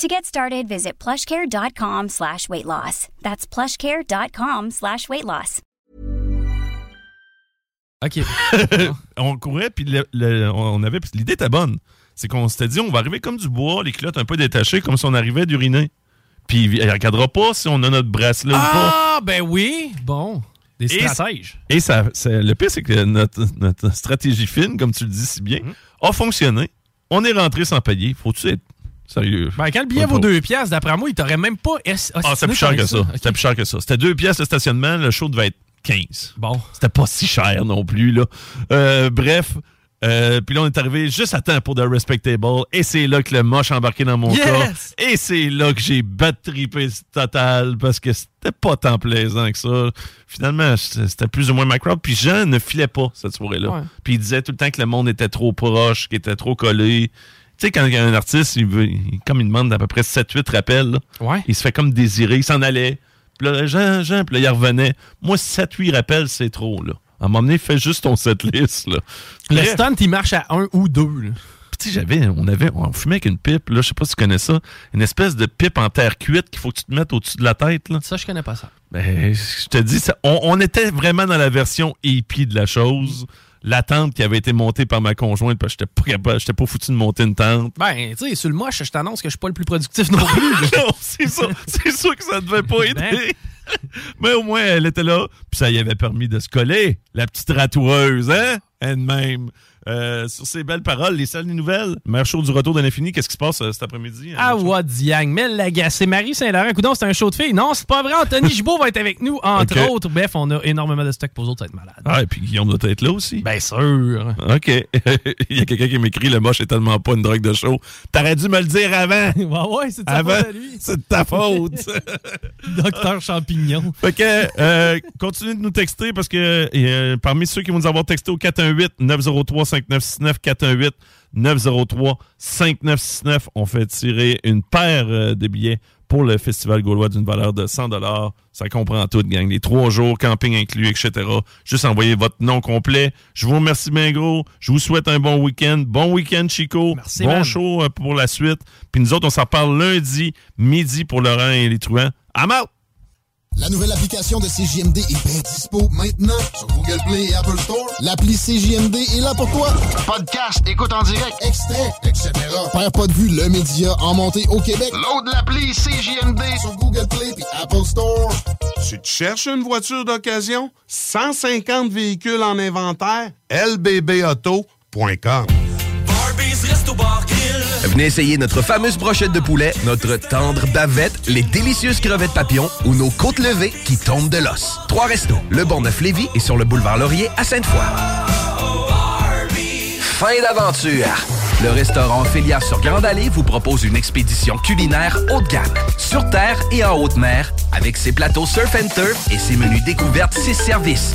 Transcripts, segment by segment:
To get started, visit plushcare.com slash weight loss. That's plushcare.com slash weight loss. OK. on courait, puis le- le- on avait. L'idée était bonne. C'est qu'on s'était dit, on va arriver comme du bois, les culottes un peu détachées, comme si on arrivait d'uriner. Puis il regardera pas si on a notre bracelet ou pas. Ah, ben oui. Bon. Des Et stratèges. Et ça, ça- le pire, c'est que notre, notre stratégie fine, comme tu le dis si bien, Mhm. a fonctionné. On est rentré sans payer. Faut-tu être sérieux? Ben, quand le billet vaut pas- 2 piastres, d'après moi, il t'aurait même pas. Ah, c'était plus cher que ça. C'était plus cher que ça. C'était deux pièces de stationnement. Le show devait être 15. Bon. C'était pas si cher non plus, là. Euh, bref. euh, puis là, on est arrivé juste à temps pour The Respectable. Et c'est là que le moche a embarqué dans mon Yes! cas. Et c'est là que j'ai battrippé total parce que c'était pas tant plaisant que ça. Finalement, c'était plus ou moins ma crowd. Puis Jean ne filait pas cette soirée-là. Puis il disait tout le temps que le monde était trop proche, qu'il était trop collé. Tu sais, quand un artiste, il veut, il- comme il demande à peu près 7-8 rappels, là, Ouais. il se fait comme désirer, il s'en allait. Puis là, Jean, Jean, puis là, il revenait. Moi, 7-8 rappels, c'est trop, là. À un moment donné, fais juste ton setlist, là. Le Bref, stunt, il marche à 1 ou 2. puis tu sais, j'avais, on avait, on fumait avec une pipe, là, je sais pas si tu connais ça, une espèce de pipe en terre cuite qu'il faut que tu te mettes au-dessus de la tête, là. Ça, je connais pas ça. Ben, je te dis, ça, on, on était vraiment dans la version hippie de la chose. La tente qui avait été montée par ma conjointe, parce que j'étais pas capable, j'étais pas foutu de monter une tente. Ben, tu sais, sur le moche, je t'annonce que je suis pas le plus productif non plus. là. non, c'est ça. C'est sûr que ça devait pas aider. Ben. Mais au moins, elle était là. Puis ça y avait permis de se coller, la petite ratoureuse, hein? Elle-même. Euh, sur ces belles paroles, les salles des nouvelles. Mère show du retour de l'infini, qu'est-ce qui se passe euh, cet après-midi? hein, Ah, what Diang, Mel Lagacé, Marie Saint-Laurent. Coudon, c'est un show de filles. Non, c'est pas vrai. Anthony Gibault va être avec nous, entre autres. Bref, on a énormément de stock pour vous autres, être malade. Ah, et puis Guillaume doit être là aussi. Bien sûr. OK. Il y a quelqu'un qui m'écrit Le moche est tellement pas une drogue de show. T'aurais dû me le dire avant. ouais, ouais, c'est de Avant, faute à lui. c'est de ta faute. Docteur Champignon. Fait que, euh, continuez de nous texter parce que euh, parmi ceux qui vont nous avoir texté au 418-903-5969, 418-903-5969, on fait tirer une paire euh, de billets pour le Festival Gaulois d'une valeur de 100 Ça comprend tout, gang. Les trois jours, camping inclus, etc. Juste envoyez votre nom complet. Je vous remercie bien gros. Je vous souhaite un bon week-end. Bon week-end, Chico. Merci, bon man. show euh, pour la suite. Puis nous autres, on s'en reparle lundi, midi pour Laurent et les truands. I'm out! La nouvelle application de CJMD est bien dispo maintenant sur Google Play et Apple Store. L'appli CJMD est là pour toi. Podcast, écoute en direct, extrait, etc. Père pas de vue, le média en montée au Québec. Load l'appli CJMD sur Google Play et Apple Store. Tu te cherches une voiture d'occasion? 150 véhicules en inventaire? lbbauto.com Venez essayer notre fameuse brochette de poulet, notre tendre bavette, les délicieuses crevettes papillons ou nos côtes levées qui tombent de l'os. Trois restos, le Bonneuf Lévis et sur le boulevard Laurier à Sainte-Foy. Fin d'aventure! Le restaurant Félia sur Grande Allée vous propose une expédition culinaire haut de gamme, sur terre et en haute mer, avec ses plateaux surf and turf et ses menus découvertes, ses services.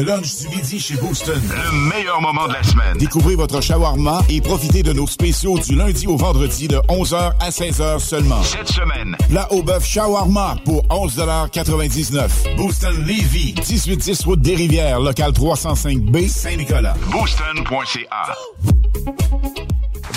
Le lunch du midi chez Booston. Le meilleur moment de la semaine. Découvrez votre shawarma et profitez de nos spéciaux du lundi au vendredi de 11h à 16h seulement. Cette semaine. Plat au bœuf shawarma pour 11,99 Booston Levy, 1810 route des Rivières, local 305B, Saint-Nicolas. Booston.ca.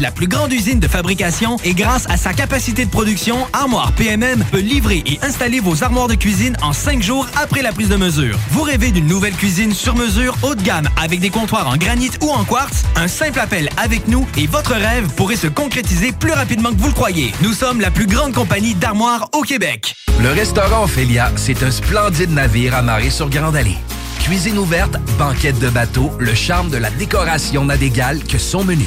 la plus grande usine de fabrication et grâce à sa capacité de production, Armoire PMM peut livrer et installer vos armoires de cuisine en cinq jours après la prise de mesure. Vous rêvez d'une nouvelle cuisine sur mesure haut de gamme avec des comptoirs en granit ou en quartz? Un simple appel avec nous et votre rêve pourrait se concrétiser plus rapidement que vous le croyez. Nous sommes la plus grande compagnie d'armoires au Québec. Le restaurant Ophélia, c'est un splendide navire amarré sur Grande Allée. Cuisine ouverte, banquette de bateau, le charme de la décoration n'a d'égal que son menu.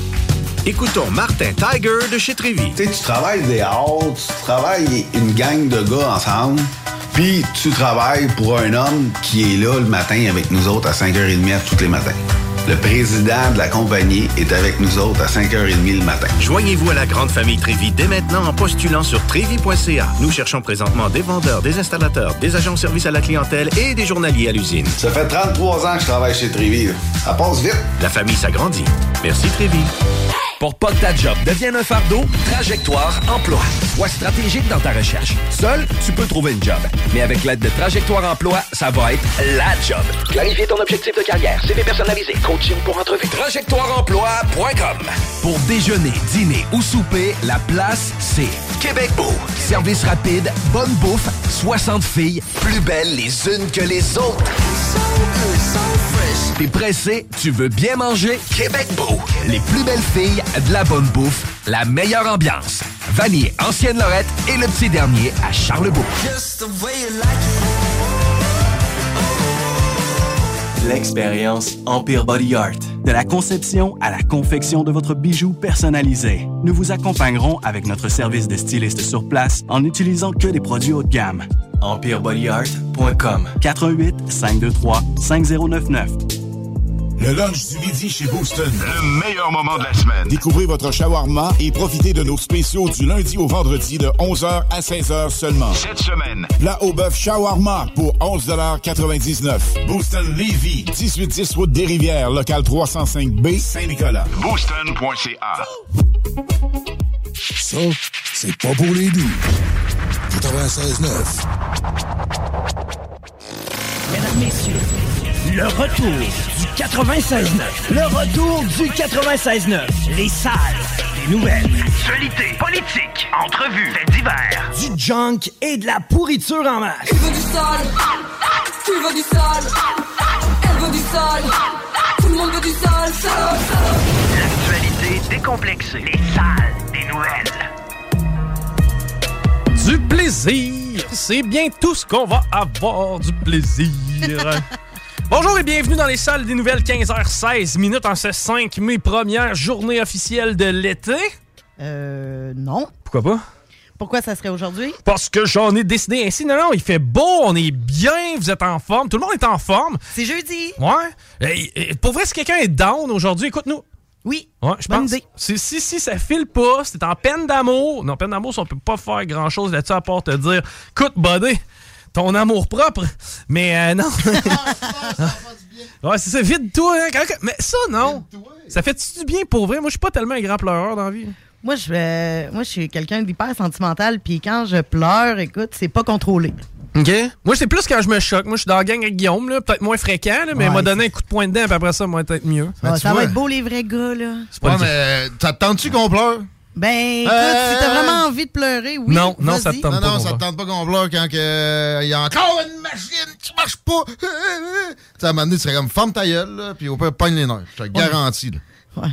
Écoutons Martin Tiger de chez Trévy. Tu sais, tu travailles des heures, tu travailles une gang de gars ensemble. Puis tu travailles pour un homme qui est là le matin avec nous autres à 5h30 tous les matins. Le président de la compagnie est avec nous autres à 5h30 le matin. Joignez-vous à la grande famille Trévi dès maintenant en postulant sur trévi.ca. Nous cherchons présentement des vendeurs, des installateurs, des agents de service à la clientèle et des journaliers à l'usine. Ça fait 33 ans que je travaille chez Trévi. Ça passe vite. La famille s'agrandit. Merci Trévi. Pour pas que ta job devienne un fardeau, Trajectoire Emploi. Sois stratégique dans ta recherche. Seul, tu peux trouver une job. Mais avec l'aide de Trajectoire Emploi, ça va être la job. Clarifier ton objectif de carrière, CV personnalisé, coaching pour entrevue. TrajectoireEmploi.com Pour déjeuner, dîner ou souper, la place, c'est Québec Beau. Service rapide, bonne bouffe, 60 filles, plus belles les unes que les autres. T'es pressé, tu veux bien manger? Québec Beau. Les plus belles filles, de la bonne bouffe, la meilleure ambiance. Vanier, Ancienne Lorette et le petit dernier à Charlebourg. L'expérience Empire Body Art. De la conception à la confection de votre bijou personnalisé. Nous vous accompagnerons avec notre service de styliste sur place en n'utilisant que des produits haut de gamme. EmpireBodyArt.com 418 523 5099 Le lunch du midi chez Booston. Le meilleur moment de la semaine. Découvrez votre shawarma et profitez de nos spéciaux du lundi au vendredi de 11h à 16h seulement. Cette semaine, Plat au bœuf shawarma pour 11,99 Booston Levy, 1810 route des Rivières, local 305B, Saint-Nicolas. booston.ca. Ça, c'est pas pour les doux. 96.9. Mesdames, Messieurs, le retour du 96.9. Le retour du 96.9. Les salles des nouvelles. Actualité, politique, entrevues, faits divers. Du junk et de la pourriture en masse. Tu veux du sale Tu veux du sale Elle veut du sale Tout le monde veut du sale. L'actualité décomplexée. Les salles des nouvelles. Du plaisir. C'est bien tout ce qu'on va avoir, du plaisir. Bonjour et bienvenue dans les salles des nouvelles 15h16 minutes en ce 5 mai, première journée officielle de l'été. Euh, non. Pourquoi pas? Pourquoi ça serait aujourd'hui? Parce que j'en ai décidé ainsi. Non, non, il fait beau, on est bien, vous êtes en forme, tout le monde est en forme. C'est jeudi. Ouais. Et- et pour vrai, si quelqu'un est down aujourd'hui, écoute-nous. Oui. Ouais, je pense. idée. Si, si, si ça file pas, t'es en peine d'amour, non, peine d'amour, si on peut pas faire grand chose là-dessus à part te dire, écoute, buddy, ton amour propre. Mais euh, non. ouais, c'est ça, vide-toi. hein, quand- Mais ça, non. Ça fait-tu du bien pour vrai? Moi, je suis pas tellement un grand pleureur dans la vie. Moi, je, euh, moi, je suis quelqu'un d'hyper sentimental, puis quand je pleure, écoute, c'est pas contrôlé. OK. Moi, c'est plus quand je me choque. Moi, je suis dans la gang avec Guillaume, là, peut-être moins fréquent, là, mais il Ouais, m'a donné un coup de poing dedans, puis après ça, moi, peut-être mieux. Ah, ça va être beau, les vrais gars, là. pas Ouais, mais ça te tente-tu qu'on pleure? Ben, écoute, Euh, si t'as vraiment envie de pleurer, oui. Non, non, ça te tente Non, pas non, qu'on ça te pleure. tente pas qu'on pleure quand que, euh, il y a encore une machine qui marche pas. tu sais, à un moment donné, tu serais comme ferme ta gueule, là, puis au pire, pogne les nerfs. Je te le garantis, là. Ouais.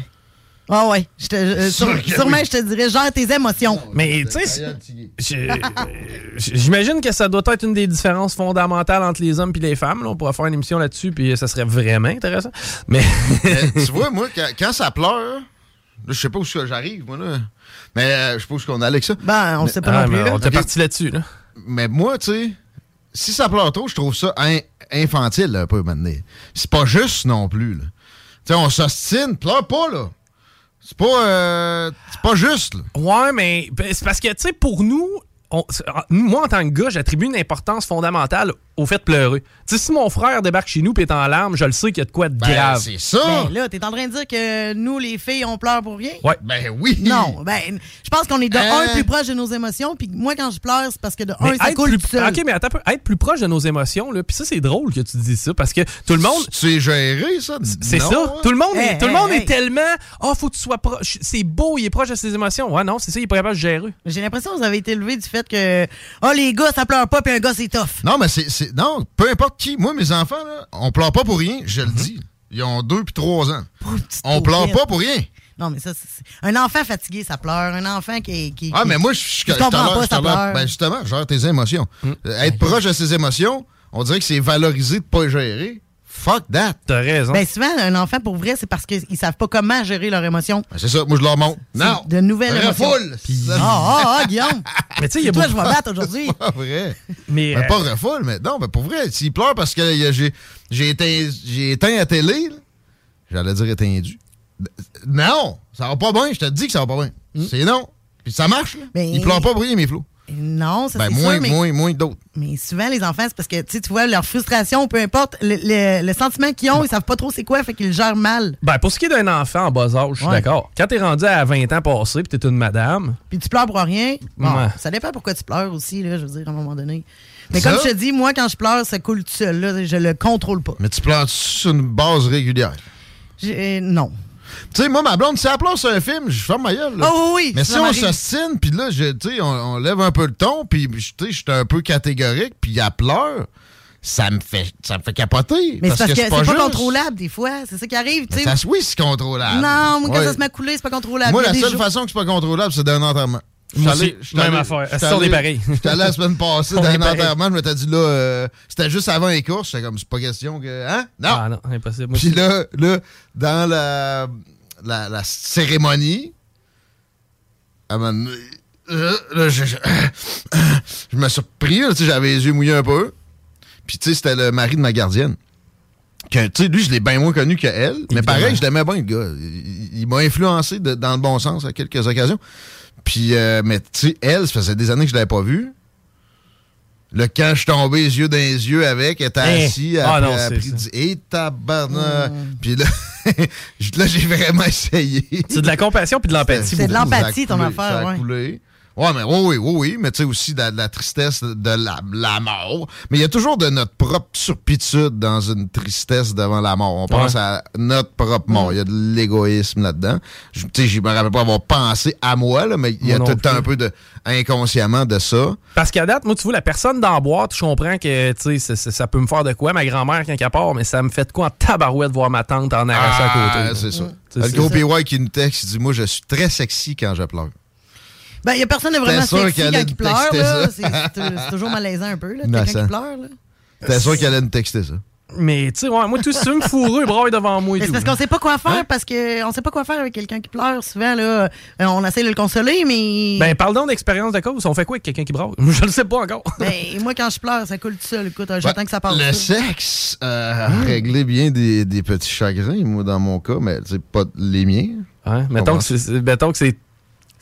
Ah ouais. Je te, euh, sur- sûrement, oui. je te dirais, gère tes émotions. Mais, tu sais, j'imagine que ça doit être une des différences fondamentales entre les hommes et les femmes. là. On pourrait faire une émission là-dessus, puis ça serait vraiment intéressant. Mais. Mais tu vois, moi, quand, quand ça pleure, là, je sais pas où j'arrive, moi, là. Mais euh, je sais pas où est-ce qu'on est avec ça. Ben, on Mais- sait pas non plus, là. On était parti là-dessus, là. Mais moi, tu sais, si ça pleure trop, je trouve ça in- infantile, un peu, maintenant. C'est pas juste non plus, là. Tu sais, on s'ostine, pleure pas, là. C'est pas, euh, c'est pas juste, là. Ouais, mais ben, c'est parce que, tu sais, pour nous, on- ah, moi, en tant que gars, j'attribue une importance fondamentale au fait de pleurer. Tu sais, si mon frère débarque chez nous et est en larmes, je le sais qu'il y a de quoi de grave. c'est ça! Ben là, t'es en train de dire que nous, les filles, on pleure pour rien? Ouais. Ben oui! Non, ben, je pense qu'on est de Hein? un plus proche de nos émotions, puis moi, quand je pleure, c'est parce que de Mais un, ça coule plus, tout seul. OK, mais attends, être plus proche de nos émotions, là, puis ça, c'est drôle que tu dis ça, parce que tout le monde... C'est géré, ça? C'est ça. hein? Tout le monde, est, Hey, tout le monde hey. est tellement... Ah, faut que tu sois proche. C'est beau, il est proche de ses émotions. Ouais, non, c'est ça, il est pas capable de gérer. J'ai l'impression que vous avez été élevé du fait que, oh, les gars, ça pleure pas, puis un gars, c'est tough. Non, mais c'est. C'est- Non, peu importe qui. Moi, mes enfants, là, on pleure pas pour rien, je le dis. Ils ont deux puis trois ans. On pleure pas pour rien. Non, mais ça, c'est- un enfant fatigué, ça pleure. Un enfant qui. qui Ah, mais moi, je je- je t'en pas, je ça pleure. Ben, justement, gère tes émotions. Euh, Être proche de ses émotions, on dirait que c'est valorisé de pas gérer. Fuck that. T'as raison. Ben souvent, un enfant, pour vrai, c'est parce qu'ils savent pas comment gérer leurs émotions. Ben, c'est ça, moi je leur montre. Non. De nouvelles émotions. Refoule. Ah, ah, ah, Guillaume. Mais tu sais, il y a Toi, beaucoup- je vais battre aujourd'hui. Pas vrai. Mais, Ben, euh, pas refoule, mais non, mais pour vrai, s'il pleure parce que j'ai j'ai éteint, j'ai éteint la télé, là, j'allais dire éteindu. Non, ça va pas bien, je te dis que ça va pas bien. Hmm. C'est non. Puis ça marche, là. Ben- Il pleure pas pour rien, mes flots. Non, ça Ben, c'est moins, sûr, mais, moins, moins d'autres. mais souvent, les enfants, c'est parce que, tu vois, leur frustration, peu importe, le, le- le sentiment qu'ils ont, ils savent pas trop c'est quoi, fait qu'ils le gèrent mal. Ben, pour ce qui est d'un enfant en bas âge, je suis Ouais. d'accord. Quand t'es rendu à 20 ans passés puis t'es une madame, Puis tu pleures pour rien? Bon, Ouais. ça dépend pourquoi tu pleures aussi, là, je veux dire, à un moment donné. Mais Ça? comme je te dis, moi, quand je pleure, ça coule tout seul, là, je le contrôle pas. Mais tu pleures sur une base régulière? Euh, non. Tu sais, moi, ma blonde, si elle pleure sur un film, je ferme ma gueule. là. Oh, oui, oui, Mais si on s'ostine, puis là, tu sais, on, on lève un peu le ton, puis tu sais, je suis un peu catégorique, puis elle pleure, ça me fait, ça me fait capoter. Mais c'est parce que, c'est pas, juste- contrôlable, des fois. C'est ça qui arrive, Mais ça, oui, c'est contrôlable. Non, moi, quand Ouais. ça se met à couler, c'est pas contrôlable. Moi, la seule jours- façon que c'est pas contrôlable, c'est d'un enterrement. Moi aussi, même affaire. j'étais allé- pareil. J'étais allé la semaine passée dans un enterrement, je m'étais dit là, euh, c'était juste avant les courses, j'étais comme, c'est pas question que. Hein? Non! Ah non, impossible. Puis là, là, dans la, la, la cérémonie, à donné, euh, là, je, je- je me suis sais, j'avais les yeux mouillés un peu. Puis, tu sais, c'était le mari de ma gardienne. Tu sais, lui, je l'ai bien moins connu que elle. Mais pareil, je l'aimais bien, le gars. Il, il m'a influencé de- dans le bon sens à quelques occasions. Puis, euh, mais, tu sais, elle, ça faisait des années que je l'avais pas vue. Le quand je suis tombé les yeux dans les yeux avec, elle était Hein? assis, elle Ah a non, pris- elle a pris tabarnak! Puis là, là j'ai vraiment essayé. C'est de la compassion puis de l'empathie. C'est de l'empathie, ton affaire, ça a ouais. Ouais, mais oui, oui, oui, oui, mais tu sais aussi de la, de la tristesse de la, la mort. Mais il y a toujours de notre propre turpitude dans une tristesse devant la mort. On pense à notre propre mort. Il y a de l'égoïsme là-dedans. Je- Tu sais, je me rappelle pas avoir pensé à moi, là, mais il y a tout le temps un peu de inconsciemment de ça. Parce qu'à date, moi, tu vois, la personne dans la boîte, je comprends que tu sais, ça peut me faire de quoi, ma grand-mère, quand elle part, mais ça me fait de quoi en tabarouette de voir ma tante en arracher à côté. Ah, là. c'est ça. C'est- Le gros. PY qui nous texte, il dit Moi, je suis très sexy quand je pleure. Ben, il y a personne de vraiment T'es sûr sexy qu'elle quand il pleure, là. ça? C'est toujours malaisant un peu, là. Quelqu'un qui pleure, là. T'es sûr qu'elle allait nous texter ça? Mais tu sais, ouais, moi, tout veux me fourrer, braille devant moi et tout. c'est parce qu'on sait pas quoi Hein? faire, parce que on sait pas quoi faire avec quelqu'un qui pleure. Souvent, là, euh, on essaie de le consoler, mais. Ben, parle donc d'expérience de cause. On fait quoi avec quelqu'un qui braille? Je le sais pas encore. Ben, moi, quand je pleure, ça coule tout seul. Écoute, euh, j'attends que ça passe. Le ça. sexe euh, a réglé bien des, des petits chagrins, moi, dans mon cas, mais c'est pas les miens. Ouais, mettons que. Mettons que c'est.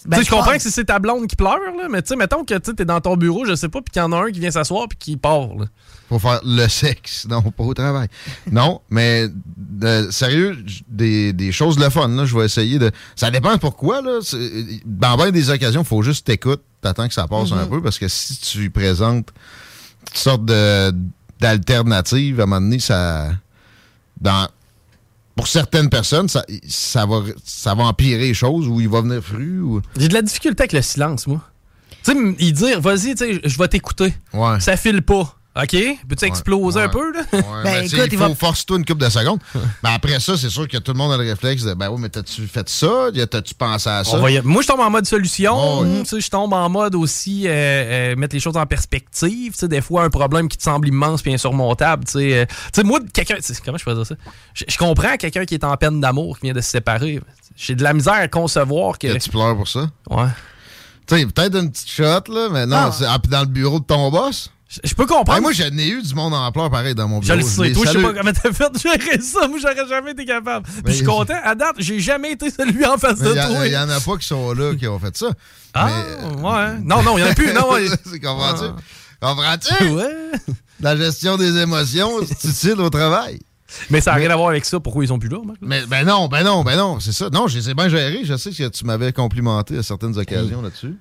Ben, je comprends pense- que c'est- c'est ta blonde qui pleure, là, mais tu sais, mettons que tu es dans ton bureau, je sais pas, puis qu'il y en a un qui vient s'asseoir puis qui part. Là. Pour faire le sexe, non, pas au travail. non, mais euh, sérieux, des, des choses le fun, là, je vais essayer de. Ça dépend pourquoi, là. C'est- Dans bien des occasions, il faut juste t'écouter, t'attends que ça passe un Mhm. peu, parce que si tu présentes toutes sortes de- d'alternatives, à un moment donné, ça. Dans, pour certaines personnes, ça, ça, va, ça va empirer les choses ou il va venir fru. Ou... J'ai de la difficulté avec le silence, moi. Tu sais, y dire, vas-y, je vais t'écouter. Ouais. Ça file pas. OK? Peux-tu exploser un peu, là? Ouais, Ben, sais, écoute, il il faut va- force-toi une couple de secondes. mais après ça, c'est sûr que tout le monde a le réflexe de ben oui, mais t'as-tu fait ça? T'as-tu pensé à ça? Y- Moi, je tombe en mode solution. Oui. Tu sais, Je tombe en mode aussi euh, euh, mettre les choses en perspective. Tu sais, Des fois, un problème qui te semble immense puis insurmontable. Tu sais, euh, moi, quelqu'un. Comment je peux dire ça? Je, comprends quelqu'un qui est en peine d'amour, qui vient de se séparer. J'ai de la misère à concevoir que. Que tu pleures pour ça? Ouais. Tu sais, peut-être une petite shot, là, mais non, Ah. c'est ah, dans le bureau de ton boss? Je, je peux comprendre. Ben, moi, j'en ai eu du monde en pleurs pareil dans mon Je bureau. le sais. Toi, je sais pas comment t'as fait de gérer ça. Moi, j'aurais jamais été capable. Puis je suis content. À date, j'ai jamais été celui en face de a- toi. il y en a pas qui sont là qui ont fait ça. Ah, ouais. Non, non, il y en a plus. Non, ouais. Comprends-tu? Ah. Comprends-tu? Ouais. La gestion des émotions, c'est utile au travail. Mais ça n'a rien à voir avec ça. Pourquoi ils sont plus là, Marc? Mais ben non, ben non, ben non, c'est ça. Non, je les ai bien gérés. Je sais que tu m'avais complimenté à certaines occasions là-dessus.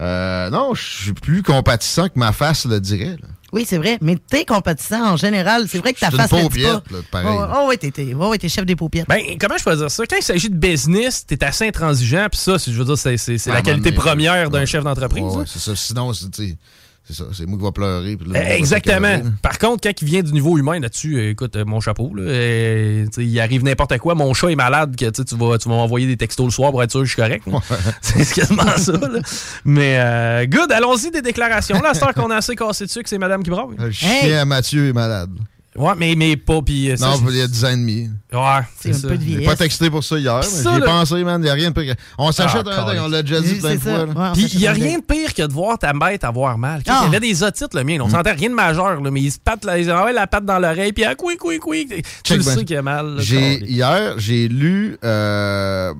Euh, non, je suis plus compatissant que ma face le dirait. là. Oui, c'est vrai. Mais t'es compatissant en général. C'est vrai que ta une face le dit paupiette, pas. là, pareil. Oh, oh, ouais, t'es, t'es- oh, chef des paupières. Ben, comment je peux dire ça? Quand il s'agit de business, t'es assez intransigeant, puis ça, c'est- je veux dire, c'est, Ah, la qualité première d'un ouais. chef d'entreprise. Ouais, là. ouais, c'est ça. Sinon, c'est tu sais, c'est ça. C'est moi qui va pleurer. puis là, on va Eh, Exactement. Par contre, quand il vient du niveau humain là-dessus, euh, écoute, euh, mon chapeau, là, euh, il arrive n'importe quoi. Mon chat est malade, que tu vas, tu vas m'envoyer des textos le soir pour être sûr que je suis correct. C'est quasiment ça. là. Mais, euh, good, allons-y des déclarations. Là, à qu'on a assez cassé dessus que c'est madame qui braille. Le chien à Mathieu est malade. Ouais, mais, mais pas. Puis, euh, ça, Non, il y a 10 ans et demi. Ouais, c'est ça. J'ai pas texté pour ça hier, mais Ça, j'y ai là- pensé, man. Il n'y a rien de pire. On s'achète Ah, un on l'a déjà dit plein de fois. Ouais, Puis il n'y a rien de pire que de voir ta bête avoir mal. Ah. Il y avait des otites, le mien. Mm. On sentait rien de majeur, là, mais il se patte la, il envoie la patte dans l'oreille, puis ah, couic, couic, couic. Tu le ben. sais qu'il a mal. J'ai, hier, j'ai lu euh,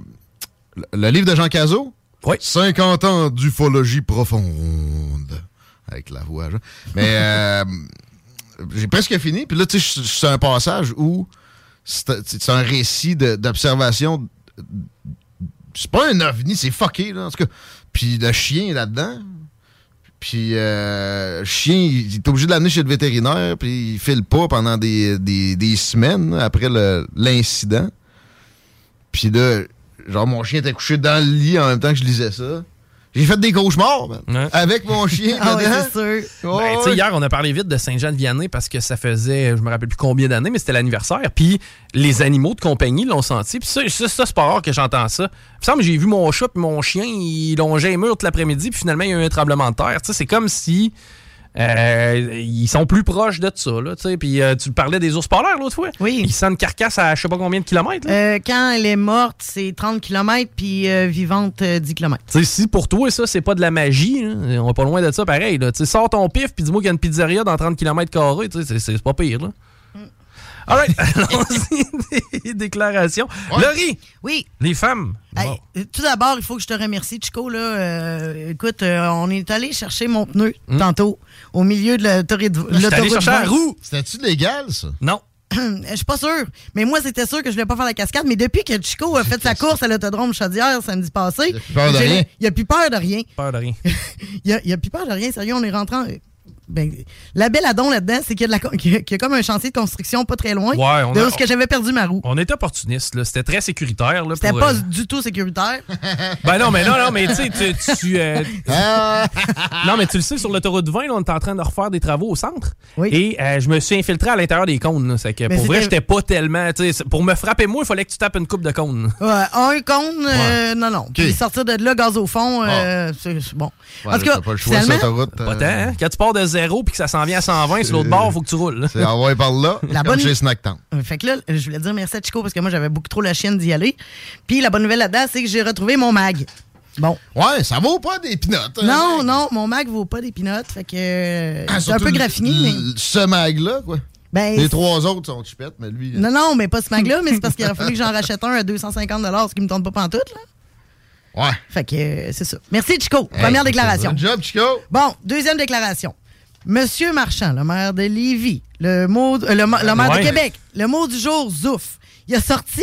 le- le livre de Jean Cazot. Oui. 50 ans d'ufologie profonde. Avec la voix. genre. Mais euh, j'ai presque fini. Puis là, tu sais, c'est un passage où c'est un récit d'observation. C'est pas un ovni, c'est fucké, là, en tout cas. Puis le chien est là-dedans. Puis euh, le chien, il est obligé de l'amener chez le vétérinaire, puis il file pas pendant des, des- des semaines après l'incident. Puis là, genre, mon chien était couché dans le lit en même temps que je lisais ça. J'ai fait des cauchemars, man, avec mon chien Ah ouais, c'est sûr. Ouais, Ben, tu sais, ouais. hier, on a parlé vite de Saint-Jean-de-Vianney parce que ça faisait, je me rappelle plus combien d'années, mais c'était l'anniversaire. Puis les animaux de compagnie l'ont senti. Puis ça, ça, c'est pas rare que j'entends ça. Il semble j'ai vu mon chat puis mon chien, ils longeaient les murs toute l'après-midi, puis finalement, il y a eu un tremblement de terre. Tu sais, c'est comme si euh, ils sont plus proches de ça. Là, puis euh, tu parlais des ours polaires l'autre fois. Oui. Ils sentent une carcasse à je sais pas combien de kilomètres. Euh, quand elle est morte, c'est 30 km, puis euh, vivante, euh, 10 km. Tu sais, si pour toi, ça, c'est pas de la magie, là, on est pas loin de ça pareil. Là. Sors ton pif puis dis-moi qu'il y a une pizzeria dans 30 km, c'est pas pire. Là. All right, allons-y des déclarations. Laurie, Oui. les femmes. Hey, Bon. tout d'abord, il faut que je te remercie, Chico. Là, Euh, écoute, euh, on est allé chercher mon pneu tantôt au milieu de l'autoroute Hmm? Allé chercher la roue. C'était-tu légal, ça? Non. Je suis pas sûr. Mais moi, c'était sûr que je voulais pas faire la cascade. Mais depuis que Chico a fait sa course à l'autodrome Chaudière samedi passé, peur de rien. il a plus peur de rien. Peur de rien. il, a, il a plus peur de rien. Sérieux, on est rentré en- Ben, la belle adon là-dedans, c'est qu'il y, a de la con- qu'il y a- qu'il y a comme un chantier de construction pas très loin Ouais, on de a- où est-ce que j'avais perdu ma roue. On était opportunistes, là. C'était très sécuritaire. là, C'était pour, pas euh, du tout sécuritaire. Ben non, mais non, non, mais tu sais, tu. tu, euh, Ah! non, mais tu le sais, sur l'autoroute 20, là, on est en train de refaire des travaux au centre. Et euh, je me suis infiltré à l'intérieur des cônes. là. C'est que Mais pour vrai, j'étais pas tellement. tu sais, c'est- Pour me frapper, moi, il fallait que tu tapes une coupe de cônes. Ouais, un cône, euh, non, non. Puis sortir de là, gaz au fond, euh, c'est c'est bon. Ouais, en tout cas, pas le choix, finalement, sur l'autoroute, Pas tant, hein? Quand tu pars de zéro puis que ça s'en vient à 120 sur l'autre bord, faut que tu roules. C'est envoyé par là, La comme bonne- chez Snacktown. Euh, Fait que là, je voulais dire merci à Chico parce que moi, j'avais beaucoup trop la chienne d'y aller. Puis la bonne nouvelle là-dedans, c'est que j'ai retrouvé mon mag. Bon. Ouais, ça vaut pas des pinottes. hein, Non, non, mon mag vaut pas des pinottes. Fait que euh, Ah, c'est un peu graffiné. mais- Ce mag-là, quoi. Ben, Les trois autres sont chupettes, mais lui. Non, non, mais pas ce mag-là, mais c'est parce qu'il aurait fallu que j'en rachète un à 250 ce qui me tente pas pantoute, là. Ouais. Fait que euh, c'est ça. Merci, Chico. Hey, Première déclaration. Bon job, Chico. Bon, deuxième déclaration. Monsieur Marchand, le maire de Lévis, le, mot, euh, le, ma- le maire Ouais. de Québec, le mot du jour, zouf. Il a sorti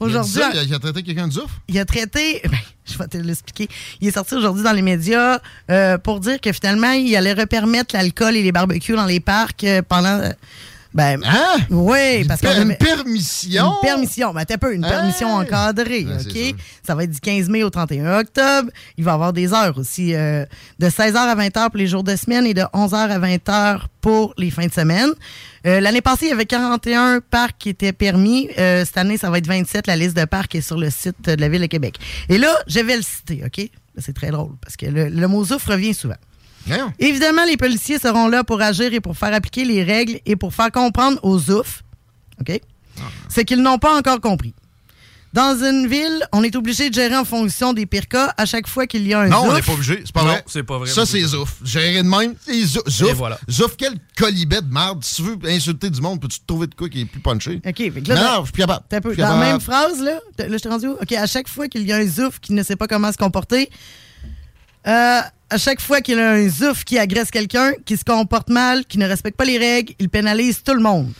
aujourd'hui. Il a traité quelqu'un de zouf? Il a traité, ben, je vais te l'expliquer. Il est sorti aujourd'hui dans les médias euh, pour dire que finalement, il allait repermettre l'alcool et les barbecues dans les parcs euh, pendant. Ben, Hein? Oui, parce que. une permission? Une permission. Ben, t'as peu, une permission encadrée, c'est OK? Ça va être du 15 mai au 31 octobre. Il va y avoir des heures aussi, euh, de 16h à 20h pour les jours de semaine et de 11h à 20h pour les fins de semaine. Euh, L'année passée, il y avait 41 parcs qui étaient permis. Euh, cette année, ça va être 27. La liste de parcs est sur le site de la Ville de Québec. Et là, je vais le citer, OK? C'est très drôle parce que le, le mot zouf revient souvent. Évidemment, les policiers seront là pour agir et pour faire appliquer les règles et pour faire comprendre aux zouf, OK? C'est qu'ils n'ont pas encore compris. Dans une ville, on est obligé de gérer en fonction des pires cas à chaque fois qu'il y a un Non, on zouf. n'est pas obligé. C'est pas Non, vrai. c'est pas vrai. Ça, c'est zouf. Gérer de même. c'est zou- Zouf. Et voilà. Zouf, quel colibet de merde. Si tu veux insulter du monde, peux-tu te trouver de quoi qui est plus punché? OK, fait que là, non, je suis plus capable. T'as un peu- dans la même phrase, là, là, je t'ai rendu où? OK, à chaque fois qu'il y a un zouf qui ne sait pas comment se comporter, euh, à chaque fois qu'il y a un zouf qui agresse quelqu'un, qui se comporte mal, qui ne respecte pas les règles, il pénalise tout le monde.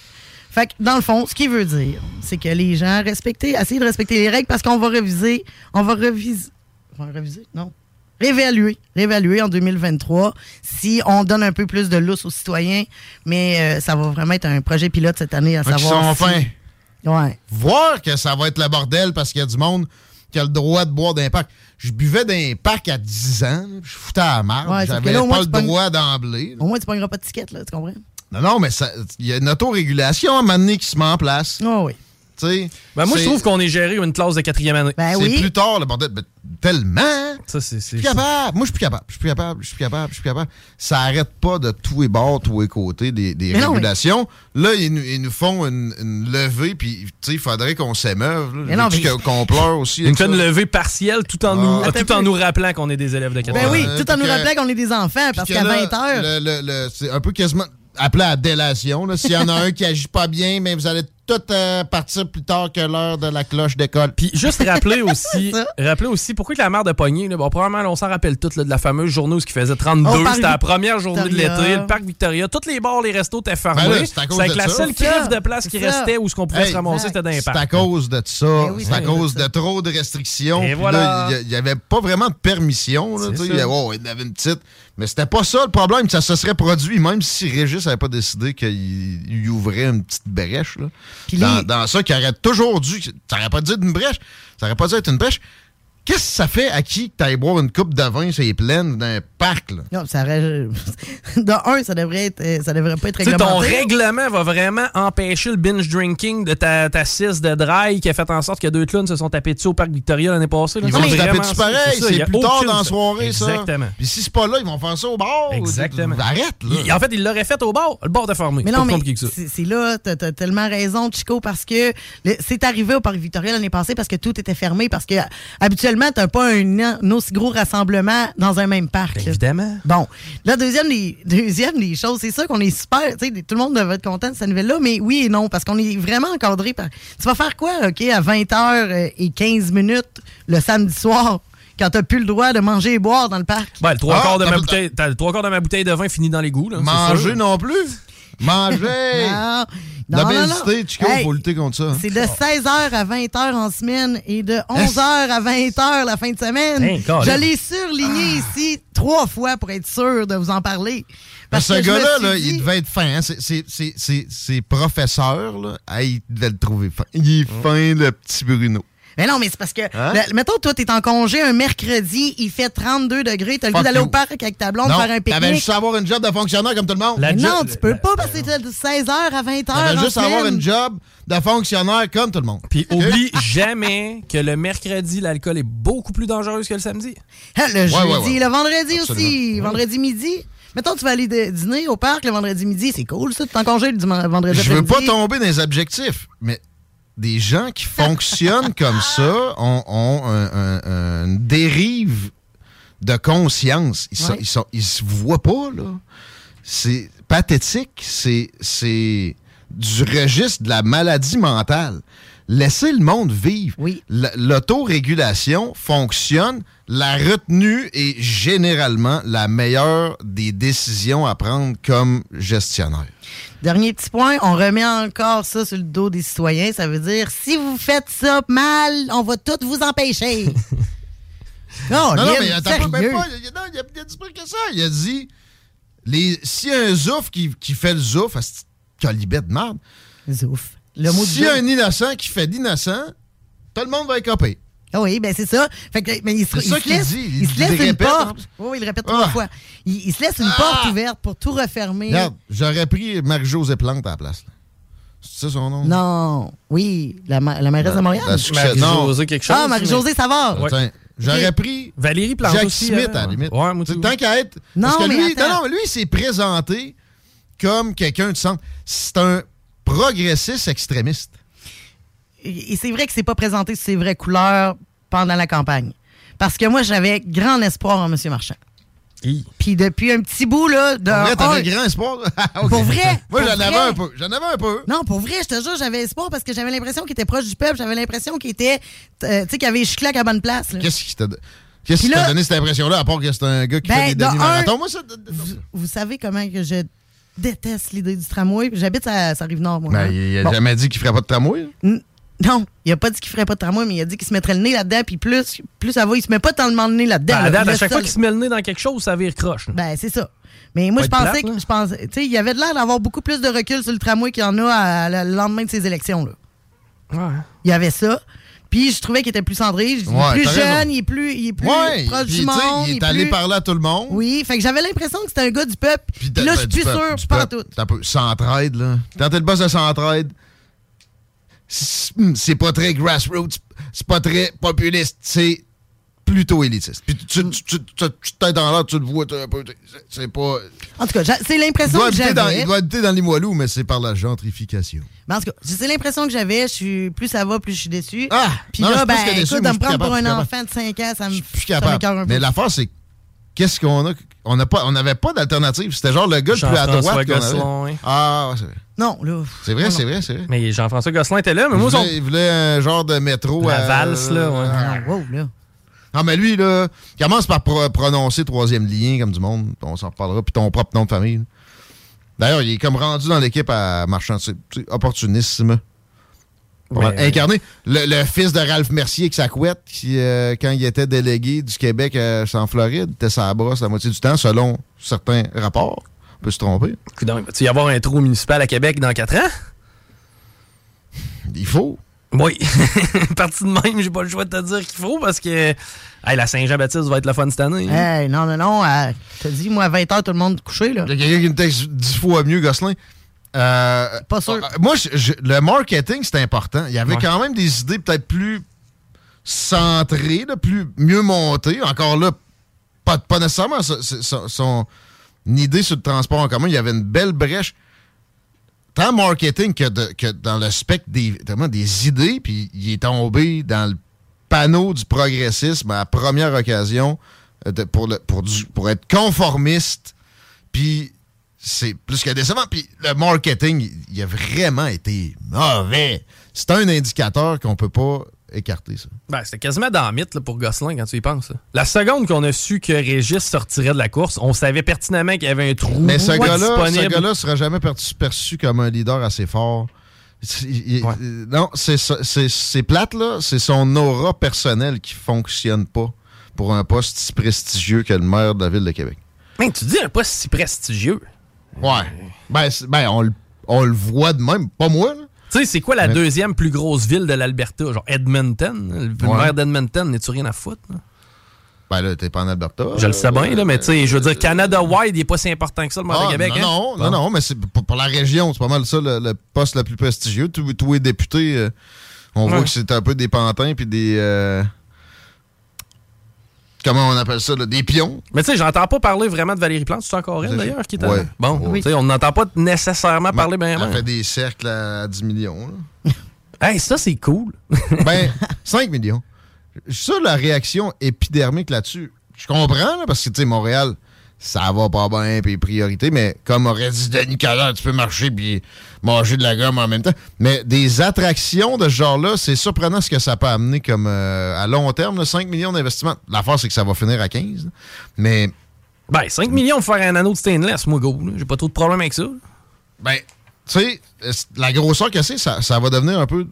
Fait que, dans le fond, ce qu'il veut dire, c'est que les gens respecter, essayez de respecter les règles parce qu'on va réviser, on va réviser, on va réviser, non, réévaluer, réévaluer en 2023 si on donne un peu plus de lousse aux citoyens, mais euh, ça va vraiment être un projet pilote cette année à Fait savoir sont si-. Ouais. Voir que ça va être le bordel parce qu'il y a du monde qui a le droit de boire parc. Je buvais d'un parc à 10 ans, je foutais à la marde. Ouais, J'avais pas le pognes- droit d'emblée. Au moins, tu pogneras pas de ticket, là, tu comprends? Non, non, mais il y a une autorégulation à un moment donné qui se met en place. Oh oui. Ben, moi, je trouve qu'on est géré une classe de quatrième année. Ben c'est plus tard, le bordel. Ben, tellement. hein? Ça, c'est. Je suis capable. Moi, je suis plus capable. Je suis plus capable. Je suis plus capable. Je suis plus capable. Ça arrête pas de tous les bords, tous les côtés des, des non, régulations. Là, ils, nous- ils nous font une, une levée, puis tu sais, il faudrait qu'on s'émeuve. qu'on pleure aussi. Une avec ça? une levée partielle tout en, nous, Ah. tout en nous rappelant qu'on est des élèves de 4 Ben oui, tout en nous rappelant qu'on est des enfants, parce qu'à là, 20 heures. le- le- le- c'est un peu quasiment appelé à délation. S'il y en a un qui agit pas bien, mais vous allez tout euh, partir plus tard que l'heure de la cloche d'école. Puis juste rappeler aussi, rappeler aussi pourquoi que la mère de Pogny, là, bon, probablement, là, on s'en rappelle toutes là, de la fameuse journée où ce qui faisait 32. Au parc C'était la première journée de l'été. Le parc Victoria. Tous les bars, les restos étaient fermés. Ben c'est à cause c'est avec de la ça. seule C'est crève de place qui restait où ce qu'on pouvait Hey, se ramasser, c'était dans les C'est à cause de ça. Oui, c'est à cause de trop de restrictions. Voilà. Il n'y avait pas vraiment de permission. Il y avait- oh, avait une petite. Mais c'était pas ça le problème. Ça se serait produit, même si Régis n'avait pas décidé qu'il il ouvrait une petite brèche. Là. Puis Dans, les- dans ça, qui aurait toujours dû. Ça n'aurait pas dû être une brèche. Ça n'aurait pas dû être une brèche. Qu'est-ce que ça fait à qui que tu boire une coupe de vin, c'est pleine d'un parc? Là? Non, ça aurait- De un, ça devrait, être, euh, ça devrait pas être Tu sais, ton réglementé. règlement va vraiment empêcher le binge drinking de ta, ta 6 de dry qui a fait en sorte que deux clowns se sont tapés dessus au parc Victoria l'année passée. là. Ils vont C'est se taper vraiment dessus pareil. C'est plus tard dans la soirée, ça. Exactement. Puis si c'est pas là, ils vont faire ça au bar. Exactement. Arrête, là. Il- en fait, il l'aurait fait au bar. Le bar était fermé. Mais C'est non, pas mais c'est là, t'as as tellement raison, Chico, parce que c'est arrivé au Parc Victoria l'année passée parce que tout était fermé, parce que habituellement, t'as pas un, un aussi gros rassemblement dans un même parc. là. Évidemment. Bon, la deuxième des, deuxième des choses, c'est sûr qu'on est super, tu sais, tout le monde devrait être content de cette nouvelle-là, mais oui et non, parce qu'on est vraiment encadré par... Tu vas faire quoi, OK, à 20h et 15 minutes le samedi soir, quand t'as plus le droit de manger et boire dans le parc? Ben, le trois, Ah, quarts de ma bouteille, t'as le trois quarts de ma bouteille de vin fini dans l'égout. là, c'est Manger sûr. non plus. Manger. Non, non, non, non. L'obésité, Chico, il Hey, faut lutter contre ça. hein. C'est de 16h à 20h en semaine et de 11h à 20h la fin de semaine. Je l'ai surligné ici trois fois pour être sûr de vous en parler. Parce que ce que gars-là, suis là, dit- il devait être fin. Hein? C'est- c'est- c'est- c'est- Ses professeurs, là, ah, ils devaient le trouver fin. Il est fin, le petit Bruno. Mais non, mais c'est parce que, Hein? le- mettons, toi, t'es en congé un mercredi, il fait 32 degrés, t'as le goût d'aller au parc avec ta blonde non, faire un t'avais pique-nique. juste à avoir une job de fonctionnaire comme tout le monde. Mais non, tu peux pas parce que c'est de 16h à 20h. T'avais juste à avoir une job de fonctionnaire comme tout le monde. Puis oublie jamais que le mercredi, l'alcool est beaucoup plus dangereux que le samedi. Ah, Le jeudi, ouais, ouais. le vendredi aussi. Vendredi midi. Mettons, tu vas aller de- dîner au parc le vendredi midi. C'est cool, ça. Tu t'en congé le dimanche- vendredi Je veux pas tomber dans les objectifs, mais des gens qui fonctionnent comme ça ont, ont un- un- un- une dérive de conscience. Ils, sont- Ouais. ils, sont- ils se voient pas, là. C'est pathétique. C'est, c'est du registre de la maladie mentale. Laissez le monde vivre. Oui. L'autorégulation fonctionne. La retenue est généralement la meilleure des décisions à prendre comme gestionnaire. Dernier petit point, on remet encore ça sur le dos des citoyens. Ça veut dire, si vous faites ça mal, on va tout vous empêcher. non, Non, non, mais attends pas, même sérieux. pas. Il, non, il a, il a dit pas que ça. Il a dit les, s'il y a un zouf qui, qui fait le zouf, colibet de merde. Zouf. Le mot S'il y a un innocent qui fait d'innocent, tout le monde va écoper. Ah oui, ben c'est ça. Fait que, mais il se, C'est il ça se qu'il laisse, dit. Il, Il se laisse une répète, porte. hein. Oui, il le répète trois Ah. fois. Il, il se laisse une porte ouverte pour tout refermer. Regarde, j'aurais pris Marie-Josée Plante à la place. C'est ça son nom? Non. Oui, la, ma- la mairesse de Montréal. Marie-Josée quelque chose. ah, Marie-Josée Savard. Ouais. J'aurais pris Valérie Plante Jack aussi. Smith, hein. à la limite. Ouais, moi tant qu'à être. Non, parce que mais lui, attends. non, lui, il s'est présenté comme quelqu'un de centre. C'est un progressiste extrémiste. Et c'est vrai que c'est pas présenté sous ses vraies couleurs pendant la campagne. Parce que moi, j'avais grand espoir en M. Marchand. Hi. Puis depuis un petit bout, là, de. Pour vrai, t'avais grand espoir? Ah. Pour vrai, Moi, j'en avais un peu. J'en avais un peu. Non, pour vrai, je te jure, j'avais espoir parce que j'avais l'impression qu'il était proche du peuple. J'avais l'impression qu'il était. euh, tu sais, qu'il avait chiclac à bonne place. Qu'est-ce qui t'a Qu'est-ce qui t'a donné cette impression-là, à part que c'est un gars qui Ben, fait des de demi-marathons? Moi, ça. Vous, vous savez comment que je déteste l'idée du tramway. J'habite à, à Rive-Nord, moi. Ben, hein. il a Bon. jamais dit qu'il ferait pas de tramway. N- Non, il a pas dit qu'il ferait pas de tramway, mais il a dit qu'il se mettrait le nez là-dedans, puis plus, plus ça va, il se met pas tellement le nez là-dedans. Ben, à là. date, Il à a chaque fois qu'il se met le nez dans quelque chose, ça vire croche. là. Ben, c'est ça. Mais moi, je pensais plate, que. Je pensais, tu sais, il y avait de l'air d'avoir beaucoup plus de recul sur le tramway qu'il y en a à- à- le lendemain de ces élections, là. Ouais. Il y avait ça. Puis je trouvais qu'il était plus cendré. Il est Ouais, plus jeune, raison. il est plus, il est plus Ouais, proche du monde. il est plus- allé parler à tout le monde. Oui, fait que j'avais l'impression que c'était un gars du peuple. Puis là, je suis plus sûr, pas tout. T'as peu. Centraide, là. Quand t'es le boss de Centraide, c'est c'est pas très grassroots, c'est pas très populiste, c'est plutôt élitiste. Puis tu, t'es dans l'air, tu le vois, un peu- c'est- pas... En tout cas, c'est l'impression que j'avais. il doit habiter dans Limoilou, mais c'est par la gentrification. Mais en tout cas, c'est l'impression que j'avais. Je suis plus ça va, plus je suis déçu. Ah! Puis là, ben, plus que déçu, écoute, de me prendre pour un enfant de 5 ans, ça me Je suis capable. peu. Mais l'affaire, c'est qu'est-ce qu'on a? On n'a pas, on n'avait pas d'alternative. C'était genre le gars le plus à Jean-François droite Gosselin. avait. Ah, ouais, c'est vrai. Non, là. C'est vrai, c'est vrai, c'est vrai. Mais Jean-François Gosselin était là, mais Il moi, voulait, il voulait un genre de métro. La à- valse, là, ouais. Ah, wow, là. Non, mais lui, là, il commence par pro- prononcer troisième lien comme du monde. On s'en reparlera. Puis ton propre nom de famille. D'ailleurs, il est comme rendu dans l'équipe à marchand. Opportunisme. Mal. Mais- Incarné. Le, le fils de Ralph Mercier avec sa couette, qui, euh, quand il était délégué du Québec euh, en Floride, était sa brosse la moitié du temps, selon certains rapports. On peut se tromper. Coudonc, il va-tu y avoir un trou municipal à Québec dans 4 ans? Il faut. Oui. Parti de même, j'ai pas le choix de te dire qu'il faut parce que hey, la Saint-Jean-Baptiste va être le fun cette année. hein. Hey, non, non, non. euh, je te dis, moi, à 20 h, tout le monde couché, là. Il y a quelqu'un qui me texte dix fois mieux, Gosselin. Euh, Pas sûr. euh, moi, je- je- le marketing, c'est important. Il y avait Ouais. quand même des idées peut-être plus centrées, là, plus, mieux montées. Encore là, pas, pas nécessairement son, son- son idée sur le transport en commun. Il y avait une belle brèche, tant marketing que, de- que dans le spectre des, idées. Puis il est tombé dans le panneau du progressisme à la première occasion euh, de- pour, le, pour, du- pour être conformiste. Puis c'est plus que décevant. Puis le marketing, il- il a vraiment été mauvais. C'est un indicateur qu'on peut pas écarter, ça. Ben, c'était quasiment dans le mythe là, pour Gosselin quand tu y penses. là. La seconde qu'on a su que Régis sortirait de la course, on savait pertinemment qu'il y avait un trou Mais ce gars-là, ce disponible. gars-là sera jamais perçu, perçu comme un leader assez fort. Il- il- euh, Non, c'est ça- c'est c'est plate, là. C'est son aura personnelle qui fonctionne pas pour un poste si prestigieux que le maire de la ville de Québec. Mais tu dis un pas si prestigieux. Ouais. Ben, ben, on, le- on le voit de même. Pas moi, là. Tu sais, c'est quoi la Mais- deuxième plus grosse ville de l'Alberta? Genre Edmonton? Le Ouais. maire d'Edmonton, n'es-tu rien à foutre? là? Ben là, t'es pas en Alberta. Je le sais bien, là, mais tu sais, je veux dire, Canada-wide, il est pas si important que ça, le maire Ah, de Québec. non, hein? non, non, non, mais c'est pour, la région, c'est pas mal ça le, le poste le plus prestigieux. Tous les députés, euh, on voit que c'est un peu des pantins puis des. euh, comment on appelle ça, là, des pions? Mais tu sais, j'entends pas parler vraiment de Valérie Plante. C'est encore elle, d'ailleurs, qui est Ouais. Bon, Oui. tu sais, on n'entend pas nécessairement parler bien. Elle fait des cercles à 10 millions. là. Hey, ça, c'est cool. ben, 5 millions. Ça, la réaction épidermique là-dessus, je comprends, là, parce que, tu sais, Montréal, ça va pas bien, puis priorité, mais comme aurait dit Denis Coderre, tu peux marcher puis manger de la gomme en même temps. Mais des attractions de ce genre-là, c'est surprenant ce que ça peut amener comme euh, à long terme, là, 5 millions d'investissements. L'affaire, c'est que ça va finir à 15. là. Mais. Ben, 5 millions pour faire un anneau de stainless, moi, go. J'ai pas trop de problème avec ça. Ben, tu sais, la grosseur que c'est, ça, ça va devenir un peu.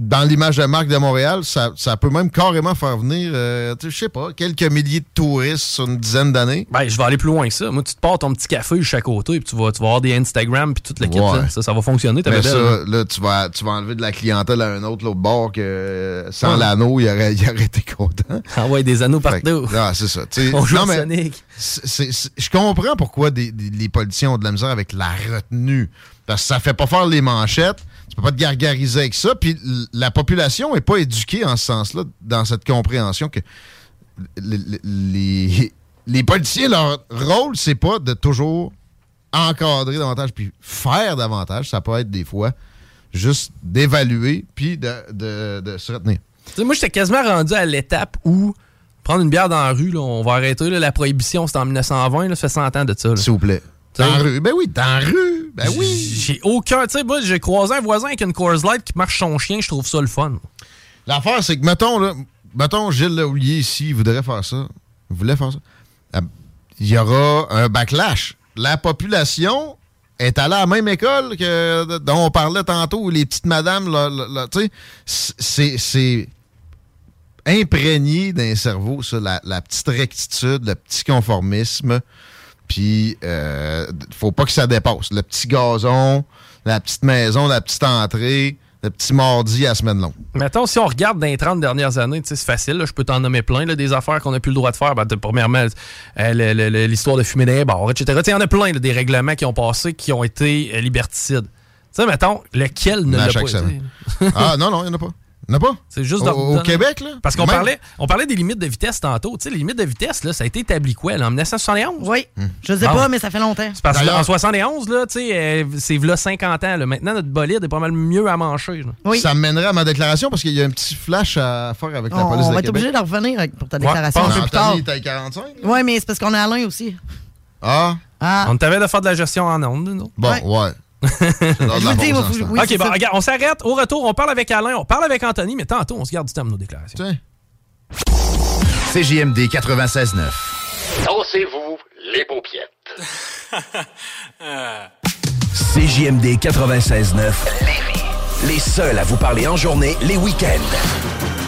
Dans l'image de marque de Montréal, ça, ça peut même carrément faire venir, euh, je sais pas, quelques milliers de touristes sur une dizaine d'années. Ben, je vais aller plus loin que ça. Moi, tu te pars ton petit café chaque côté, puis tu vas, tu vas avoir des Instagram, puis toute l'équipe. Ouais. Ça, ça, va fonctionner, Mais belle. ça, là, tu vas, tu vas enlever de la clientèle à un autre l'autre bord que euh, sans Ouais. l'anneau, il aurait, il aurait été content. Ah ouais, des anneaux partout. Ah, c'est ça. On joue Non, à mais Sonic. Je comprends pourquoi des- des- les politiciens ont de la misère avec la retenue. Parce que ça fait pas faire les manchettes. Tu peux pas te gargariser avec ça. Puis la population est pas éduquée en ce sens-là, dans cette compréhension que les, les, les politiciens, leur rôle, c'est pas de toujours encadrer davantage puis faire davantage. Ça peut être des fois juste d'évaluer puis de, de- de se retenir. Tu sais, moi, j'étais quasiment rendu à l'étape où prendre une bière dans la rue, là, on va arrêter. là, la prohibition, c'était en 1920, là, ça fait 100 ans de ça. S'il vous plaît. Dans la rue. Ben oui, dans la rue. Ben oui. J'ai aucun. Tu sais, moi, j'ai croisé un voisin avec une Coors Light qui marche son chien, je trouve ça le fun. L'affaire, c'est que, mettons, là, mettons, Gilles Laulier ici, il voudrait faire ça. Il voulait faire ça. Euh, Il y aura un backlash. La population est allée à la même école que dont on parlait tantôt, où les petites madames, là, là, là, tu sais, c'est- c'est imprégné d'un cerveau, ça, la, la petite rectitude, le petit conformisme. Puis, euh, faut pas que ça dépasse. Le petit gazon, la petite maison, la petite entrée, le petit mardi à semaine longue. Mettons, si on regarde dans les 30 dernières années, c'est facile, là, je peux t'en nommer plein, là, des affaires qu'on n'a plus le droit de faire. Ben, premièrement, euh, l'histoire de fumer les bars, etc. Il y en a plein, là, des règlements qui ont passé qui ont été euh, liberticides. Tu sais, mettons, lequel ne l'a pas été? ah non, non, il n'y en a pas. N'a pas? C'est juste Au- Québec, là? Parce qu'on Même- parlait, on parlait des limites de vitesse tantôt. Tu sais, les limites de vitesse, là, ça a été établi quoi, là, en 1971? Oui. Je sais Bon. pas, mais ça fait longtemps. C'est parce qu'en 71, là, tu sais, euh, c'est là 50 ans. Là. Maintenant, notre bolide est pas mal mieux à manger. là. Ça mènerait à ma déclaration parce qu'il y a un petit flash à faire avec la On, police on de va être Québec. obligé de revenir pour ta Ouais, déclaration peu plus tard. Anthony, t'as 45? Oui, mais c'est parce qu'on a Alain aussi. Ah. Ah. On t'avait de faire de la gestion en ondes, nous. Bon, ouais. Oui, OK, bon, ça. regarde, on s'arrête. Au retour, on parle avec Alain, on parle avec Anthony, mais tantôt, on se garde du temps de nos déclarations. CJMD 96.9. Dansez-vous les paupiettes. CJMD 96.9. Les seuls à vous parler en journée, les week-ends.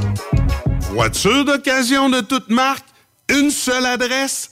Voiture d'occasion de toute marque, une seule adresse,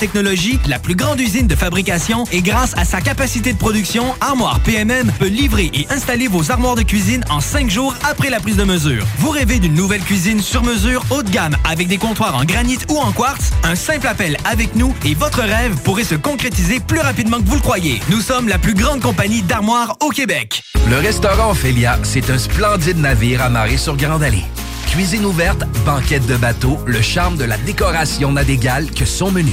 technologie, la plus grande usine de fabrication et grâce à sa capacité de production, Armoire PMM peut livrer et installer vos armoires de cuisine en cinq jours après la prise de mesure. Vous rêvez d'une nouvelle cuisine sur mesure haut de gamme avec des comptoirs en granit ou en quartz? Un simple appel avec nous et votre rêve pourrait se concrétiser plus rapidement que vous le croyez. Nous sommes la plus grande compagnie d'armoires au Québec. Le restaurant Ophélia, c'est un splendide navire amarré sur Grande Allée. Cuisine ouverte, banquette de bateau, le charme de la décoration n'a d'égal que son menu.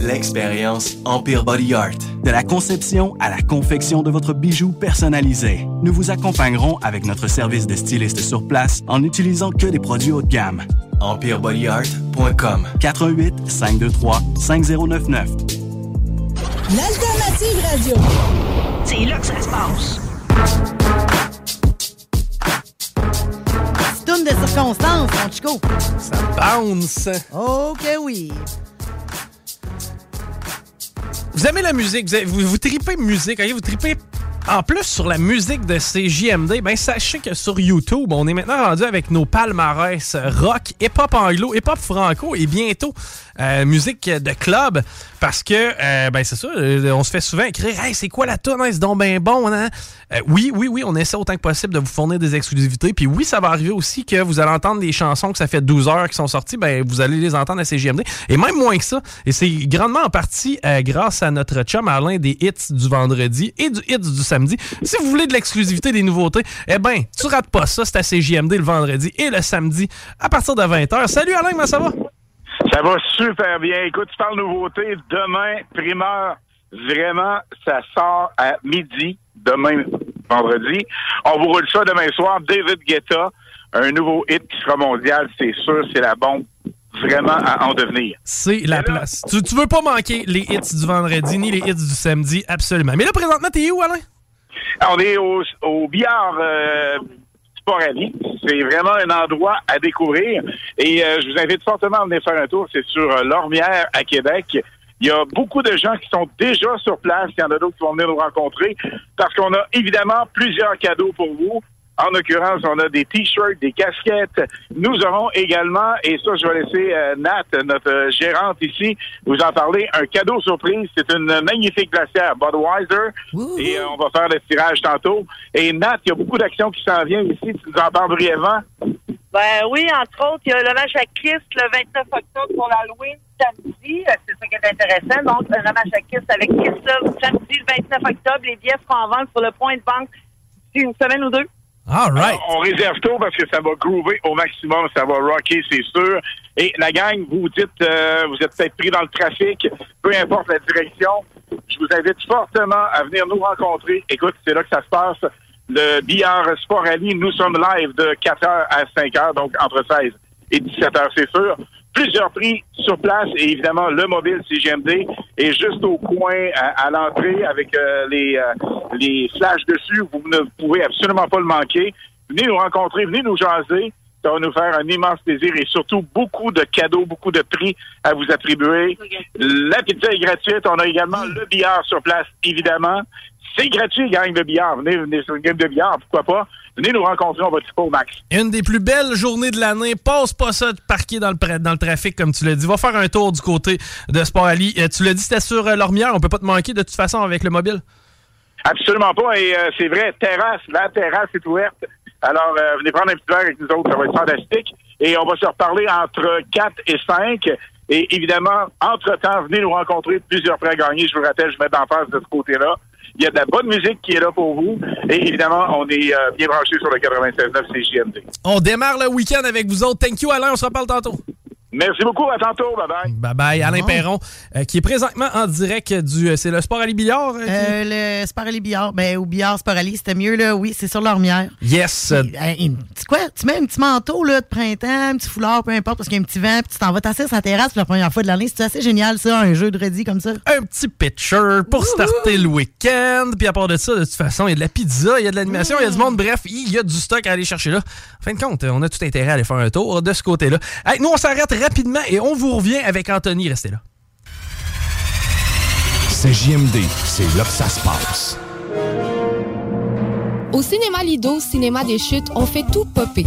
L'expérience Empire Body Art. De la conception à la confection de votre bijou personnalisé. Nous vous accompagnerons avec notre service de styliste sur place en n'utilisant que des produits haut de gamme. EmpireBodyArt.com 418 523 5099 L'alternative radio. C'est là que ça se passe. Tourne de circonstance, mon chico. Ça bounce. Ok, oui. Vous aimez la musique, vous, avez- vous, tripez musique, vous tripez en plus sur la musique de CJMD, ben sachez que sur YouTube, on est maintenant rendu avec nos palmarès rock, hip-hop anglo, hip-hop franco et bientôt euh, musique de club parce que, euh, ben c'est ça, euh, on se fait souvent écrire « Hey, c'est quoi la? Hein, c'est donc ben bon, hein? Euh, oui, oui, oui, on essaie autant que possible de vous fournir des exclusivités. Puis oui, ça va arriver aussi que vous allez entendre des chansons que ça fait 12 heures qui sont sorties. Ben, vous allez les entendre à CGMD. Et même moins que ça. Et c'est grandement en partie euh, grâce à notre chum Alain des hits du vendredi et du hits du samedi. Si vous voulez de l'exclusivité des nouveautés, eh ben, tu rates pas ça. C'est à CGMD le vendredi et le samedi à partir de 20h. Salut Alain, comment ça va? Ça va super bien. Écoute, tu parles nouveauté. Demain, primeur, vraiment, ça sort à midi, demain, vendredi. On vous roule ça demain soir. David Guetta, un nouveau hit qui sera mondial, c'est sûr, c'est la bombe vraiment à en devenir. C'est la place. Tu, tu veux pas manquer les hits du vendredi ni les hits du samedi, absolument. Mais là, présentement, t'es où, Alain? On est au, au billard euh, C'est vraiment un endroit à découvrir. Et euh, je vous invite fortement à venir faire un tour. C'est sur euh, Lormière à Québec. Il y a beaucoup de gens qui sont déjà sur place. Il y en a d'autres qui vont venir nous rencontrer parce qu'on a évidemment plusieurs cadeaux pour vous. En l'occurrence, on a des t-shirts, des casquettes. Nous aurons également, et ça, je vais laisser euh, Nat, notre euh, gérante ici, vous en parler, un cadeau surprise. C'est une magnifique glacière Budweiser. Et euh, on va faire le tirage tantôt. Et Nat, il y a beaucoup d'actions qui s'en viennent ici. Tu nous en parles brièvement? Ben oui, entre autres, il y a le match à Kiss le 29 octobre pour l'Halloween samedi. Euh, C'est ça qui est intéressant. Donc, le match à Kiss avec Kiss là, samedi le 29 octobre. Les billets seront en vente sur le point de banque d'ici une semaine ou deux. All right. On réserve tôt parce que ça va groover au maximum, ça va rocker, c'est sûr. Et la gang, vous dites, euh, vous êtes peut-être pris dans le trafic, peu importe la direction. Je vous invite fortement à venir nous rencontrer. Écoute, c'est là que ça se passe. Le billard Sport Rally, nous sommes live de 4h à 5h, donc entre 16 et 17h, c'est sûr. Plusieurs prix sur place et évidemment le mobile CGMD est juste au coin à, à l'entrée avec euh, les, euh, les flashs dessus. Vous ne pouvez absolument pas le manquer. Venez nous rencontrer, venez nous jaser. Ça va nous faire un immense plaisir et surtout beaucoup de cadeaux, beaucoup de prix à vous attribuer. La pizza est gratuite. On a également le billard sur place, évidemment. C'est gratuit, gang de billard. Venez, venez sur une game de billard, pourquoi pas? Venez nous rencontrer, on va triper au max. Une des plus belles journées de l'année. Passe pas ça de parquer dans le, pra- dans le trafic, comme tu l'as dit. Va faire un tour du côté de Sport Ali. Euh, tu l'as dit, c'était sur euh, Lormière. On peut pas te manquer de toute façon avec le mobile. Absolument pas. Et euh, c'est vrai, terrasse, la terrasse est ouverte. Alors, euh, venez prendre un petit verre avec nous autres, ça va être fantastique. Et on va se reparler entre 4 et 5. Et évidemment, entre-temps, venez nous rencontrer plusieurs prêts à gagner. Je vous rappelle, je mets en face de ce côté-là. Il y a de la bonne musique qui est là pour vous. Et évidemment, on est euh, bien branché sur le 96.9 CJMD. On démarre le week-end avec vous autres. Thank you, Alain. On se reparle tantôt. Merci beaucoup. À tantôt. Bye-bye. Bye bye. Alain Perron, euh, qui est présentement en direct du. euh, C'est le Sport Ali Billard. euh, qui- Euh, le Sport Ali Billard, ben, au Billard Sport Ali, c'était mieux, là. Oui, c'est sur l'ormière. Yes. Tu quoi? Tu mets un petit manteau là, de printemps, un petit foulard, peu importe, parce qu'il y a un petit vent, puis tu t'en vas t'asseoir sur la terrasse pour la première fois de l'année. C'est assez génial, ça, un jeu de ready comme ça. un petit pitcher pour starter le week-end. Puis à part de ça, de toute façon, il y a de la pizza, il y a de l'animation, il y a du monde. Bref, il y a du stock à aller chercher là. En fin de compte, on a tout intérêt à aller faire un tour de ce côté-là. Hey, nous, on s'arrête rapidement et on vous revient avec Anthony. Restez là. C'est JMD, c'est là que ça se passe. Au cinéma Lido, cinéma des chutes, on fait tout popper.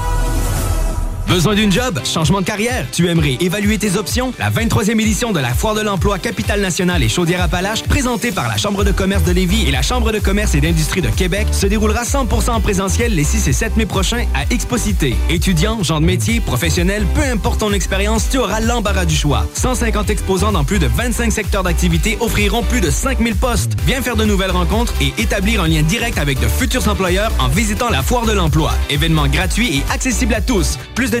Besoin d'une job? Changement de carrière? Tu aimerais évaluer tes options? La 23e édition de la Foire de l'emploi Capitale nationale et Chaudière-Appalaches, présentée par la Chambre de commerce de Lévis et la Chambre de commerce et d'industrie de Québec, se déroulera 100% en présentiel les 6 et 7 mai prochains à Exposité. Étudiants, gens de métier, professionnels, peu importe ton expérience, tu auras l'embarras du choix. 150 exposants dans plus de 25 secteurs d'activité offriront plus de 5000 postes. Viens faire de nouvelles rencontres et établir un lien direct avec de futurs employeurs en visitant la Foire de l'emploi. Événement gratuit et accessible à tous. Plus de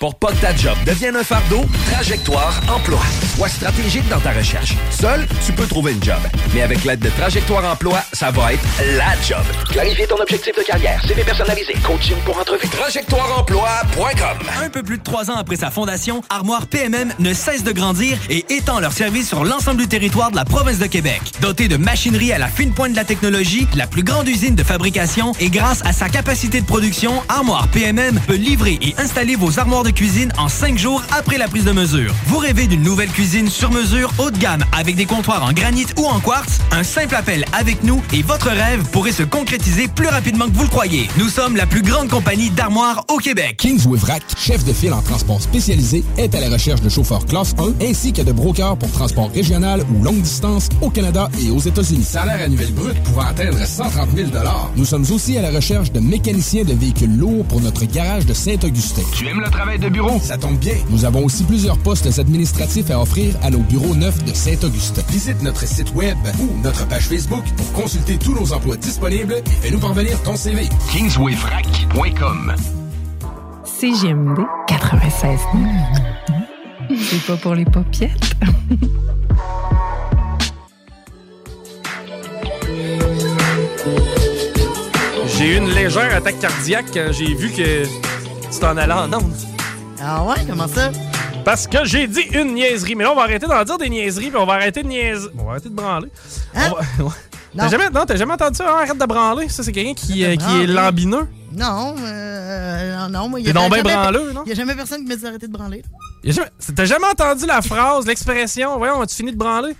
Pour pas que ta job devienne un fardeau, Trajectoire Emploi. Sois stratégique dans ta recherche. Seul, tu peux trouver une job. Mais avec l'aide de Trajectoire Emploi, ça va être la job. Clarifier ton objectif de carrière, CV personnalisé, coaching pour entrevue. TrajectoireEmploi.com Un peu plus de trois ans après sa fondation, Armoire PMM ne cesse de grandir et étend leur service sur l'ensemble du territoire de la province de Québec. Dotée de machinerie à la fine pointe de la technologie, la plus grande usine de fabrication et grâce à sa capacité de production, Armoire PMM peut livrer et installer vos armoires de cuisine en cinq jours après la prise de mesure. Vous rêvez d'une nouvelle cuisine sur mesure haut de gamme avec des comptoirs en granit ou en quartz? Un simple appel avec nous et votre rêve pourrait se concrétiser plus rapidement que vous le croyez. Nous sommes la plus grande compagnie d'armoires au Québec. Kingsway Vrac, chef de file en transport spécialisé, est à la recherche de chauffeurs classe 1 ainsi que de brokers pour transport régional ou longue distance au Canada et aux États-Unis. Salaire annuel brut pouvant atteindre 130 000 Nous sommes aussi à la recherche de mécaniciens de véhicules lourds pour notre garage de Saint-Augustin. Tu aimes le travail de bureau? Ça tombe bien. Nous avons aussi plusieurs postes administratifs à offrir à nos bureaux neufs de Saint-Augustin. Visite notre site web ou notre page Facebook pour consulter tous nos emplois disponibles et fais-nous parvenir ton CV. KingswayFrac.com CGMD 96. C'est pas pour les paupiètes. J'ai eu une légère attaque cardiaque quand j'ai vu que tu t'en allais en ondes. Ah ouais, comment ça? Parce que j'ai dit une niaiserie. Mais là, on va arrêter d'en dire des niaiseries, puis on va arrêter de niaiser. On va arrêter de branler. Hein? Va-. T'as jamais, non, t'as jamais entendu ça? hein? Arrête de branler. Ça, c'est quelqu'un qui, euh, qui est lambineux. Non, euh, non, moi, il y a donc branleux, non? Il y a jamais personne qui m'a dit d'arrêter de branler. T'as jamais entendu la phrase, l'expression? Voyons, as-tu fini de branler?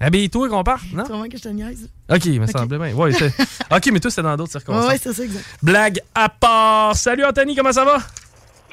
Habille-toi qu'on parte, non? Comprends que je te niaise? Ok, il me semblait bien. Ouais, c'est- ok, mais toi, c'était dans d'autres circonstances. Ouais, c'est ça, exact. Blague à part. Salut Anthony, comment ça va?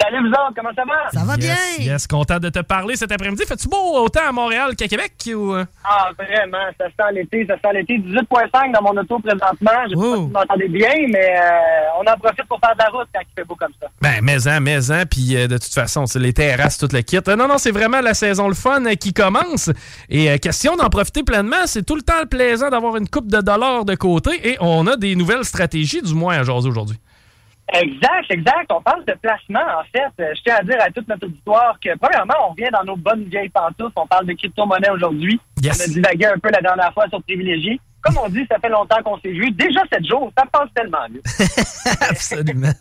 Salut vous autres, comment ça va? Ça va yes, bien! Yes, content de te parler cet après-midi. Fais-tu beau autant à Montréal qu'à Québec? Ou... euh? Ah, vraiment, ça sent l'été, ça sent l'été. 18.5 dans mon auto présentement. Je sais pas si vous m'entendez bien, mais euh, on en profite pour faire de la route quand il fait beau comme ça. Ben, mais-en, mais-en, puis euh, de toute façon, c'est les terrasses, tout le kit. Euh, non, non, c'est vraiment la saison le fun qui commence. Et euh, question d'en profiter pleinement, c'est tout le temps plaisant d'avoir une coupe de dollars de côté et on a des nouvelles stratégies, du moins à jaser aujourd'hui. Exact, exact. On parle de placement, en fait. Je tiens à dire à toute notre auditoire que, premièrement, on revient dans nos bonnes vieilles pantoufles. On parle de crypto-monnaie aujourd'hui. Yes. On a divagué un peu la dernière fois sur privilégié. Comme on dit, ça fait longtemps qu'on s'est vu. Déjà sept jours, ça passe tellement mieux. Absolument.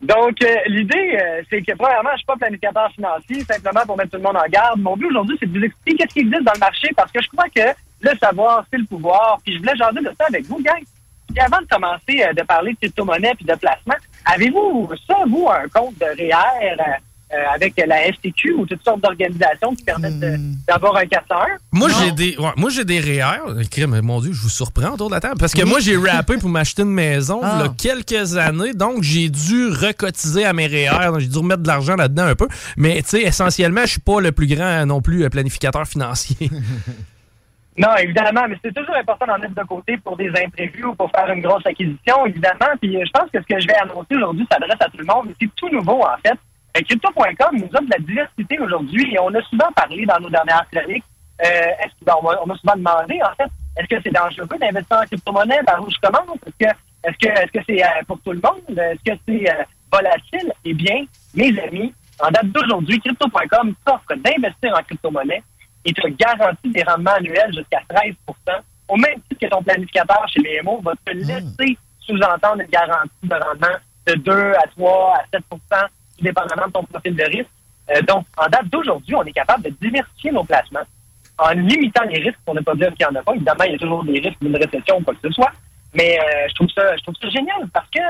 Donc, euh, l'idée, euh, c'est que, premièrement, je suis pas planificateur financier, simplement pour mettre tout le monde en garde. Mon but aujourd'hui, c'est de vous expliquer qu'est-ce qui existe dans le marché, parce que je crois que le savoir, c'est le pouvoir. Puis je voulais jaser de ça avec vous, gang. Puis avant de commencer euh, de parler de crypto-monnaie puis de placement, avez-vous, ça, vous, un compte de REER euh, euh, avec la FTQ ou toutes sortes d'organisations qui permettent de- d'avoir un 401? Moi, j'ai des, ouais, moi, j'ai des REER. Crime, Mon Dieu, je vous surprends autour de la table. Parce que Oui. moi, j'ai rappé pour m'acheter une maison Ah. il y a quelques années. Donc, j'ai dû recotiser à mes REER. Donc, J'ai dû remettre de l'argent là-dedans un peu. Mais, tu sais, essentiellement, je suis pas le plus grand non plus euh, planificateur financier. Non, évidemment, mais c'est toujours important d'en mettre de côté pour des imprévus ou pour faire une grosse acquisition, évidemment. Puis euh, je pense que ce que je vais annoncer aujourd'hui s'adresse à tout le monde. C'est tout nouveau, en fait. Euh, Crypto.com nous offre de la diversité aujourd'hui et on a souvent parlé dans nos dernières chroniques. Euh, est-ce ben, on m'a- souvent demandé, en fait, est-ce que c'est dangereux d'investir en crypto-monnaie? Par où je commence? Est-ce que est-ce que est-ce que c'est euh, pour tout le monde? Est-ce que c'est volatile? Eh bien, mes amis, en date d'aujourd'hui, Crypto.com t'offre d'investir en crypto-monnaie et te garantit des rendements annuels jusqu'à 13% au même titre que ton planificateur chez BMO va te laisser sous-entendre une garantie de rendement de 2 à 3 à 7 tout dépendamment de ton profil de risque. Euh, donc, en date d'aujourd'hui, on est capable de diversifier nos placements en limitant les risques pour ne pas dire qu'il n'y en a pas. Évidemment, il y a toujours des risques d'une récession ou quoi que ce soit. Mais euh, je trouve ça je trouve ça génial parce que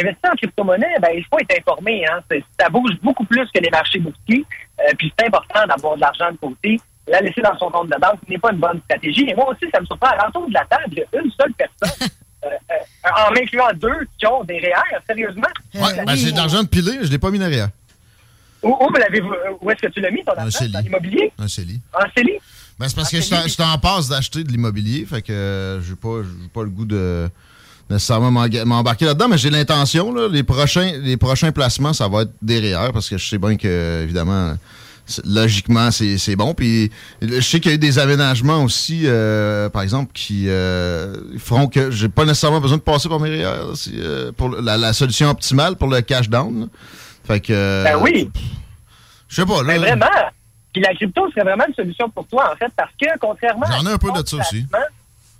investir en crypto-monnaie, ben, il faut être informé. Hein. Ça bouge beaucoup plus que les marchés boursiers. Euh, puis c'est important d'avoir de l'argent de côté. La laisser dans son compte de banque n'est pas une bonne stratégie. Et moi aussi, ça me surprend. À l'entour de la table, il y a une seule personne, euh, euh, en m'incluant deux, qui ont des REER, sérieusement. Ouais, ben, j'ai de l'argent de pilé, je l'ai pas mis derrière. Où, où vous l'avez- où est-ce que tu l'as mis, ton Un argent? CELI. Dans l'immobilier? Un CELI. En CELI? Ben, c'est parce que je suis en- je suis en passe d'acheter de l'immobilier, fait que euh, j'ai pas, j'ai pas le goût de nécessairement m'embarquer là-dedans, mais j'ai l'intention, là, les prochains, les prochains placements, ça va être derrière, parce que je sais bien que, évidemment, logiquement, c'est bon. Puis je sais qu'il y a eu des aménagements aussi, euh, par exemple, qui euh, feront que j'ai pas nécessairement besoin de passer par mes euh, pour la, la solution optimale pour le cash down. Fait que. Ben oui. Je sais pas, là. Ben vraiment. Puis la crypto serait vraiment une solution pour toi, en fait, parce que contrairement J'en ai un peu à de ça aussi.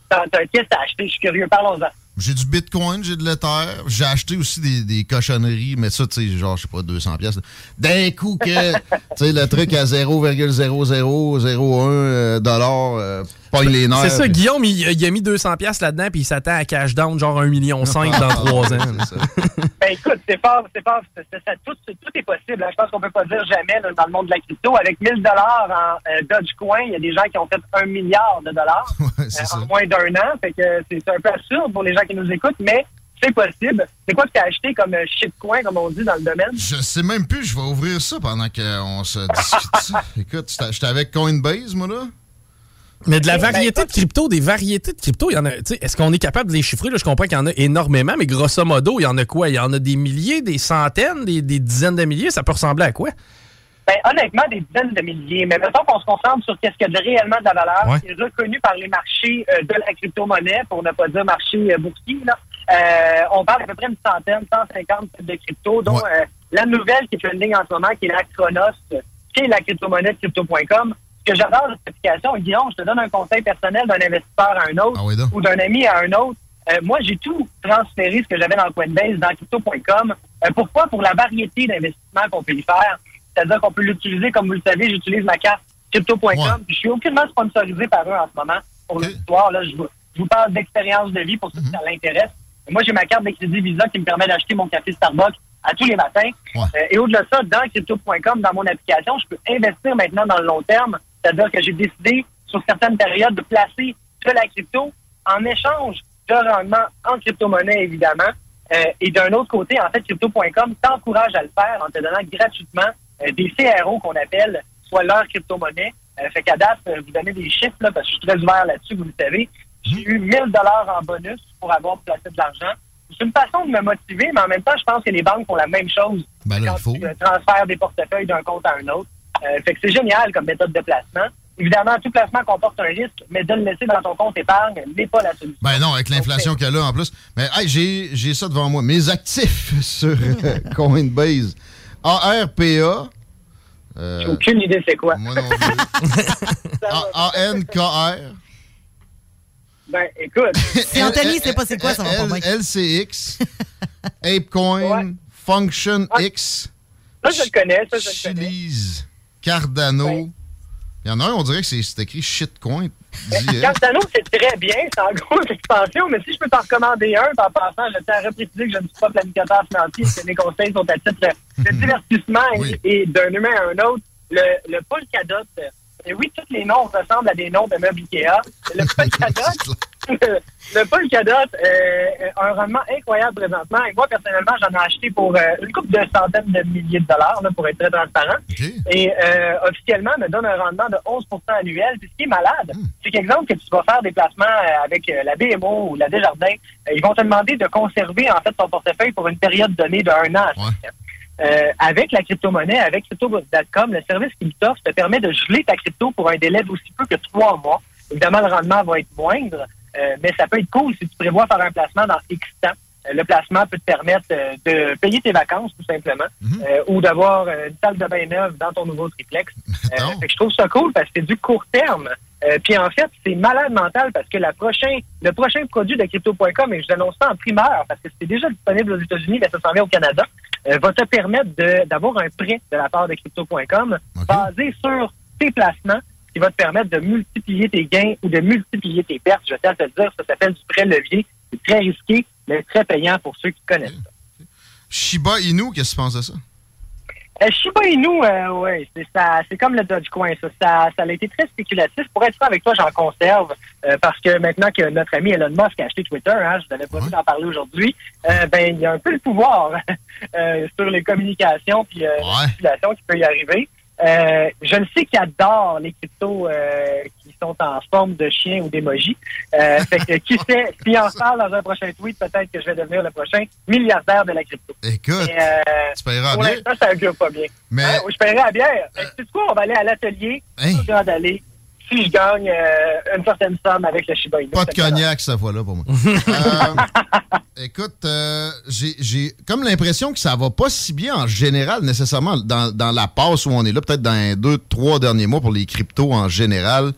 T'as qu'est-ce que t'as acheté? Je suis curieux, parlons-en. J'ai du Bitcoin, j'ai de l'Ether. J'ai acheté aussi des, des cochonneries, mais ça, tu sais, genre, je sais pas, 200 pièces. D'un coup que, tu sais, le truc à 0,0001 euh, dollars euh, pogne les nerfs. C'est ça, Guillaume, il, il a mis 200$ piastres là-dedans, puis il s'attend à cash down genre 1,5 million dans 3 ans. Ben écoute, c'est pas, c'est pas, c'est- c'est- ça- tout, tout est possible. hein. Je pense qu'on peut pas dire jamais là, dans le monde de la crypto. Avec 1000 dollars en euh, Dogecoin, il y a des gens qui ont fait un milliard de dollars euh, en moins d'un an. Fait que c'est c'est un peu absurde pour les gens qui nous écoutent, mais c'est possible. C'est quoi que tu as acheté comme euh, shitcoin, comme on dit dans le domaine? Je sais même plus, je vais ouvrir ça pendant qu'on se discute. Écoute, j'étais j'étais avec Coinbase, moi, là. Mais de la ben, variété de crypto, des variétés de crypto, il y en a. tu sais, Est-ce qu'on est capable de les chiffrer? Là, je comprends qu'il y en a énormément, mais grosso modo, il y en a quoi? Il y en a des milliers, des centaines, des, des dizaines de milliers? Ça peut ressembler à quoi? Ben, honnêtement, des dizaines de milliers. Mais mettons qu'on se concentre sur qu'est-ce qu'il y a de réellement de la valeur, Ouais. qui est reconnu par les marchés euh, de la crypto-monnaie, pour ne pas dire marché euh, boursier. Là. Euh, on parle à peu près d'une centaine, 150 types de crypto, dont euh, la nouvelle qui est trending en ce moment, qui est la Chronos, qui est la crypto-monnaie de crypto.com. Ce que j'adore de cette application, Guillaume, je te donne un conseil personnel d'un investisseur à un autre ou d'un ami à un autre. Euh, moi, j'ai tout transféré ce que j'avais dans Coinbase, dans crypto.com. Euh, pourquoi? Pour la variété d'investissements qu'on peut y faire. C'est-à-dire qu'on peut l'utiliser, comme vous le savez, j'utilise ma carte crypto.com. puis Je suis aucunement sponsorisé par eux en ce moment pour l'histoire. Là, je vous, je vous parle d'expérience de vie pour ceux qui ça l'intéresse. Moi, j'ai ma carte de crédit Visa qui me permet d'acheter mon café Starbucks à tous les matins. Euh, et au-delà de ça, dans crypto.com, dans mon application, je peux investir maintenant dans le long terme. C'est-à-dire que j'ai décidé, sur certaines périodes, de placer de la crypto en échange de rendement en crypto-monnaie, évidemment. Euh, et d'un autre côté, en fait, crypto.com t'encourage à le faire en te donnant gratuitement euh, des CRO qu'on appelle, soit leur crypto-monnaie. Euh, fait qu'à date, euh, vous donnez des chiffres, là, parce que je suis très ouvert là-dessus, vous le savez. J'ai eu 1000 dollars en bonus pour avoir placé de l'argent. C'est une façon de me motiver, mais en même temps, je pense que les banques font la même chose Ben là, quand faut. tu transfères des portefeuilles d'un compte à un autre. Euh, fait que c'est génial comme méthode de placement. Évidemment, tout placement comporte un risque, mais de le laisser dans ton compte épargne n'est pas la solution. Ben non, avec l'inflation qu'elle a en plus. Mais hey, j'ai, j'ai ça devant moi. Mes actifs sur euh, Coinbase. ARPA. Euh, J'ai aucune idée c'est quoi. Moi non plus. A- ANKR. Ben, écoute. Si Anthony sait pas c'est quoi, ça va pas bien. LCX. Apecoin. Function X. Ça, je le connais, ça, je le connais. Cardano. Il y en a un, on dirait que c'est, écrit shitcoin. Euh, Cardano, c'est très bien, c'est en grosse expansion, mais si je peux t'en recommander un, en passant, je tiens à repréciser que je ne suis pas planificateur financier, que mes conseils sont à titre de divertissement et, et d'un humain à un autre. Le, le Polkadot, et oui, tous les noms ressemblent à des noms de meubles Ikea. Le Polkadot, le Polkadot, euh, a un rendement incroyable présentement. Et moi, personnellement, j'en ai acheté pour euh, une couple de centaines de milliers de dollars, là, pour être très transparent. Et euh, officiellement, me donne un rendement de 11% annuel. Puis ce qui est malade, c'est qu'exemple, que tu vas faire des placements euh, avec euh, la BMO ou la Desjardins, euh, ils vont te demander de conserver en fait ton portefeuille pour une période donnée d'un an. Euh, avec la crypto-monnaie, avec crypto.com, le service qu'il t'offre te permet de geler ta crypto pour un délai d'aussi peu que trois mois. Évidemment, le rendement va être moindre, euh, mais ça peut être cool si tu prévois faire un placement dans X temps. Euh, Le placement peut te permettre euh, de payer tes vacances, tout simplement, euh, ou d'avoir une salle de bain neuve dans ton nouveau triplex. Fait que je trouve ça cool parce que c'est du court terme. Puis en fait, c'est malade mental parce que la prochain, le prochain produit de crypto.com, et je l'annonce ça en primeur parce que c'est déjà disponible aux États-Unis, mais ça s'en vient au Canada, va te permettre d'avoir un prêt de la part de crypto.com basé sur tes placements qui va te permettre de multiplier tes gains ou de multiplier tes pertes. Je vais te le dire, ça s'appelle du prêt levier. C'est très risqué, mais très payant pour ceux qui connaissent ça. Shiba Inu, qu'est-ce que tu penses de ça? Euh, Shiba Inu, euh, ouais, c'est ça, c'est comme le Dogecoin, ça. Ça, ça a été très spéculatif. Pour être franc avec toi, j'en conserve euh, parce que maintenant que notre ami Elon Musk a acheté Twitter, hein, je n'avais pas vu d'en parler aujourd'hui, euh, ben il y a un peu le pouvoir sur les communications puis euh, la spéculation qui peut y arriver. Euh, je le sais qu'il adore les cryptos euh, qui sont en forme de chien ou d'émoji. Euh, fait que qui sait, s'il en parle dans un prochain tweet, peut-être que je vais devenir le prochain milliardaire de la crypto. Écoute, euh, tu paieras pour bien. l'instant, ça augure pas bien. Mais- Hein, je paierai à bière. Fait que, sais-tu quoi? On va aller à l'atelier, Hein? au Grand Allée, si je gagne euh, une certaine somme avec le Shiba Inu. Pas de cognac cette fois-là pour moi. Euh, écoute, euh, j'ai- comme l'impression que ça va pas si bien en général, nécessairement, dans, dans la passe où on est là, peut-être dans les deux, trois derniers mois pour les cryptos en général.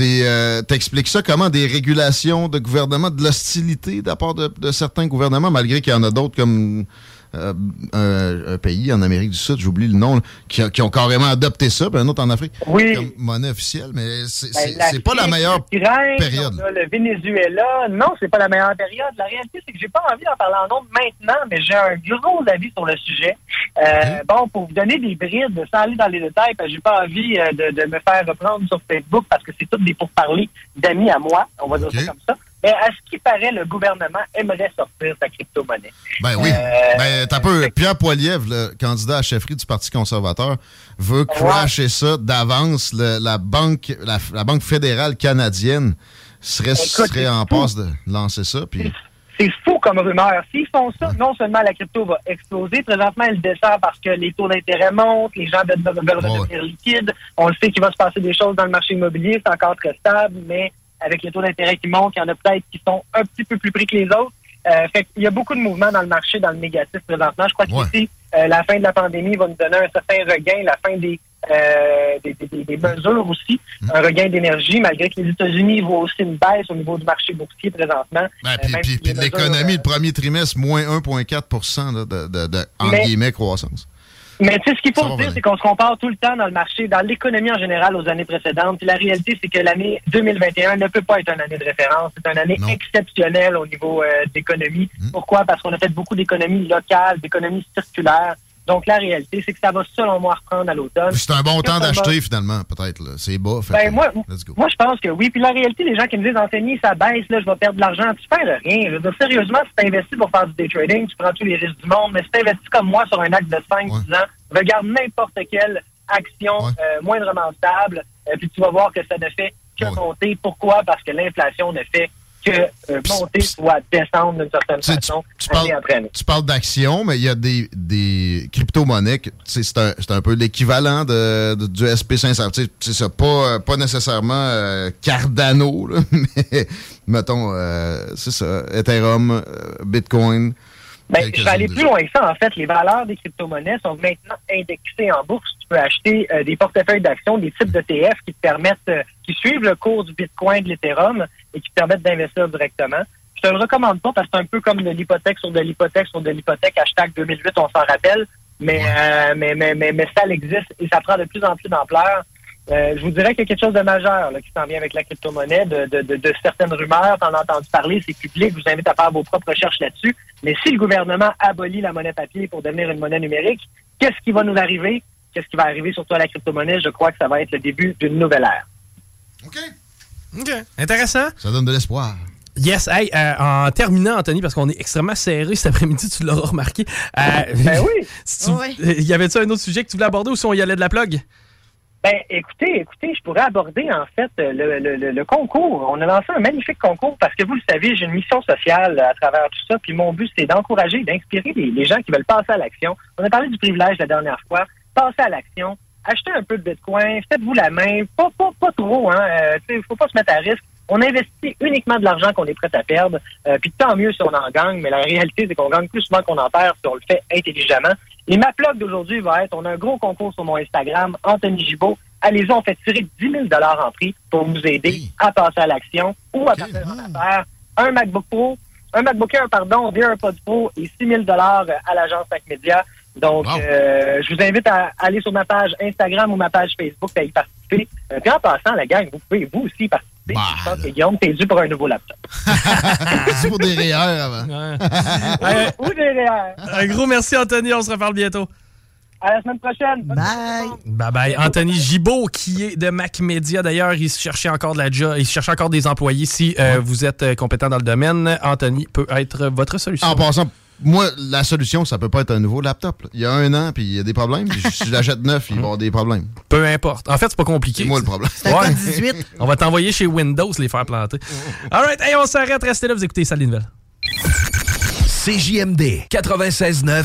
Euh, T'expliques ça comment des régulations de gouvernement, de l'hostilité de la part de certains gouvernements, malgré qu'il y en a d'autres comme euh, un, un pays en Amérique du Sud, j'oublie le nom, là, qui, a- qui ont carrément adopté ça, puis un autre en Afrique, Oui. comme monnaie officielle, mais c'est Ben, pas la meilleure période. on a le Venezuela. Non, c'est pas la meilleure période. La réalité, c'est que j'ai pas envie d'en parler en nombre maintenant, mais j'ai un gros avis sur le sujet. Euh, Bon, pour vous donner des brides, sans aller dans les détails, parce que j'ai pas envie euh, de, de me faire reprendre sur Facebook parce que c'est tout des pourparlers d'amis à moi. On va dire ça comme ça. Mais à ce qui paraît, le gouvernement aimerait sortir sa crypto-monnaie. Ben oui. Euh, ben, t'as peu. Pierre Poilievre, le candidat à la chefferie du Parti conservateur, veut crasher ça d'avance. La banque, la, la banque fédérale canadienne serait, serait en passe de lancer ça. Puis, C'est fou comme rumeur. S'ils font ça, non seulement la crypto va exploser, présentement elle descend parce que les taux d'intérêt montent, les gens veulent, veulent redevenir liquides. On le sait qu'il va se passer des choses dans le marché immobilier, c'est encore très stable, mais avec les taux d'intérêt qui montent, il y en a peut-être qui sont un petit peu plus pris que les autres. Euh, fait qu'il y a beaucoup de mouvements dans le marché, dans le négatif présentement. Je crois qu'ici, euh, la fin de la pandémie va nous donner un certain regain, la fin des, euh, des, des- des- des mesures aussi, un regain d'énergie, malgré que les États-Unis voient aussi une baisse au niveau du marché boursier présentement. ben, Euh, puis, puis- si l'économie, le premier trimestre, moins 1,4 là, de, de, de, entre Mais- guillemets, croissance. Mais tu sais, ce qu'il faut dire, c'est qu'on se compare tout le temps dans le marché, dans l'économie en général aux années précédentes. Puis la réalité, c'est que l'année 2021 ne peut pas être une année de référence. C'est une année exceptionnelle au niveau euh, d'économie. Hmm. Pourquoi? Parce qu'on a fait beaucoup d'économies locales, d'économies circulaires. Donc la réalité, c'est que ça va selon moi reprendre à l'automne. C'est un bon temps d'acheter, finalement, peut-être. là. C'est bas. fait Ben, moi, let's go. moi, je pense que oui. Puis la réalité, les gens qui me disent enseigner, ça baisse, là, je vais perdre de l'argent. Tu perds rien. Je veux dire, sérieusement, si tu investis pour faire du day trading, tu prends tous les risques du monde. Mais si tu investis comme moi sur un acte de 5-10 ans, regarde n'importe quelle action euh, moindrement stable, euh, puis tu vas voir que ça ne fait que monter. Pourquoi? Parce que l'inflation ne fait que euh, monter, soit descendre d'une certaine façon, Tu année parles, après année. tu parles d'actions, mais il y a des, des crypto-monnaies, tu c'est un, c'est un peu l'équivalent de, de- du SP500. Tu sais, C'est ça, pas, pas nécessairement euh, Cardano, là, mais mettons, euh, c'est ça, Ethereum, euh, Bitcoin. Ben, je vais aller plus loin que ça. En fait, les valeurs des crypto-monnaies sont maintenant indexées en bourse. Tu peux acheter euh, des portefeuilles d'actions, des types d'ETF qui te permettent, euh, qui suivent le cours du Bitcoin, de l'Ethereum et qui te permettent d'investir directement. Je te le recommande pas parce que c'est un peu comme de l'hypothèque sur de l'hypothèque sur de l'hypothèque. Hashtag 2008, on s'en rappelle. Mais, euh, mais, mais, mais, mais ça existe et ça prend de plus en plus d'ampleur. Euh, je vous dirais qu'il y a quelque chose de majeur là, qui s'en vient avec la crypto-monnaie, de, de, de, de certaines rumeurs, t'en as entendu parler, c'est public, je vous invite à faire vos propres recherches là-dessus. Mais si le gouvernement abolit la monnaie papier pour devenir une monnaie numérique, qu'est-ce qui va nous arriver? Qu'est-ce qui va arriver surtout à la crypto-monnaie? Je crois que ça va être le début d'une nouvelle ère. OK. Intéressant. Ça donne de l'espoir. Yes, hey, euh, en terminant, Anthony, parce qu'on est extrêmement serré cet après-midi, tu l'auras remarqué. Euh, Ben oui. si tu- Y avait-tu un autre sujet que tu voulais aborder ou si on y allait de la plug? Ben, écoutez, écoutez, je pourrais aborder en fait le, le- le- le concours. On a lancé un magnifique concours parce que vous le savez, j'ai une mission sociale à travers tout ça. Puis mon but, c'est d'encourager, d'inspirer les, gens qui veulent passer à l'action. On a parlé du privilège la dernière fois. Passer à l'action, achetez un peu de Bitcoin, faites-vous la main, pas, pas, pas trop, hein. Euh, sais, faut pas se mettre à risque. On investit uniquement de l'argent qu'on est prêt à perdre. Euh, puis tant mieux si on en gagne, mais la réalité, c'est qu'on gagne plus souvent qu'on en perd si on le fait intelligemment. Et ma plug d'aujourd'hui va être, on a un gros concours sur mon Instagram, Anthony Gibault. Allez-y, on fait tirer 10 000 en prix pour nous aider à passer à l'action ou à passer en affaires. Un MacBook Pro, un MacBook Air, pardon, des AirPods Pro et 6 000 à l'agence MacMedia. Donc, euh, je vous invite à aller sur ma page Instagram ou ma page Facebook à y participer. Euh, puis en passant, la gang, vous pouvez vous aussi participer. Je pense que Guillaume, t'es dû pour un nouveau laptop. C'est pour des REER avant. ou, ou des REER. Un gros merci, Anthony. On se reparle bientôt. À la semaine prochaine. Bye. Bye bye. Anthony Gibault, qui est de Mac Media. D'ailleurs, il se cherchait encore de la job, il cherchait encore des employés. Si euh, vous êtes compétent dans le domaine, Anthony peut être votre solution. En passant, moi, la solution, ça peut pas être un nouveau laptop. là. Il y a un an, puis il y a des problèmes. puis si je l'achète neuf, il va y avoir des problèmes. Peu importe. En fait, c'est pas compliqué. C'est moi le problème. C'est un code 18. On va t'envoyer chez Windows les faire planter. All right, hey, on s'arrête. Restez là, vous écoutez Salut Nouvelle. CJMD 96.9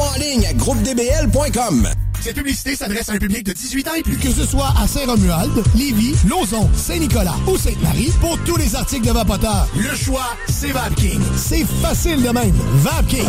en ligne à groupedbl.com. Cette publicité s'adresse à un public de 18 ans et plus. Que ce soit à Saint-Romuald, Lévis, Lauson, Saint-Nicolas ou Sainte-Marie, pour tous les articles de Vapoteur, le choix, c'est VapKing. C'est facile de même. VapKing.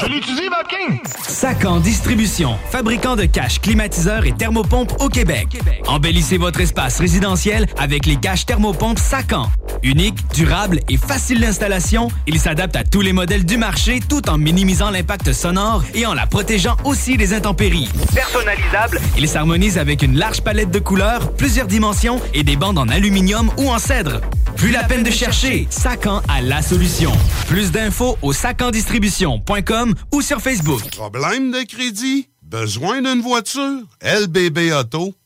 Je l'utilise, Vapking! Sacan Distribution, fabricant de caches, climatiseurs et thermopompes au Québec. Embellissez votre espace résidentiel avec les caches thermopompes Sacan. Unique, durable et facile d'installation, il s'adapte à tous les modèles du marché tout en minimisant l'impact sonore et en la protégeant aussi des intempéries. Personnalisable, il s'harmonise avec une large palette de couleurs, plusieurs dimensions et des bandes en aluminium ou en cèdre. Plus la peine de chercher, Sacan a la solution. Plus d'infos au sacandistribution.com ou sur Facebook. Problème de crédit? Besoin d'une voiture? LBBauto.com.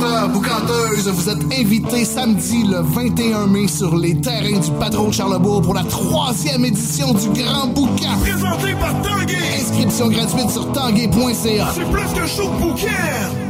Boucanteur, boucanteuse, vous êtes invités samedi le 21 mai sur les terrains du Patron de Charlebourg pour la troisième édition du Grand Boucan. Présenté par Tanguay. Inscription gratuite sur tanguay.ca. C'est plus que chaud bouquin.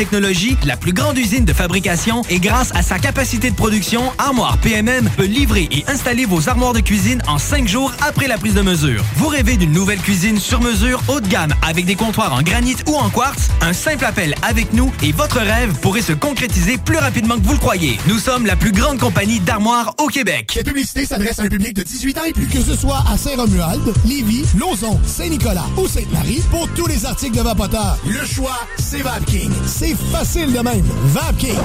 technologie, la plus grande usine de fabrication et grâce à sa capacité de production, Armoire PMM peut livrer et installer vos armoires de cuisine en cinq jours après la prise de mesure. Vous rêvez d'une nouvelle cuisine sur mesure haut de gamme avec des comptoirs en granit ou en quartz? Un simple appel avec nous et votre rêve pourrait se concrétiser plus rapidement que vous le croyez. Nous sommes la plus grande compagnie d'armoires au Québec. Cette publicité s'adresse à un public de 18 ans et plus. Que ce soit à Saint-Romuald, Lévis, Lauson, Saint-Nicolas ou Sainte-Marie, pour tous les articles de Vapoteur, le choix, c'est VapKing. C'est facile de même. Vapking.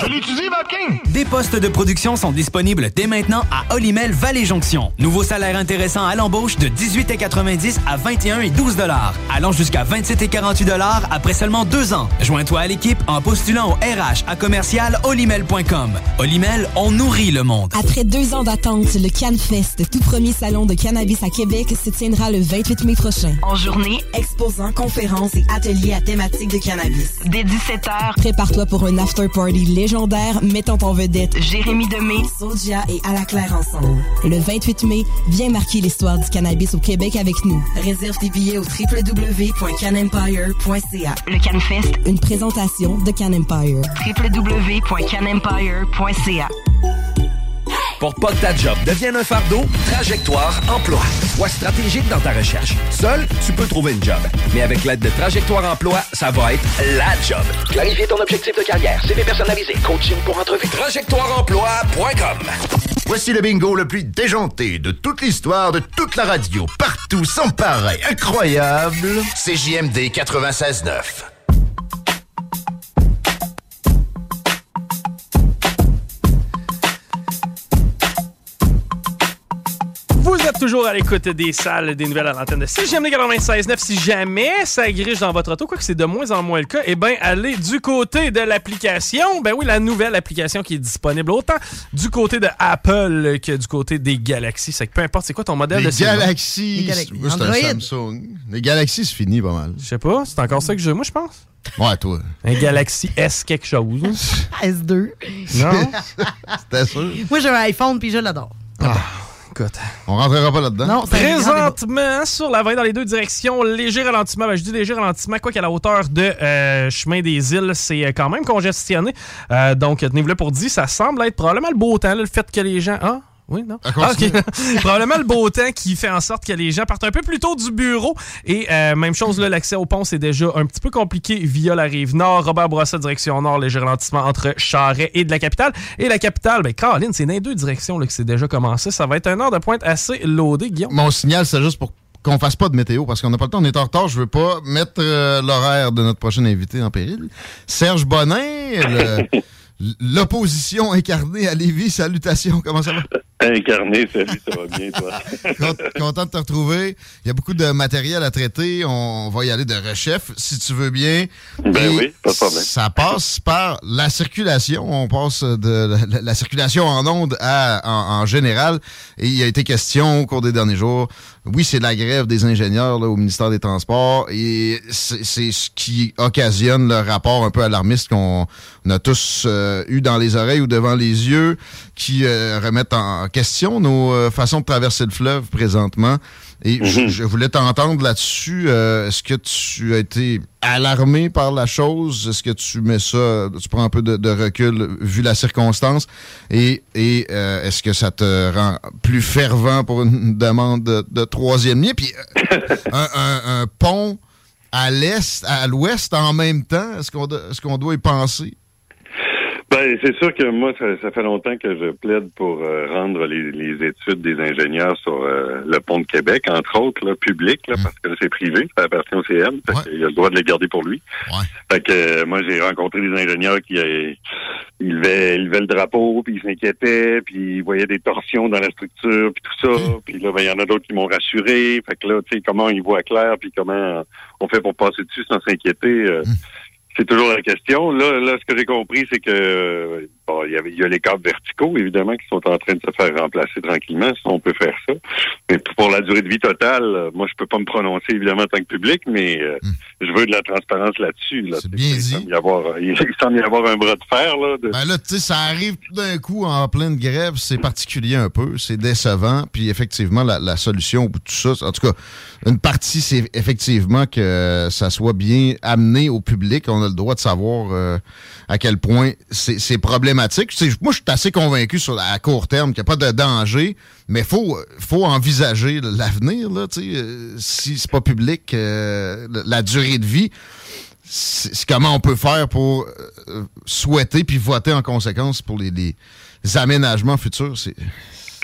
Je l'utilise, Vapking. Des postes de production sont disponibles dès maintenant à Olimel Valley Jonction. Nouveau salaire intéressant à l'embauche de 18,90 à 21 et 12 dollars, allant jusqu'à 27 et 48 dollars après seulement deux ans. Joins-toi à l'équipe en postulant au RH à commercial olimel.com. Olimel, on nourrit le monde. Après deux ans d'attente, le CanFest, tout premier salon de cannabis à Québec, se tiendra le 28 mai prochain. En journée, Exposants, conférences et ateliers à thématique de cannabis. dès 17h, Prépare-toi pour un after-party légendaire mettant en vedette Jérémy Demé, Sodia et À la Claire ensemble. Le 28 mai, viens marquer l'histoire du cannabis au Québec avec nous. Réserve tes billets au www.canempire.ca. le CanFest, Une présentation de Can Empire. www.canempire.ca. Pour pas que ta job devienne un fardeau, Trajectoire Emploi. Sois stratégique dans ta recherche. Seul, tu peux trouver une job. Mais avec l'aide de Trajectoire Emploi, ça va être la job. Clarifier ton objectif de carrière, CV personnalisé, coaching pour entrevue. TrajectoireEmploi.com Voici le bingo le plus déjanté de toute l'histoire de toute la radio, partout, sans pareil, incroyable. CJMD 96.9. toujours à l'écoute des salles des nouvelles à l'antenne de CGMD 96.9. Si jamais ça griche dans votre auto, quoi que c'est de moins en moins le cas, eh bien, allez du côté de l'application. Ben oui, la nouvelle application qui est disponible autant du côté de Apple que du côté des Galaxy. C'est que peu importe c'est quoi ton modèle Les de. Moi, c'est un. Samsung. Les Galaxies, c'est fini pas mal. Je sais pas, c'est encore ça que j'ai, moi, je pense. Ouais, toi. Un Galaxy S quelque chose. S2. Non? C'était sûr. Moi, j'ai un iPhone puis je l'adore. Écoute. On rentrera pas là-dedans. Non, Présentement, sur la 20 dans les deux directions, léger ralentissement. Ben, je dis léger ralentissement, quoi qu'à la hauteur de euh, Chemin des Îles, c'est euh, quand même congestionné. Euh, donc, tenez-vous là pour dire, ça semble être probablement le beau temps, là, le fait que les gens... Ah, oui, non? Ah, ok. probablement le beau temps qui fait en sorte que les gens partent un peu plus tôt du bureau. Et euh, même chose, là, l'accès au pont, c'est déjà un petit peu compliqué via la rive nord. Robert Bourassa, direction nord, léger ralentissement entre Charret et de la capitale. Et la capitale, ben, Caroline, c'est dans les deux directions là, que c'est déjà commencé. Ça va être un heure de pointe assez loadé, Guillaume. Mon signal, c'est juste pour qu'on fasse pas de météo parce qu'on n'a pas le temps, on est en retard. Je veux pas mettre euh, l'horaire de notre prochain invité en péril. Serge Bonin, le- l'opposition incarnée à Lévis. Salutations, comment ça va? Incarné, salut, ça va bien, toi? Cont- Content de te retrouver. Il y a beaucoup de matériel à traiter. On va y aller de rechef, si tu veux bien. Ben Et oui, pas de problème. Ça passe par la circulation. On passe de la, la- la circulation en onde à, en, en général. Et il y a été question au cours des derniers jours. Oui, c'est la grève des ingénieurs là, au ministère des Transports. Et c'est ce qui occasionne le rapport un peu alarmiste qu'on on a tous euh, eu dans les oreilles ou devant les yeux qui euh, remettent en question nos euh, façons de traverser le fleuve présentement. Et je, je voulais t'entendre là-dessus. Euh, Est-ce que tu as été alarmé par la chose? Est-ce que tu mets ça, tu prends un peu de, de recul vu la circonstance? Et, et euh, est-ce que ça te rend plus fervent pour une demande de, de troisième lien? Puis un, un- un pont à l'est, à l'ouest en même temps, est-ce qu'on do- est-ce qu'on doit y penser? Ben, c'est sûr que moi, ça, ça fait longtemps que je plaide pour euh, rendre les, les études des ingénieurs sur euh, le pont de Québec, entre autres, là, public, là, parce que c'est privé, ça appartient au CM, fait qu'il a le droit de les garder pour lui. Fait que euh, moi, j'ai rencontré des ingénieurs qui euh, ils levaient, ils levaient le drapeau, puis ils s'inquiétaient, puis ils voyaient des torsions dans la structure, puis tout ça. Puis là, ben, il y en a d'autres qui m'ont rassuré. Fait que là, tu sais, comment ils voient clair, puis comment on fait pour passer dessus sans s'inquiéter. euh, c'est toujours la question. Là, là, ce que j'ai compris, c'est que euh, bon, il y, avait, il y a les câbles verticaux, évidemment, qui sont en train de se faire remplacer tranquillement, si on peut faire ça. Mais pour la durée de vie totale, euh, moi, je peux pas me prononcer, évidemment, en tant que public, mais euh, je veux de la transparence là-dessus. Là. C'est bien dit. Il semble y avoir, il semble y avoir un bras de fer, là. de- Ben là, tu sais, ça arrive tout d'un coup en pleine grève, c'est particulier un peu, c'est décevant. Puis effectivement, la, la solution au bout de tout ça, en tout cas, une partie, c'est effectivement que ça soit bien amené au public. On a le droit de savoir euh, à quel point c'est problématique. Moi, je suis assez convaincu sur à court terme qu'il n'y a pas de danger, mais faut, faut envisager l'avenir. là, euh, Si c'est pas public, euh, la- durée de vie c'est comment on peut faire pour euh, souhaiter puis voter en conséquence pour les, les aménagements futurs.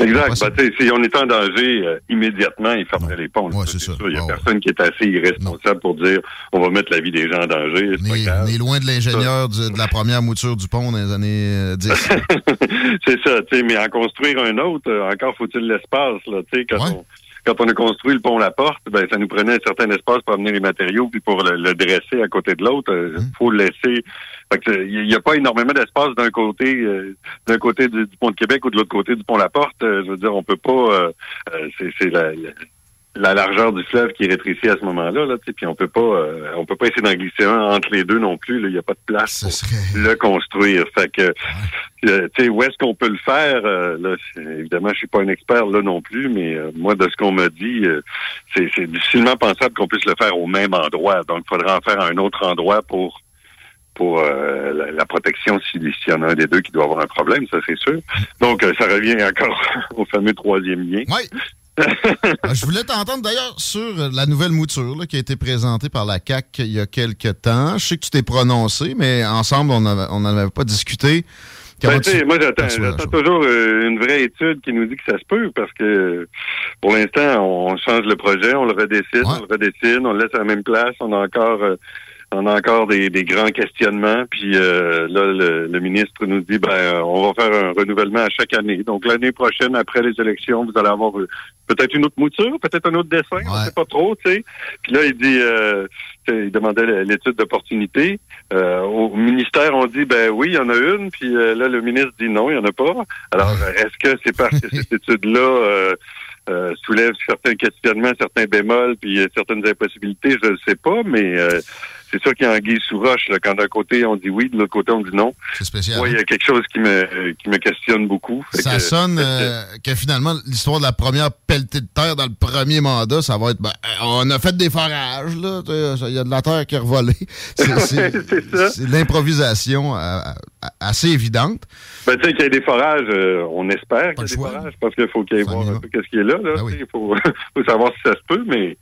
Exact. Sais, si on est en danger, euh, immédiatement, il fermerait les ponts. Ouais, c'est ça. Il n'y a personne qui est assez irresponsable pour dire on va mettre la vie des gens en danger. On est, on est loin de l'ingénieur de la première mouture du pont dans les années euh, 10. c'est ça, tu sais, mais en construire un autre, euh, encore faut-il l'espace, là, tu sais, quand on quand on a construit le pont La Porte, ben ça nous prenait un certain espace pour amener les matériaux puis pour le, le dresser à côté de l'autre, il Hum. faut le laisser. Fait que, il n'y a pas énormément d'espace d'un côté euh, d'un côté du, du pont de Québec ou de l'autre côté du pont La Porte. Euh, je veux dire, on peut pas euh, euh, c'est c'est la, la- la largeur du fleuve qui rétrécit à ce moment-là, là, puis on peut pas euh, on peut pas essayer d'en glisser un entre les deux non plus. là. Il n'y a pas de place pour le construire. Fait que euh, tu sais, où est-ce qu'on peut le faire? Euh, là, évidemment, je suis pas un expert là non plus, mais euh, moi, de ce qu'on m'a dit, euh, c'est c'est difficilement pensable qu'on puisse le faire au même endroit. Donc, il faudra en faire à un autre endroit pour pour euh, la, la protection s'il y en a un des deux qui doit avoir un problème, ça c'est sûr. Donc, euh, ça revient encore au fameux troisième lien. Oui. Euh, Je voulais t'entendre d'ailleurs sur euh, la nouvelle mouture là, qui a été présentée par la CAC il y a quelques temps. Je sais que tu t'es prononcé, mais ensemble, on n'en avait pas discuté. Ben, tu moi, j'attends, toujours euh, une vraie étude qui nous dit que ça se peut parce que pour l'instant, on change le projet, on le redessine, on le redessine, on le laisse à la même place, on a encore euh, on a encore des, des grands questionnements. Puis euh, là, le, le ministre nous dit ben euh, on va faire un renouvellement à chaque année. Donc l'année prochaine, après les élections, vous allez avoir euh, peut-être une autre mouture, peut-être un autre dessin, on sait pas trop, tu sais. Puis là, il dit euh, il demandait l'étude d'opportunité. Euh, au ministère, on dit ben oui, il y en a une, puis euh, là, le ministre dit non, il n'y en a pas. Alors, est-ce que c'est parce que cette étude-là euh, euh, soulève certains questionnements, certains bémols, puis certaines impossibilités, je ne sais pas, mais euh, c'est sûr qu'il y a anguille sous roche. Là, quand d'un côté on dit oui, de l'autre côté on dit non. C'est spécial. Moi, il y a quelque chose qui me qui me questionne beaucoup. Ça que- sonne euh, que finalement, l'histoire de la première pelletée de terre dans le premier mandat, ça va être. ben, euh, on a fait des forages, là. Il y a de la terre qui est revolée. C'est- l'improvisation euh, assez évidente. Ben, tu sais, qu'il y ait des forages, euh, on espère qu'il y ait des forages, parce qu'il faut qu'il y ait voir un peu qu'est-ce qui est là. là Ben sais, Il faut, faut savoir si ça se peut, mais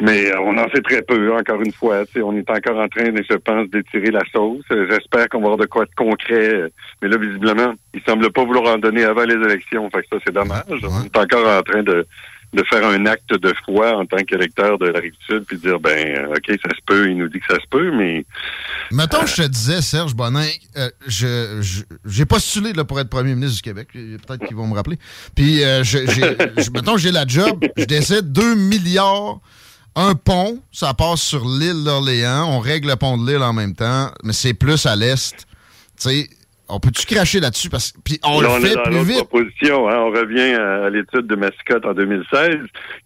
mais euh, on en sait très peu, encore une fois. On est encore en train, je pense, d'étirer la sauce. Euh, J'espère qu'on va avoir de quoi de concret. euh, Mais là, visiblement, il semble pas vouloir en donner avant les élections. Fait que ça, c'est dommage. On est encore en train de de faire un acte de foi en tant qu'électeur de la Rive-Sud, puis dire, ben, euh, OK, ça se peut, il nous dit que ça se peut, mais Mettons, je te disais, Serge Bonin, euh, je, j'ai postulé là, pour être premier ministre du Québec. Peut-être qu'ils vont me rappeler. Puis, euh, je- mettons, j'ai la job. Je décide 2 milliards, un pont, ça passe sur l'île d'Orléans. On règle le pont de l'île en même temps, mais c'est plus à l'est. Tu sais, on peut-tu cracher là-dessus? Parce, puis on Là, le est fait dans plus vite. proposition. hein. On revient à, à l'étude de Mascotte en 2016,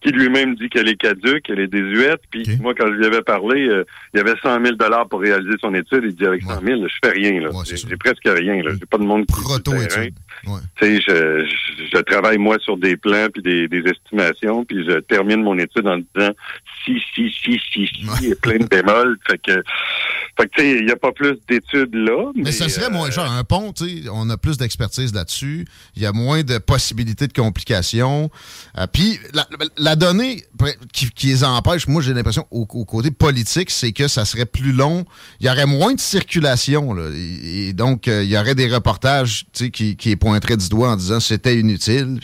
qui lui-même dit qu'elle est caduque, qu'elle est désuète. Puis moi, quand je lui avais parlé, euh, il y avait 100 000 pour réaliser son étude. Il dit avec 100 000, je fais rien. là. J'ai j'ai presque rien. là. J'ai pas de monde qui Proto-étude. Tu sais, je, je, je travaille moi sur des plans puis des, des estimations, puis je termine mon étude en disant si, si, si, si, si, et plein de bémols. Fait que, fait que tu sais, il n'y a pas plus d'études là. Mais, Mais ça serait euh, moins cher. Un on a plus d'expertise là-dessus. Il y a moins de possibilités de complications. Euh, Puis, la, donnée qui, les empêche, moi, j'ai l'impression, au, côté politique, c'est que ça serait plus long. Il y aurait moins de circulation. Et, donc, euh, il y aurait des reportages qui, pointeraient du doigt en disant c'était inutile,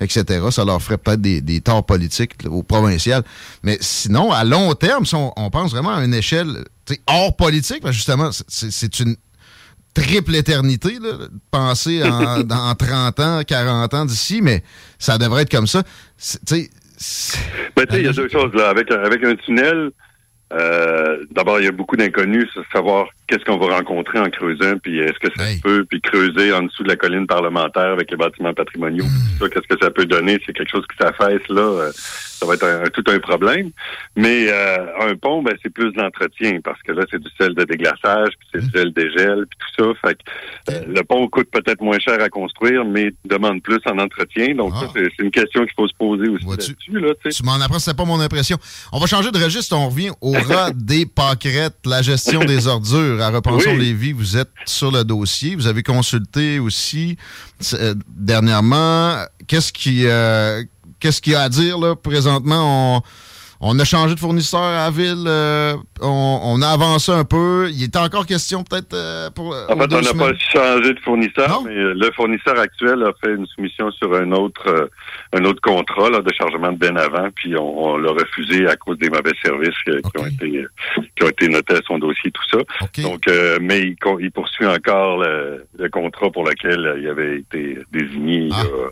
etc. Ça leur ferait peut-être des, torts politiques au provincial. Mais sinon, à long terme, on, pense vraiment à une échelle hors politique, justement, c'est une triple éternité, là, de penser en, dans 30 ans, 40 ans d'ici, mais ça devrait être comme ça. Tu sais, Ben, tu sais, il y a deux choses là. Avec, un- avec un tunnel, euh, d'abord, il y a beaucoup d'inconnus, savoir qu'est-ce qu'on va rencontrer en creusant, puis est-ce que ça peut, puis creuser en dessous de la colline parlementaire avec les bâtiments patrimoniaux, ça, qu'est-ce que ça peut donner, c'est quelque chose qui s'affaisse là, euh, ça va être un, tout un problème. Mais euh, un pont, ben c'est plus de l'entretien, parce que là, c'est du sel de déglaçage, puis c'est du sel dégel, puis tout ça. Fait que euh, le pont coûte peut-être moins cher à construire, mais demande plus en entretien. Donc ça, c'est c'est une question qu'il faut se poser aussi là-dessus. Là, tu m'en apprends, c'était pas mon impression. On va changer de registre, on revient au rat des pâquerettes, la gestion des ordures. À Repensons Oui. Lévis, vous êtes sur le dossier. Vous avez consulté aussi euh, dernièrement. Qu'est-ce qui, euh, qu'est-ce qu'il y a à dire là présentement? On, On a changé de fournisseur à la ville. euh, on, on a avancé un peu. Il est encore question peut-être euh, pour. En fait, on n'a pas changé de fournisseur, mais le fournisseur actuel a fait une soumission sur un autre un autre contrat là, de chargement de ben avant, puis on, on l'a refusé à cause des mauvais services euh, qui ont été qui ont été notés à son dossier, tout ça. Donc, euh, mais il, il poursuit encore le, le contrat pour lequel il avait été désigné il y a-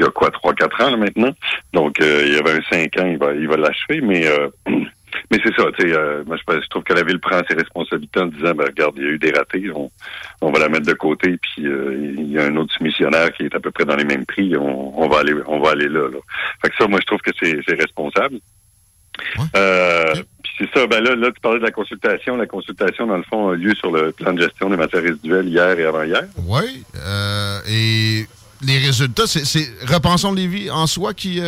il y a quoi, trois, quatre ans là, maintenant. Donc, euh, il y avait un cinq ans, il va, il va l'achever, mais euh, mais c'est ça, tu sais, euh, moi je, je trouve que la ville prend ses responsabilités en disant, ben regarde, il y a eu des ratés, on, on va la mettre de côté, puis euh, il y a un autre soumissionnaire qui est à peu près dans les mêmes prix, on, on va aller, on va aller là, là. Fait que ça, moi je trouve que c'est responsable. Euh, puis c'est ça, ben là, là, tu parlais de la consultation. La consultation, dans le fond, a lieu sur le plan de gestion des matières résiduelles hier et avant-hier. Oui. euh, et les résultats, c'est- c'est Repensons Lévis en soi qui.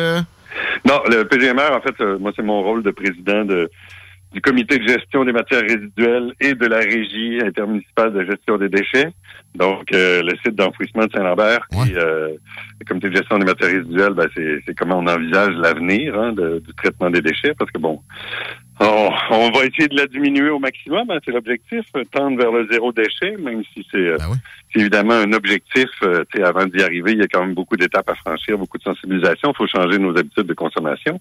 Non, le PGMR, en fait, euh, moi, c'est mon rôle de président de, du comité de gestion des matières résiduelles et de la régie intermunicipale de gestion des déchets. Donc, euh, le site d'enfouissement de Saint-Lambert. Puis, euh, le comité de gestion des matières résiduelles, ben, c'est comment on envisage l'avenir hein, du traitement des déchets. Parce que, bon, on, on va essayer de la diminuer au maximum. hein, c'est l'objectif, euh, tendre vers le zéro déchet, même si c'est euh, c'est évidemment un objectif. euh, avant d'y arriver, il y a quand même beaucoup d'étapes à franchir, beaucoup de sensibilisation. Il faut changer nos habitudes de consommation.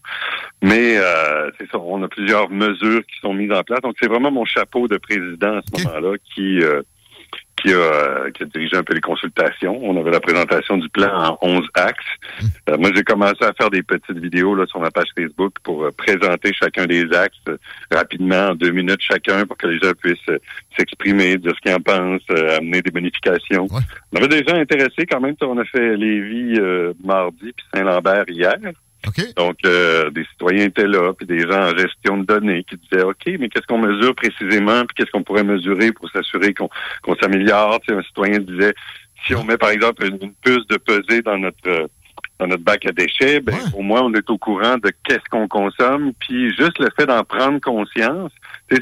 Mais euh, c'est ça, on a plusieurs mesures qui sont mises en place. Donc, c'est vraiment mon chapeau de président à ce moment-là qui... qui a, euh, qui a dirigé un peu les consultations. On avait la présentation du plan en 11 axes. Euh, moi, j'ai commencé à faire des petites vidéos là, sur ma page Facebook pour euh, présenter chacun des axes euh, rapidement, en deux minutes chacun, pour que les gens puissent s'exprimer, dire ce qu'ils en pensent, euh, amener des bonifications. On avait des gens intéressés quand même. On a fait Lévis euh, mardi, puis Saint-Lambert hier. Donc, euh, des citoyens étaient là, puis des gens en gestion de données qui disaient, OK, mais qu'est-ce qu'on mesure précisément, puis qu'est-ce qu'on pourrait mesurer pour s'assurer qu'on s'améliore? Tu sais, un citoyen disait, si on met, par exemple, une, une puce de pesée dans notre euh, dans notre bac à déchets, ben, au moins, on est au courant de qu'est-ce qu'on consomme, puis juste le fait d'en prendre conscience,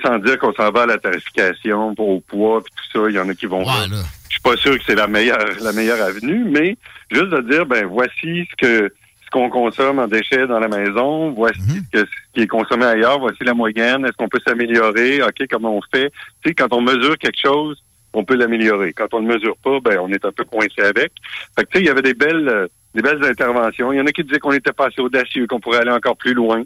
sans dire qu'on s'en va à la tarification, au poids, puis tout ça, il y en a qui vont... Je suis pas sûr que c'est la meilleure la meilleure avenue, mais juste de dire, ben, voici ce que qu'on consomme en déchets dans la maison, voici ce, que- ce qui est consommé ailleurs, voici la moyenne, est-ce qu'on peut s'améliorer, OK, comment on fait? Tu sais, quand on mesure quelque chose, on peut l'améliorer. Quand on ne le mesure pas, ben, on est un peu coincé avec. Fait que, tu sais, il y avait des belles, euh, des belles interventions. Il y en a qui disaient qu'on n'était pas assez audacieux, qu'on pourrait aller encore plus loin.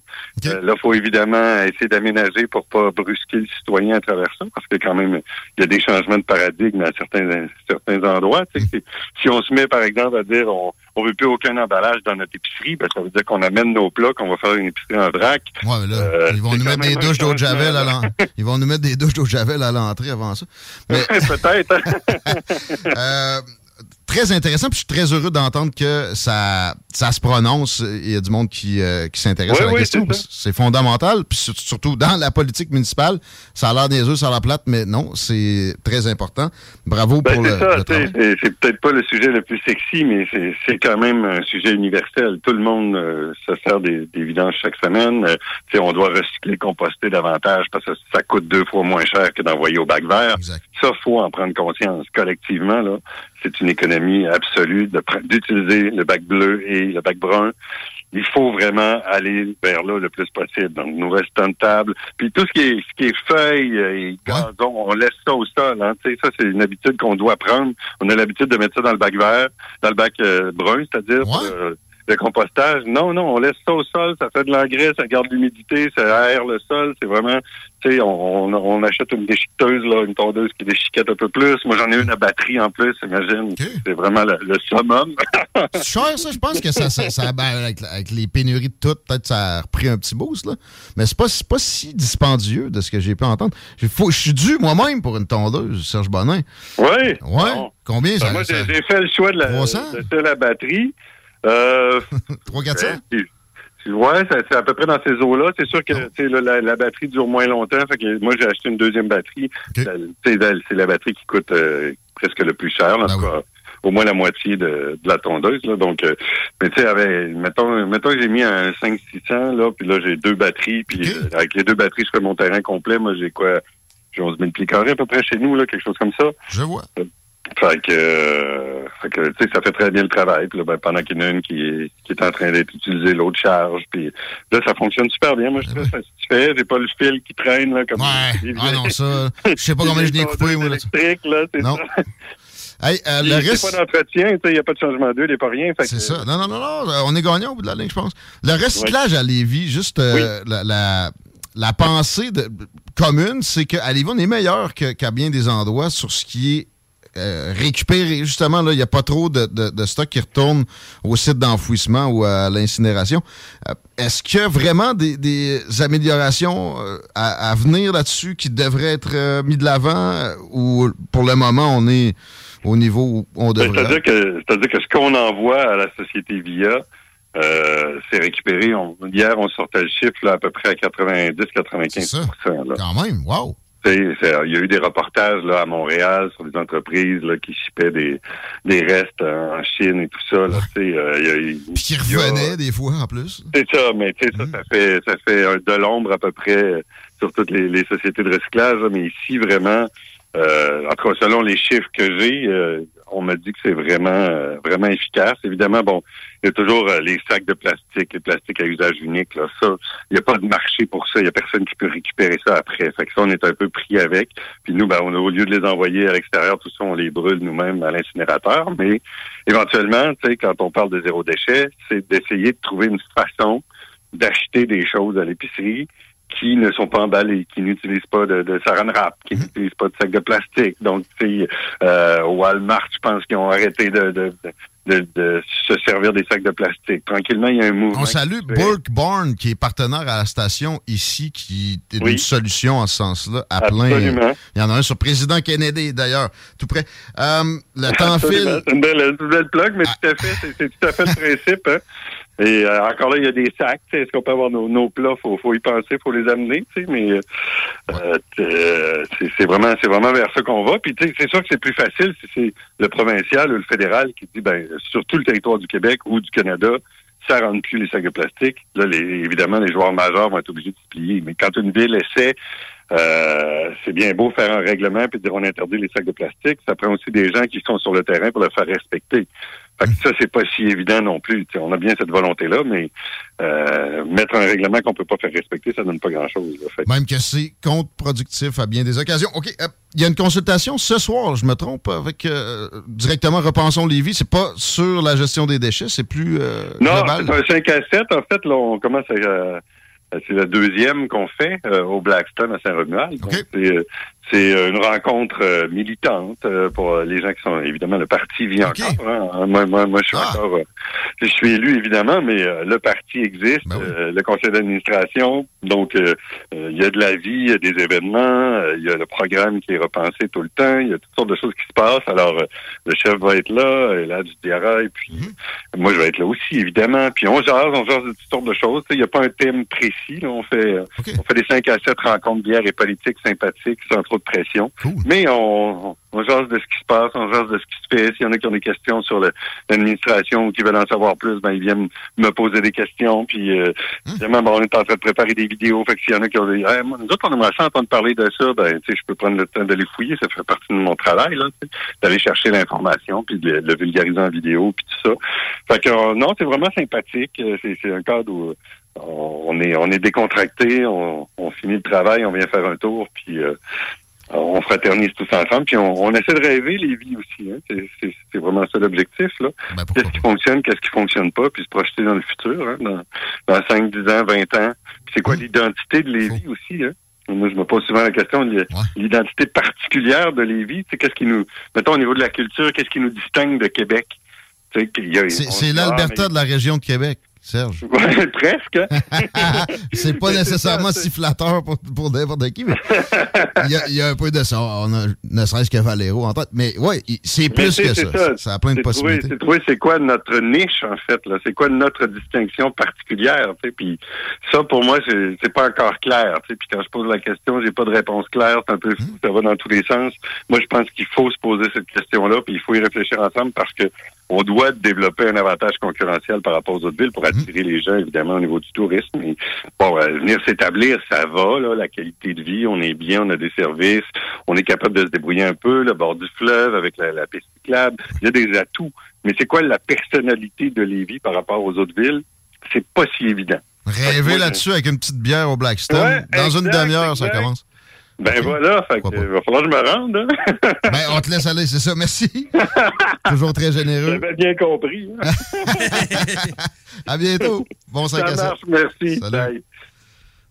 Euh, là, il faut évidemment essayer d'aménager pour pas brusquer le citoyen à travers ça, parce que quand même, il y a des changements de paradigme à certains, certains endroits. C'est- Si on se met, par exemple, à dire on, on veut plus aucun emballage dans notre épicerie, ben, ça veut dire qu'on amène nos plats, qu'on va faire une épicerie en vrac. Ouais, là, Euh, ils vont nous mettre des douches d'eau de javel à l'entrée. Ils vont nous mettre des douches d'eau de javel à l'entrée avant ça. Mais, Peut-être. Euh, très intéressant, puis je suis très heureux d'entendre que ça, ça se prononce. Il y a du monde qui, euh, qui s'intéresse Oui, à la oui, question. c'est ça. Fondamental, puis sur- surtout dans la politique municipale. Ça a l'air des œufs sur la plate, mais non, c'est très important. Bravo Ben, pour le, ça, c'est peut-être pas le sujet le plus sexy, mais c'est quand même un sujet universel. Tout le monde euh, se sert des, des vidanges chaque semaine. Euh, on doit recycler, composter davantage parce que ça coûte deux fois moins cher que d'envoyer au bac vert. Ça, faut en prendre conscience. Collectivement, là, c'est une économie absolue d'utiliser le bac bleu et le bac brun. Il faut vraiment aller vers là le plus possible. Donc, nous restons de table. Puis tout ce qui est, ce qui est feuilles euh, et gazon, on laisse ça au sol. Hein. Tu sais, ça, c'est une habitude qu'on doit prendre. On a l'habitude de mettre ça dans le bac vert, dans le bac euh, brun, c'est-à-dire pour, le compostage. Non, non, on laisse ça au sol, ça fait de l'engrais, ça garde l'humidité, ça aère le sol. C'est vraiment, tu sais, on, on, on achète une déchiqueteuse, là, une tondeuse qui déchiquette un peu plus. Moi, j'en ai une à batterie en plus, imagine. C'est vraiment le, le summum. C'est cher, ça. Je pense que ça, ça, ça- ben, avec, avec les pénuries de tout, peut-être ça a repris un petit boost, là. Mais c'est pas, pas si dispendieux de ce que j'ai pu entendre. Je suis dû moi-même pour une tondeuse, Serge Bonin. Oui. Ouais. Combien Ben, ça? moi, j'ai fait le choix de la, 300? de à batterie. Euh, 300-400? ben, Ouais, ça- c'est à peu près dans ces eaux-là. C'est sûr que sais, là, la, la batterie dure moins longtemps. Fait que moi, j'ai acheté une deuxième batterie. C'est la batterie qui coûte euh, presque le plus cher. là, en tout cas, au moins la moitié de, de la tondeuse. Là. Donc, euh, mais tu sais, mettons, mettons que j'ai mis un 5-600, là, puis là, j'ai deux batteries. Puis euh, avec les deux batteries, je fais mon terrain complet. Moi, j'ai quoi? J'ai 11 000 pieds carrés à peu près chez nous, là, quelque chose comme ça. Je vois. Fait que, euh, fait que tu sais, ça fait très bien le travail. Puis là, ben, pendant qu'il y en a une qui est, qui est en train d'être utilisée, l'autre charge. Puis là, ça fonctionne super bien. Moi, je suis très satisfait. J'ai pas le fil qui traîne là, comme Ouais. Ah non, ça, je sais pas combien je l'ai coupé, moi, électrique, là, c'est Non. ça. Hey, euh, le reste. pas d'entretien, tu sais, il n'y a pas de changement d'huile, il n'y a pas rien. C'est que- ça. Non, non, non, non. On est gagnant au bout de la ligne, je pense. Le recyclage à Lévis, juste euh, la, la, la pensée de- commune, c'est qu'à Lévis, on est meilleur qu'à bien des endroits sur ce qui est euh, récupéré. Justement, là, il n'y a pas trop de, de, de stock qui retourne au site d'enfouissement ou à l'incinération. Euh, Est-ce qu'il y a vraiment des, des améliorations euh, à, à venir là-dessus qui devraient être mis de l'avant ou pour le moment, on est au niveau où on Ben, devrait C'est-à-dire que, c'est-à-dire que ce qu'on envoie à la société VIA, euh, c'est récupéré. On- hier, on sortait le chiffre là, à peu près à 90-95 Quand même, wow! Tu sais, Il y a eu des reportages là, à Montréal sur des entreprises là, qui shippaient des, des restes en Chine et tout ça. Là, tu sais, euh, il y a qui y a- revenait des fois en plus. c'est ça, mais tu sais, ça, ça fait ça fait un- de l'ombre à peu près euh, sur toutes les, les sociétés de recyclage. là. mais ici, vraiment, euh, en tout cas, selon les chiffres que j'ai, euh, on m'a dit que c'est vraiment euh, vraiment efficace. Évidemment, bon, il y a toujours euh, les sacs de plastique, les plastiques à usage unique. Là, ça, il n'y a pas de marché pour ça. Il n'y a personne qui peut récupérer ça après. Fait que ça, on est un peu pris avec. Puis nous, ben, on a, au lieu de les envoyer à l'extérieur, tout ça, on les brûle nous-mêmes à l'incinérateur. Mais éventuellement, tu sais, quand on parle de zéro déchet, c'est d'essayer de trouver une façon d'acheter des choses à l'épicerie qui ne sont pas emballées, qui n'utilisent pas de, de saran wrap, qui n'utilisent pas de sacs de plastique. Donc, tu sais, euh, Walmart, je pense qu'ils ont arrêté de, de, de, de se servir des sacs de plastique. Tranquillement, il y a un mouvement. On salue. Burke Barn, qui est partenaire à la station ici, qui est Oui. une solution en ce sens-là, à plein. Absolument. Il y en a un sur Président Kennedy, d'ailleurs, tout près. Euh, le temps Absolument. file. C'est une belle, une belle plug, mais tout à fait, c'est- c'est tout à fait le principe. hein. Et euh, encore là, il y a des sacs. Est-ce qu'on peut avoir nos, nos plats? Faut, faut y penser, faut les amener. Mais euh, euh, c'est vraiment, c'est vraiment vers ça qu'on va. Puis c'est sûr que c'est plus facile si c'est le provincial ou le fédéral qui dit, ben, sur tout le territoire du Québec ou du Canada, ça rentre plus les sacs de plastique. Là, les, évidemment, les joueurs majeurs vont être obligés de se plier. Mais quand une ville essaie euh, c'est bien beau faire un règlement puis dire on interdit les sacs de plastique. Ça prend aussi des gens qui sont sur le terrain pour le faire respecter. Fait que ça, c'est pas si évident non plus. On a bien cette volonté-là, mais euh, mettre un règlement qu'on peut pas faire respecter, ça donne pas grand-chose. Même que c'est contre-productif à bien des occasions. OK, euh, il y a une consultation ce soir, je me trompe, avec euh, directement Repensons Lévis. C'est pas sur la gestion des déchets, c'est plus euh, Non, c'est un 5 à 7. En fait, là, on commence à... euh, c'est le deuxième qu'on fait euh, au Blackstone à Saint-Romuald. Donc, C'est euh, une rencontre euh, militante euh, pour les gens qui sont... Évidemment, le parti vit encore. hein. Moi, moi, moi, je suis encore... euh, je suis élu, évidemment, mais le parti existe, euh, le conseil d'administration. Donc, il y a de la vie, il y a des événements, il y a le programme qui est repensé tout le temps, il y a toutes sortes de choses qui se passent. Alors, le chef va être là, et là, du Diarra, et puis moi, je vais être là aussi, évidemment. Puis on jase, on jase de toutes sortes de choses. Il n'y a pas un thème précis. là. On fait on fait des 5 à 7 rencontres bières et politiques sympathiques sans trop de pression. Mais on, on jase de ce qui se passe, on jase de ce qui se fait. S'il y en a qui ont des questions sur l'administration ou qui veulent en savoir plus, ben ils viennent me poser des questions. Puis euh, évidemment, ben, on est en train de préparer des vidéos. Fait que s'il y en a qui ont dit hey, moi, nous autres, on aimerait ça entendre parler de ça, ben tu sais, je peux prendre le temps de les fouiller, ça fait partie de mon travail, là, d'aller chercher l'information, puis de le, vulgariser en vidéo, puis tout ça. Fait que euh, non, c'est vraiment sympathique. Euh, C'est, c'est un cadre où euh, on est on est décontracté, on, on finit le travail, on vient faire un tour, puis euh, on fraternise tous ensemble, puis on, on essaie de rêver les vies aussi. Hein. C'est, c'est- c'est vraiment ça l'objectif. Là. qu'est-ce qui fonctionne, qu'est-ce qui fonctionne pas, puis se projeter dans le futur, hein, dans, dans 5, 10 ans, 20 ans. Puis c'est quoi l'identité de Lévis aussi, hein? Moi, je me pose souvent la question de l'identité particulière de Lévis. Qu'est-ce qui nous, mettons au niveau de la culture, qu'est-ce qui nous distingue de Québec? C'est ah, l'Alberta mais- de la région de Québec, Serge? Ouais, presque. c'est pas nécessairement ça, si flatteur pour, pour n'importe qui, mais il y, a, il y a un peu de ça. On a ne serait-ce que Valero en tête. Mais oui, c'est plus que c'est ça. Ça, a plein de possibilités. C'est trouver c'est quoi notre niche, en fait. là. C'est quoi notre distinction particulière. tu sais. Puis ça, pour moi, c'est c'est pas encore clair. tu sais. Puis quand je pose la question, j'ai pas de réponse claire. C'est un peu fou. Ça va dans tous les sens. Moi, je pense qu'il faut se poser cette question-là, puis il faut y réfléchir ensemble parce que on doit développer un avantage concurrentiel par rapport aux autres villes pour attirer les gens, évidemment, au niveau du tourisme. Et, bon, euh, venir s'établir, ça va, là, la qualité de vie, on est bien, on a des services, on est capable de se débrouiller un peu, le bord du fleuve, avec la, la piste cyclable. Il y a des atouts. Mais c'est quoi la personnalité de Lévis par rapport aux autres villes? C'est pas si évident. Rêver là-dessus avec une petite bière au Blackstone. Ouais, Dans une demi-heure, ça commence. Ben voilà, fait que, il va falloir que je me rende. Hein? Ben, on te laisse aller, c'est ça. Merci. Toujours très généreux. J'avais bien compris. hein. À bientôt. Bon 5 Ça à 7. marche, merci. Salut. Bye.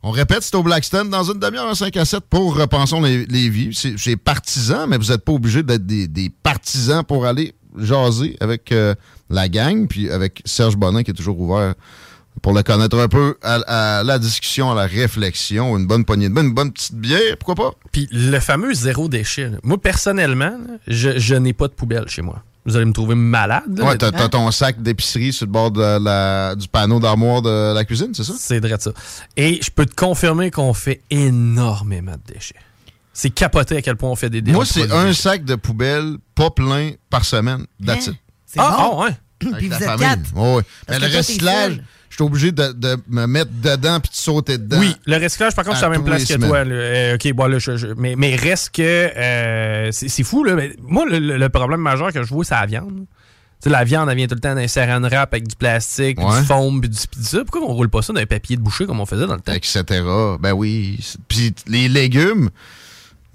On répète, c'est au Blackstone dans une demi-heure, un 5 à 7 pour Repensons les, les vies. C'est c'est partisan, mais vous n'êtes pas obligé d'être des, des partisans pour aller jaser avec euh, la gang, puis avec Serge Bonin qui est toujours ouvert pour le connaître un peu à, à la discussion, à la réflexion, une bonne poignée de bain, une bonne petite bière, pourquoi pas? Puis le fameux zéro déchet. là. Moi, personnellement, je, je n'ai pas de poubelle chez moi. Vous allez me trouver malade. là, Ouais, t'as t'as ton sac d'épicerie sur le bord de la- du panneau d'armoire de la cuisine, c'est ça? C'est vrai de ça. Et je peux te confirmer qu'on fait énormément de déchets. C'est capoté à quel point on fait des déchets. Moi, c'est un sac de poubelle pas plein par semaine. That's Hein? it. Ah, bon? ah, ouais. Avec Puis la vous êtes quatre? Parce Mais le recyclage, suis obligé de, de me mettre dedans puis de sauter dedans. Oui, le recyclage, par contre, c'est à la même place que semaines. toi. Euh, OK, bon, là, je- je- mais, mais reste que euh, c'est c'est fou. Là, mais moi, le, le- problème majeur que je vois, c'est la viande. Tu sais, la viande, elle vient tout le temps d'un saran wrap avec du plastique, Ouais. du foam, puis du, ça. Pourquoi on roule pas ça dans un papier de boucher comme on faisait dans le temps? Etc. Ben oui. Puis les légumes,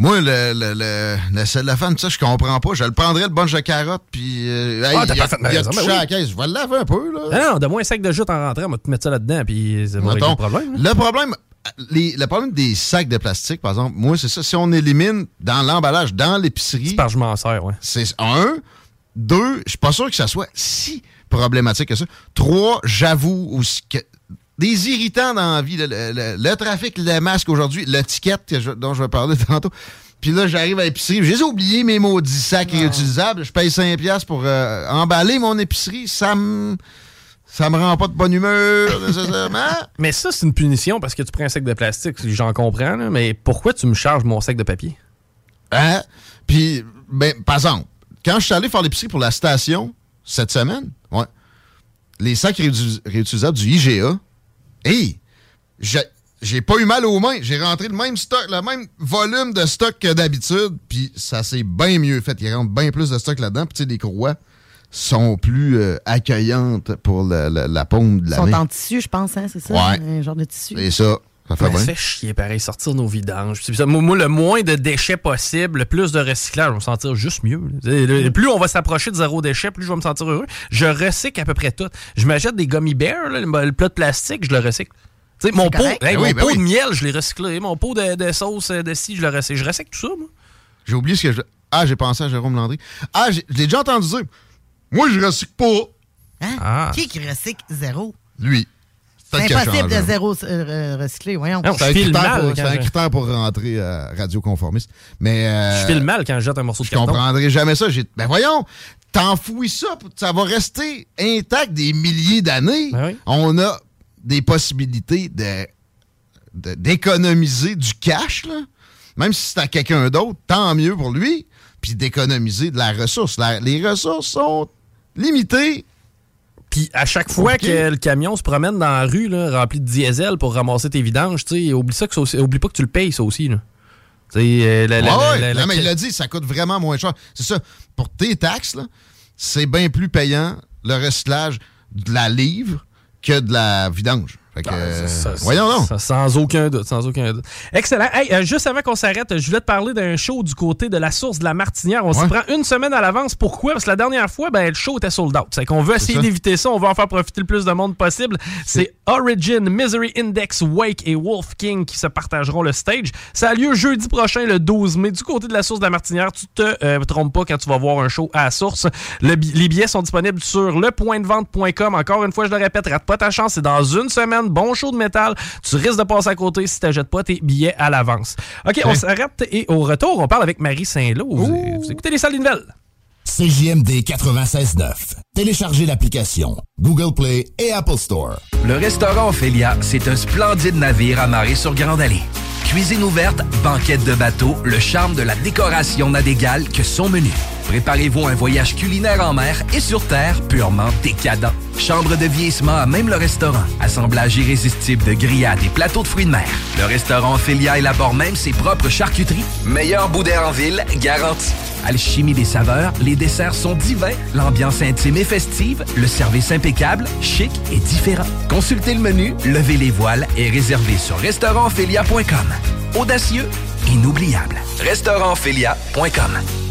moi, le, le, le, le cellophane, ça, je comprends pas. Je le prendrais, le bunch de carottes, puis... Euh, hey, Ah, t'as il a, il touché ben à la caisse. Je vais le laver un peu, là. Non, donne-moi un sac de jute en rentrant, on va te mettre ça là-dedans, puis va Mettons, le problème. hein. Le problème, les- le problème des sacs de plastique, par exemple, moi, c'est ça. Si on élimine dans l'emballage, dans l'épicerie. C'est par je m'en sers, ouais. C'est un. Deux, je suis pas sûr que ça soit si problématique que ça. Trois, j'avoue aussi que des irritants dans la vie, le, le- le- le trafic, les masques aujourd'hui, l'étiquette dont je vais parler tantôt. Puis là, j'arrive à l'épicerie, j'ai oublié mes maudits sacs réutilisables. Je paye 5$ piastres pour euh, emballer mon épicerie. Ça me. Ça me rend pas de bonne humeur, nécessairement. Mais ça, c'est une punition parce que tu prends un sac de plastique, j'en comprends, là, mais pourquoi tu me charges mon sac de papier? Hein? Puis, ben, par exemple, quand je suis allé faire l'épicerie pour la station cette semaine, ouais, les sacs réutilisables du IGA, hey, j'ai j'ai pas eu mal aux mains. J'ai rentré le même stock, le même volume de stock que d'habitude, puis ça s'est bien mieux fait. Il rentre bien plus de stock là-dedans. Puis, tu sais, les courroies sont plus euh, accueillantes pour la, la- la paume de Ils la sont main. en tissu, je pense, hein, c'est ça? Ouais. Un genre de tissu. Et ça, ça fait Ça fait chier, pareil, sortir nos vidanges. C'est ça. Moi, moi, le moins de déchets possible, le plus de recyclage, je vais me sentir juste mieux. là. Le- le- plus on va s'approcher de zéro déchet, plus je vais me sentir heureux. Je recycle à peu près tout. Je m'achète des gummy bears, là, le, le plat de plastique, je le recycle. Tu sais, mon pot, hey, Ben mon ben pot oui. de miel, je l'ai recyclé. Mon pot de, de sauce euh, de scie, je le recycle. Je recycle tout ça, moi. J'ai oublié ce que je. Ah, j'ai pensé à Jérôme Landry. Ah, j'ai je l'ai déjà entendu dire. Moi, je recycle pas. Hein? Ah. Qui qui recycle zéro? Lui. C'est impossible de zéro euh, recycler, voyons. C'est un, critère pour, c'est un critère pour rentrer à Radio Conformiste. Mais. euh, Je file mal quand je jette un morceau de Je carton. comprendrai jamais ça. J'ai- Ben voyons, t'enfouis ça, ça va rester intact des milliers d'années. Ben On a des possibilités de de- d'économiser du cash, là. même si c'est à quelqu'un d'autre, tant mieux pour lui, puis d'économiser de la ressource. La- les ressources sont limitées. Puis à chaque fois que le camion se promène dans la rue là, rempli de diesel pour ramasser tes vidanges, tu sais, oublie ça que ça aussi- oublie pas que tu le payes ça aussi. Là. Euh, la- la- Ouais, la- ouais. la- Non, mais il l'a dit, ça coûte vraiment moins cher. C'est ça. Pour tes taxes, c'est bien plus payant le recyclage de la livre que de la vidange. Fait que, euh, Ça, ça, voyons ça, sans aucun doute, sans aucun doute. Excellent. Hey, euh, juste avant qu'on s'arrête, je voulais te parler d'un show du côté de la source de la Martinière. On s'y Ouais. prend une semaine à l'avance. Pourquoi? Parce que la dernière fois, ben, le show était sold out. C'est qu'on veut essayer d'éviter ça. On veut en faire profiter le plus de monde possible. C'est Origin, Misery Index, Wake et Wolf King qui se partageront le stage. Ça a lieu jeudi prochain, le 12 mai, du côté de la source de la Martinière. Tu te euh, trompes pas quand tu vas voir un show à la source. Le les billets sont disponibles sur lepointdevente.com. Encore une fois, je le répète, rate pas ta chance. C'est dans une semaine. Bon show de métal. Tu risques de passer à côté si tu n'achètes pas tes billets à l'avance. OK, on s'arrête et au retour, on parle avec Marie Saint-Lô. Vous, vous écoutez les salles des nouvelles. CJMD 96.9. Téléchargez l'application Google Play et Apple Store. Le restaurant Ophélia, c'est un splendide navire amarré sur Grande Allée. Cuisine ouverte, banquette de bateau, le charme de la décoration n'a d'égal que son menu. Préparez-vous un voyage culinaire en mer et sur terre purement décadent. Chambre de vieillissement à même le restaurant. Assemblage irrésistible de grillades et plateaux de fruits de mer. Le restaurant Ophélia élabore même ses propres charcuteries. Meilleur boudin en ville, garanti. Alchimie des saveurs, les desserts sont divins, l'ambiance intime et festive, le service impeccable, chic et différent. Consultez le menu, levez les voiles et réservez sur restaurantphilia.com. Audacieux, inoubliable. Restaurantphilia.com.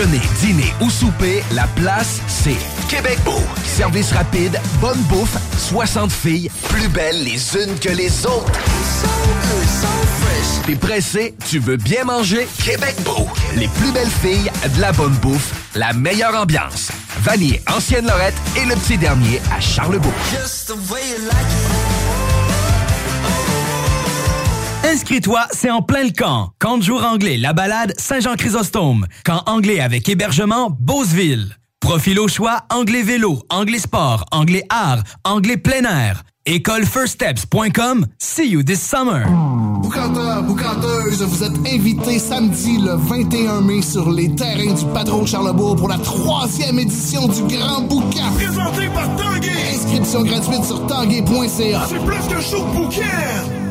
dîner ou souper, la place, c'est Québec Beau. Service rapide, bonne bouffe, 60 filles, plus belles les unes que les autres. T'es pressé, tu veux bien manger? Québec Beau. Les plus belles filles, de la bonne bouffe, la meilleure ambiance. Vanier, Ancienne Lorette et le petit dernier à Charlebourg. Inscris-toi, c'est en plein le camp. Camp de jour anglais, la balade Saint-Jean-Chrysostome. Camp anglais avec hébergement Beauceville. Profil au choix, anglais vélo, anglais sport, anglais art, anglais plein air. Écolefirststeps.com. See you this summer. Boucanteur, boucanteuse, vous êtes invités samedi le 21 mai sur les terrains du Patron Charlebourg pour la troisième édition du Grand Boucan. Présenté par Tanguay. Inscription gratuite sur tanguay.ca. C'est plus que show bouquin.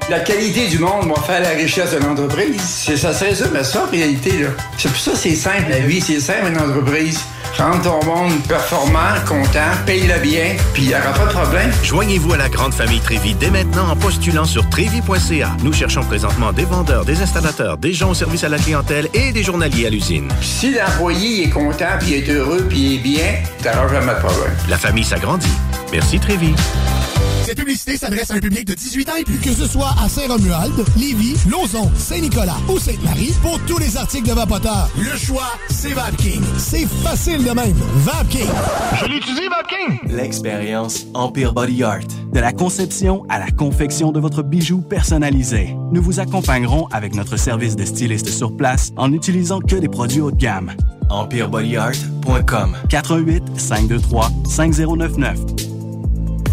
La qualité du monde va faire la richesse de l'entreprise. C'est ça, c'est ça, mais ça en réalité. là. C'est pour ça que c'est simple la vie, c'est simple une entreprise. Rendre ton monde performant, content, paye-le bien, puis il n'y aura pas de problème. Joignez-vous à la grande famille Trévis dès maintenant en postulant sur trévis.ca. Nous cherchons présentement des vendeurs, des installateurs, des gens au service à la clientèle et des journaliers à l'usine. Si l'employé est content, puis est heureux, puis est bien, t'auras jamais de problème. La famille s'agrandit. Merci Trévis. Cette publicité s'adresse à un public de 18 ans et plus. Que ce soit à Saint-Romuald, Lévis, Lauson, Saint-Nicolas ou Sainte-Marie, pour tous les articles de Vapoteur, le choix, c'est VapKing. C'est facile de même. VapKing. Je l'utilise, Vapking! L'expérience Empire Body Art. De la conception à la confection de votre bijou personnalisé. Nous vous accompagnerons avec notre service de styliste sur place en n'utilisant que des produits haut de gamme. EmpireBodyArt.com 418 523 5099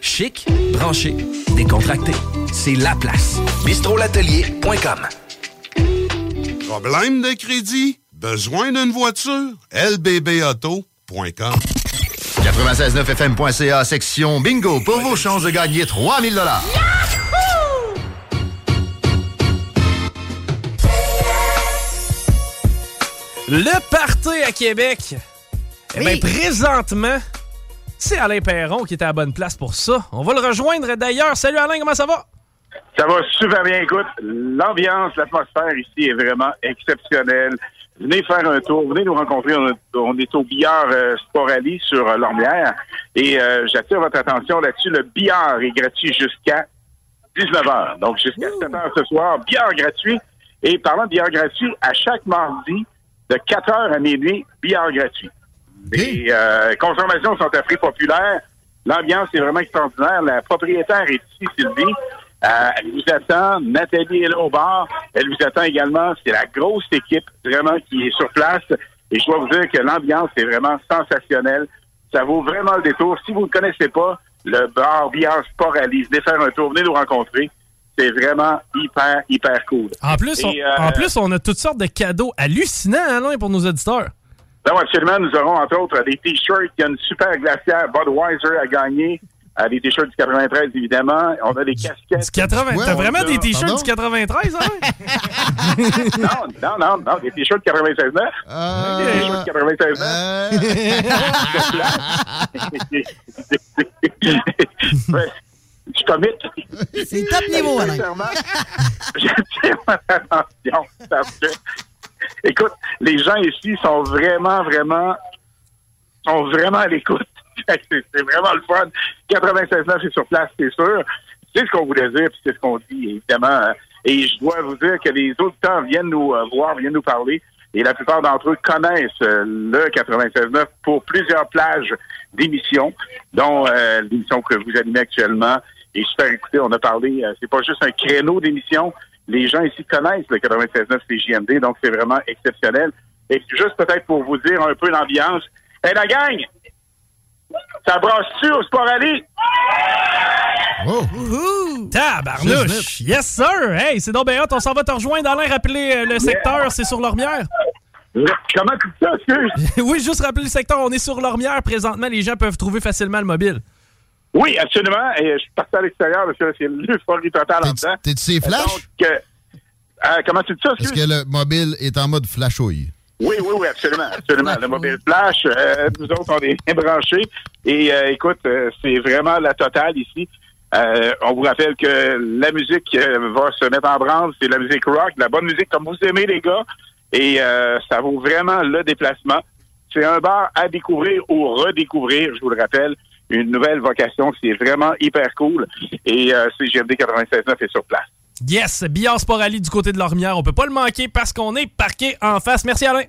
Chic, branché, décontracté. C'est la place. bistrolatelier.com. Problème de crédit? Besoin d'une voiture? lbbauto.com 969fm.ca, section bingo, pour vos chances de gagner 3000 dollars. Le party à Québec. Eh bien, présentement, c'est Alain Perron qui était à la bonne place pour ça. On va le rejoindre d'ailleurs. Salut Alain, comment ça va? Ça va super bien. Écoute, l'ambiance, l'atmosphère ici est vraiment exceptionnelle. Venez faire un tour, venez nous rencontrer. On, est- au billard euh, Sport Alley sur euh, Lormière. Et euh, j'attire votre attention là-dessus. Le billard est gratuit jusqu'à 19h. Donc, jusqu'à 7h ce soir, billard gratuit. Et parlant de billard gratuit, à chaque mardi, de 4h à minuit, billard gratuit. Les euh, consommations sont à prix populaire. L'ambiance est vraiment extraordinaire. La propriétaire est ici, Sylvie. Euh, elle vous attend. Nathalie est là au bar. Elle vous attend également. C'est la grosse équipe vraiment qui est sur place. Et je dois vous dire que l'ambiance est vraiment sensationnelle. Ça vaut vraiment le détour. Si vous ne connaissez pas le bar Billard Sport Alley, venez faire un tour, venez nous rencontrer. C'est vraiment hyper, hyper cool. En plus, on, Et, euh, en plus, on a toutes sortes de cadeaux hallucinants, Alain, pour nos auditeurs. Non, absolument. Nous aurons, entre autres, des T-shirts. Il y a une super glacière Budweiser à gagner. Euh, des T-shirts du 93, évidemment. On a des casquettes. Du 80. T'as vraiment des t-shirts Pardon? du 93, Alain? non, non, non, non, des t-shirts 96 9. Des t-shirts 96 9. Je commit. C'est top niveau, Alain. J'attire votre attention parce que, écoute, les gens ici sont vraiment, vraiment, sont vraiment à l'écoute. C'est c'est vraiment le fun. 96.9 est sur place, c'est sûr. C'est ce qu'on voulait dire, puis c'est ce qu'on dit, évidemment. Et je dois vous dire que les auditeurs viennent nous euh, voir, viennent nous parler. Et la plupart d'entre eux connaissent euh, le 96.9 pour plusieurs plages d'émissions, dont euh, l'émission que vous animez actuellement. Et super écoutez, on a parlé, euh, c'est pas juste un créneau d'émission. Les gens ici connaissent le 96.9 CJMD, donc c'est vraiment exceptionnel. Et juste peut-être pour vous dire un peu l'ambiance. Hey, la gang! Ça brasse-tu au Sport Alley? Oh! Tabarnouche! Yes, sir! Hey, c'est donc bien hot. On s'en va te rejoindre, Alain. Rappeler euh, le secteur, c'est sur Lormière? Comment tu dis ça, excuse? oui, juste rappeler le secteur. On est sur Lormière présentement. Les gens peuvent trouver facilement le mobile. Oui, absolument. Et je suis parti à l'extérieur parce que c'est l'euphorie totale en dedans. T'es-tu ces flashs? Donc, euh, euh, comment tu dis ça, Est-ce que le mobile est en mode flashouille? Oui, oui, oui, absolument, absolument. Le mobile flash, euh, nous autres, on est bien branchés. Et euh, écoute, euh, c'est vraiment la totale ici. On vous rappelle que la musique va se mettre en branle, c'est la musique rock, la bonne musique comme vous aimez, les gars. Et ça vaut vraiment le déplacement. C'est un bar à découvrir ou redécouvrir, je vous le rappelle. Une nouvelle vocation, c'est vraiment hyper cool. Et euh, CGMD 96.9 est sur place. Yes, Billard Sport Alley du côté de Lormière. On peut pas le manquer parce qu'on est parqué en face. Merci, Alain.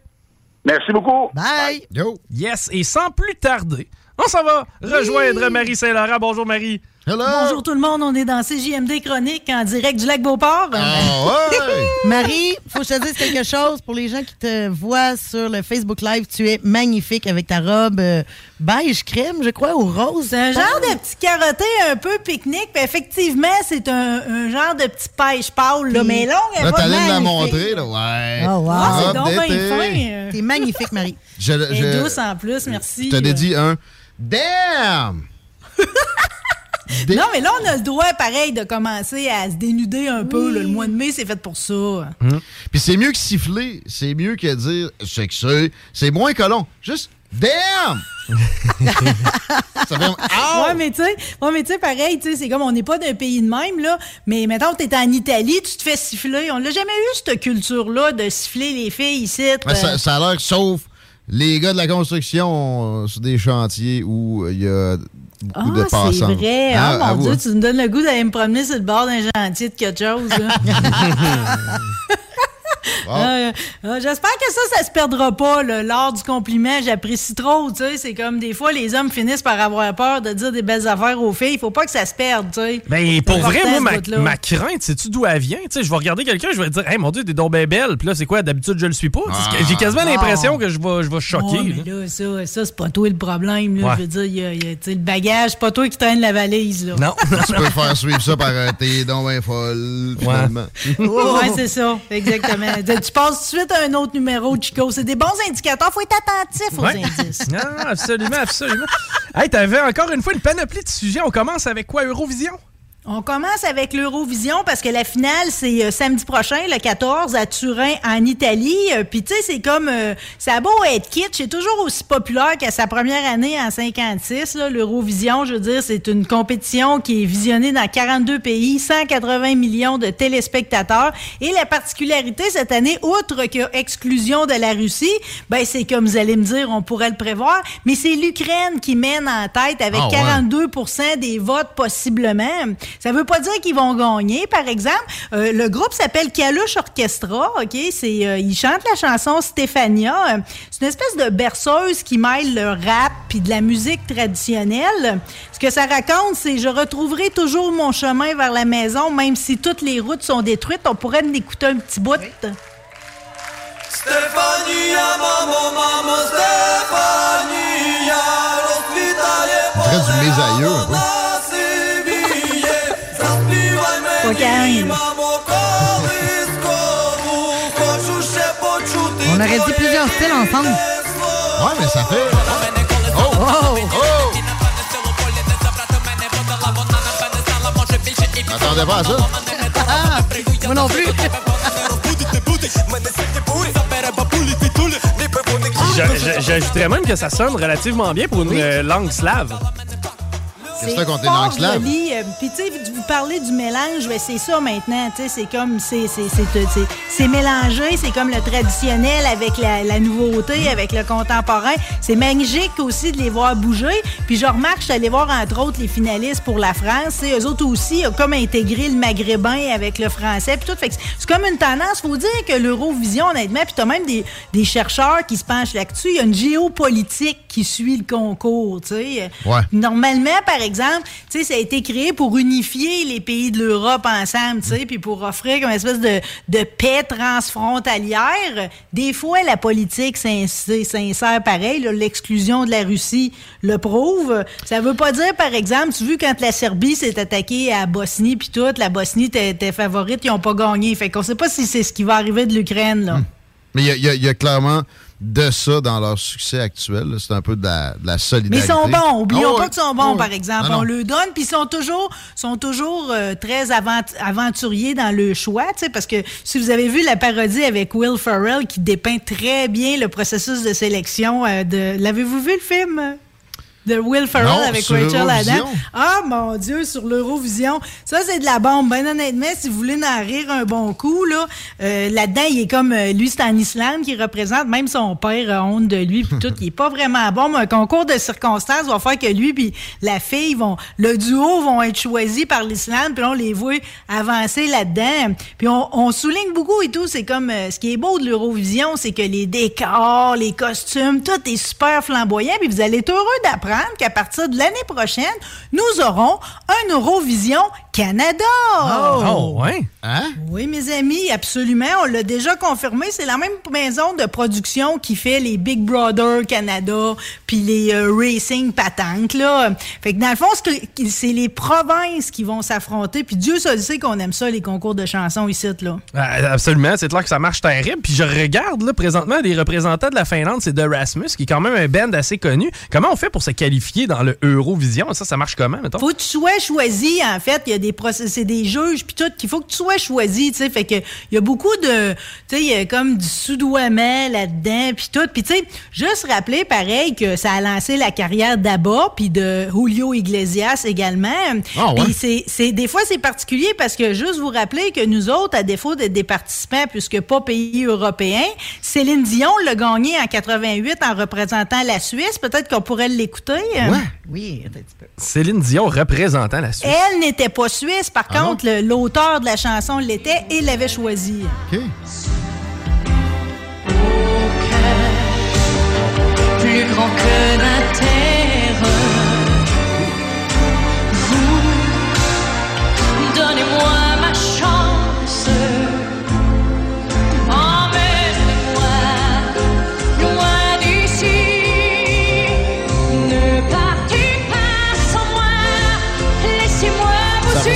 Merci beaucoup. Bye. Yo. Yes, et sans plus tarder, on s'en va rejoindre Marie Saint-Laurent. Bonjour, Marie. Bonjour tout le monde, on est dans CJMD Chronique en direct du lac Beauport. Marie, faut que je te dise quelque chose pour les gens qui te voient sur le Facebook Live. Tu es magnifique avec ta robe euh, beige crème, je crois, ou rose. C'est un genre de petit carotté un peu pique-nique. Effectivement, c'est un, un genre de petit pêche pâle, là, mais longue. elle Là, t'allais me la magnifique. montrer, là. Ouais. Oh, wow. Ah, c'est Robe donc bien fin. T'es magnifique, Marie. Je, est douce en plus, merci. je te dédie un Damn! Non, mais là, on a le droit, pareil, de commencer à se dénuder un peu. là. Le mois de mai, c'est fait pour ça. Puis c'est mieux que siffler, c'est mieux que dire c'est que c'est. Moins que long. Juste Damn! Ça fait! Ouais, mais tu sais, ouais, mais tu sais, pareil, c'est comme on n'est pas d'un pays de même, là. Mais mettons, t'es en Italie, tu te fais siffler. On l'a jamais eu, cette culture-là, de siffler les filles ici. Ben, ça, euh, ça a l'air que sauf les gars de la construction euh, sur des chantiers où il y a beaucoup de Ah, passants. c'est vrai. Ah, Ah, mon Dieu, hein. tu me donnes le goût d'aller me promener sur le bord d'un chantier de quelque chose. hein. Euh, euh, J'espère que ça, ça se perdra pas, l'art du compliment. J'apprécie trop, tu sais. C'est comme des fois, les hommes finissent par avoir peur de dire des belles affaires aux filles. Il faut pas que ça se perde, tu sais. Ben, pour vrai, moi, ma, ma crainte, sais-tu d'où elle vient? Tu sais, je vais regarder quelqu'un, je vais dire, hey, mon Dieu, t'es donc bien belle. Puis là, c'est quoi? D'habitude, je le suis pas. Sais, Ah. J'ai quasiment Ah. l'impression que je vais, je vais choquer. Ouais, mais là, ça, ça c'est pas toi le problème. Là. Ouais. Je veux dire, il y a- y a, le bagage, pas toi qui traîne la valise. Là. Non. tu peux faire suivre ça par un t'es donc ben folle, finalement. ouais, c'est ça, exactement. Tu passes tout de suite à un autre numéro, Chico. C'est des bons indicateurs. Faut être attentif aux Ouais. indices. Non, absolument, absolument. hey, t'avais encore une fois une panoplie de sujets. On commence avec quoi? Eurovision? On commence avec l'Eurovision parce que la finale, c'est euh, samedi prochain, le 14, à Turin, en Italie. Euh, Puis, tu sais, c'est comme... euh, ça a beau être kitsch, c'est toujours aussi populaire qu'à sa première année en 56. là, L'Eurovision, je veux dire, c'est une compétition qui est visionnée dans 42 pays, 180 millions de téléspectateurs. Et la particularité cette année, outre que exclusion de la Russie, ben c'est comme vous allez me dire, on pourrait le prévoir, mais c'est l'Ukraine qui mène en tête avec Ah ouais. 42 des votes possiblement. Ça veut pas dire qu'ils vont gagner, par exemple. Euh, le groupe s'appelle Kalush Orchestra, OK? C'est, euh, ils chantent la chanson Stéphania. Euh, C'est une espèce de berceuse qui mêle le rap puis de la musique traditionnelle. Ce que ça raconte, c'est « Je retrouverai toujours mon chemin vers la maison, même si toutes les routes sont détruites. » On pourrait en écouter un petit bout. Stefania, maman, maman, On dirait du mésailleux, un peu. On aurait dit plusieurs styles ensemble. Ouais, mais ça fait. Oh! Oh! Oh! T'attendais pas à ça? Moi non plus. J'a- j'a- J'ajouterais même que ça sonne relativement bien pour une euh, langue slave. Que t'as contre les fort langues slaves? joli. Euh, Puis, tu sais, vous parlez du mélange, ben, c'est ça maintenant. Tu sais, c'est comme, c'est c'est- c'est- c'est- c'est mélangé, c'est comme le traditionnel avec la, la nouveauté, avec le contemporain. C'est magique aussi de les voir bouger. Puis, je remarque, je suis allée voir, entre autres, les finalistes pour la France. Tu eux autres aussi ont comme intégré le maghrébin avec le français. Puis tout. Fait c'est- c'est comme une tendance. Faut dire que l'Eurovision, honnêtement, puis t'as même des, des chercheurs qui se penchent là-dessus. Il y a une géopolitique qui suit le concours. Ouais. Normalement, par exemple, ça a été créé pour unifier les pays de l'Europe ensemble, sais, puis pour offrir comme une espèce de, de paix transfrontalière. Des fois, la politique s'in- s'insère pareil. L'exclusion de la Russie le prouve. Ça veut pas dire, par exemple, tu vu quand la Serbie s'est attaquée à Bosnie, puis tout, la Bosnie était favorite, ils ont pas gagné. Fait qu'on sait pas si c'est ce qui va arriver de l'Ukraine, là. Mais il y y, a- il y a clairement de ça dans leur succès actuel. C'est un peu de la, de la Mais solidarité. ils sont bons. Oublions ouais. pas qu'ils sont bons, ouais. par exemple. Non. On le donne, puis ils sont toujours, sont toujours euh, très avant- aventuriers dans le choix, parce que si vous avez vu la parodie avec Will Ferrell qui dépeint très bien le processus de sélection euh, de... L'avez-vous vu le film? Euh, De Will Ferrell Non, avec Rachel. Adam. Ah, mon Dieu, sur l'Eurovision. Ça, c'est de la bombe. Ben, honnêtement, si vous voulez en rire un bon coup, là, euh, là-dedans, il est comme, euh, lui, c'est en Islande qui représente, même son père a honte de lui, puis tout. Il est pas vraiment bon, mais un concours de circonstances va faire que lui puis la fille vont, le duo vont être choisis par l'Islande, puis on les voit avancer là-dedans. Puis on, on souligne beaucoup et tout. C'est comme, euh, ce qui est beau de l'Eurovision, c'est que les décors, les costumes, tout est super flamboyant, puis vous allez être heureux d'apprendre qu'à partir de l'année prochaine, nous aurons un Eurovision Canada. Oh, ouais. Hein? Oui, mes amis, absolument. On l'a déjà confirmé. C'est la même maison de production qui fait les Big Brother Canada puis les euh, Racing Patentes, là. Fait que dans le fond, c'est les provinces qui vont s'affronter. Puis Dieu seul sait qu'on aime ça, les concours de chansons ici, là. Ah, Absolument, c'est clair que ça marche terrible. Puis je regarde là, présentement des représentants de la Finlande, c'est de Rasmus, qui est quand même un band assez connu. Comment on fait pour se qualifier dans le Eurovision? Ça, ça marche comment, mettons? Faut que tu sois choisi, en fait. Il y a des procès, c'est des juges, puis tout, qu'il faut que tu sois choisi, tu sais. Fait que, il y a beaucoup de, tu sais, il y a comme du soudoiement là-dedans, puis tout. Puis, tu sais, juste rappeler, pareil, que ça a lancé la carrière d'Abba, puis de Julio Iglesias également. Ah ouais. Puis, c'est, c'est, des fois, c'est particulier parce que juste vous rappeler que nous autres, à défaut d'être des participants, puisque pas pays européens, Céline Dion l'a gagné en 88 en représentant la Suisse. Peut-être qu'on pourrait l'écouter. Oui, un petit peu. Céline Dion représentant la Suisse. Elle n'était pas suisse, par Ah contre, le- l'auteur de la chanson l'était et l'avait choisi. plus grand que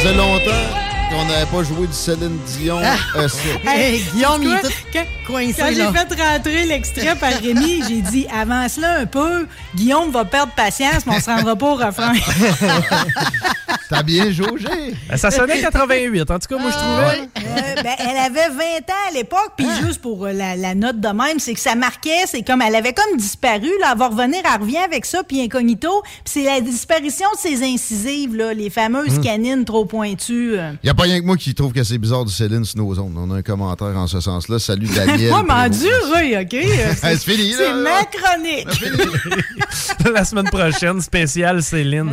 faisait longtemps n'avait pas joué du Céline Dion. Ah. euh, Hey, Guillaume, il est tout coincé, Quand j'ai fait rentrer l'extrait par Rémi, j'ai dit avance là un peu. Guillaume va perdre patience, mais on se rendra pas au refrain. T'as bien jaugé. Ben, Ça sonnait 88. En tout cas, moi, je trouvais. Euh, ben, elle avait 20 ans à l'époque, puis juste pour euh, la, la note de même, c'est que ça marquait, c'est comme elle avait comme disparu, là, elle va revenir, elle revient avec ça, puis incognito, puis c'est la disparition de ses incisives, là, les fameuses Hmm. canines trop pointues. euh. Il n'y a pas rien que moi qui trouve que c'est bizarre de Céline Snowzone. On a un commentaire en ce sens-là. Salut Daniel. Moi, m'en durer, OK? C'est fini, là, C'est ma chronique. La semaine prochaine, spéciale Céline.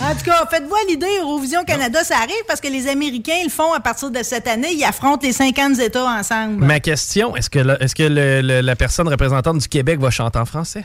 En tout cas, faites-vous à l'idée, Eurovision Canada, ça arrive parce que les Américains ils le font à partir de cette année. Ils affrontent les 50 États ensemble. Ma question, est-ce que, la, est-ce que le- le- la personne représentante du Québec va chanter en français?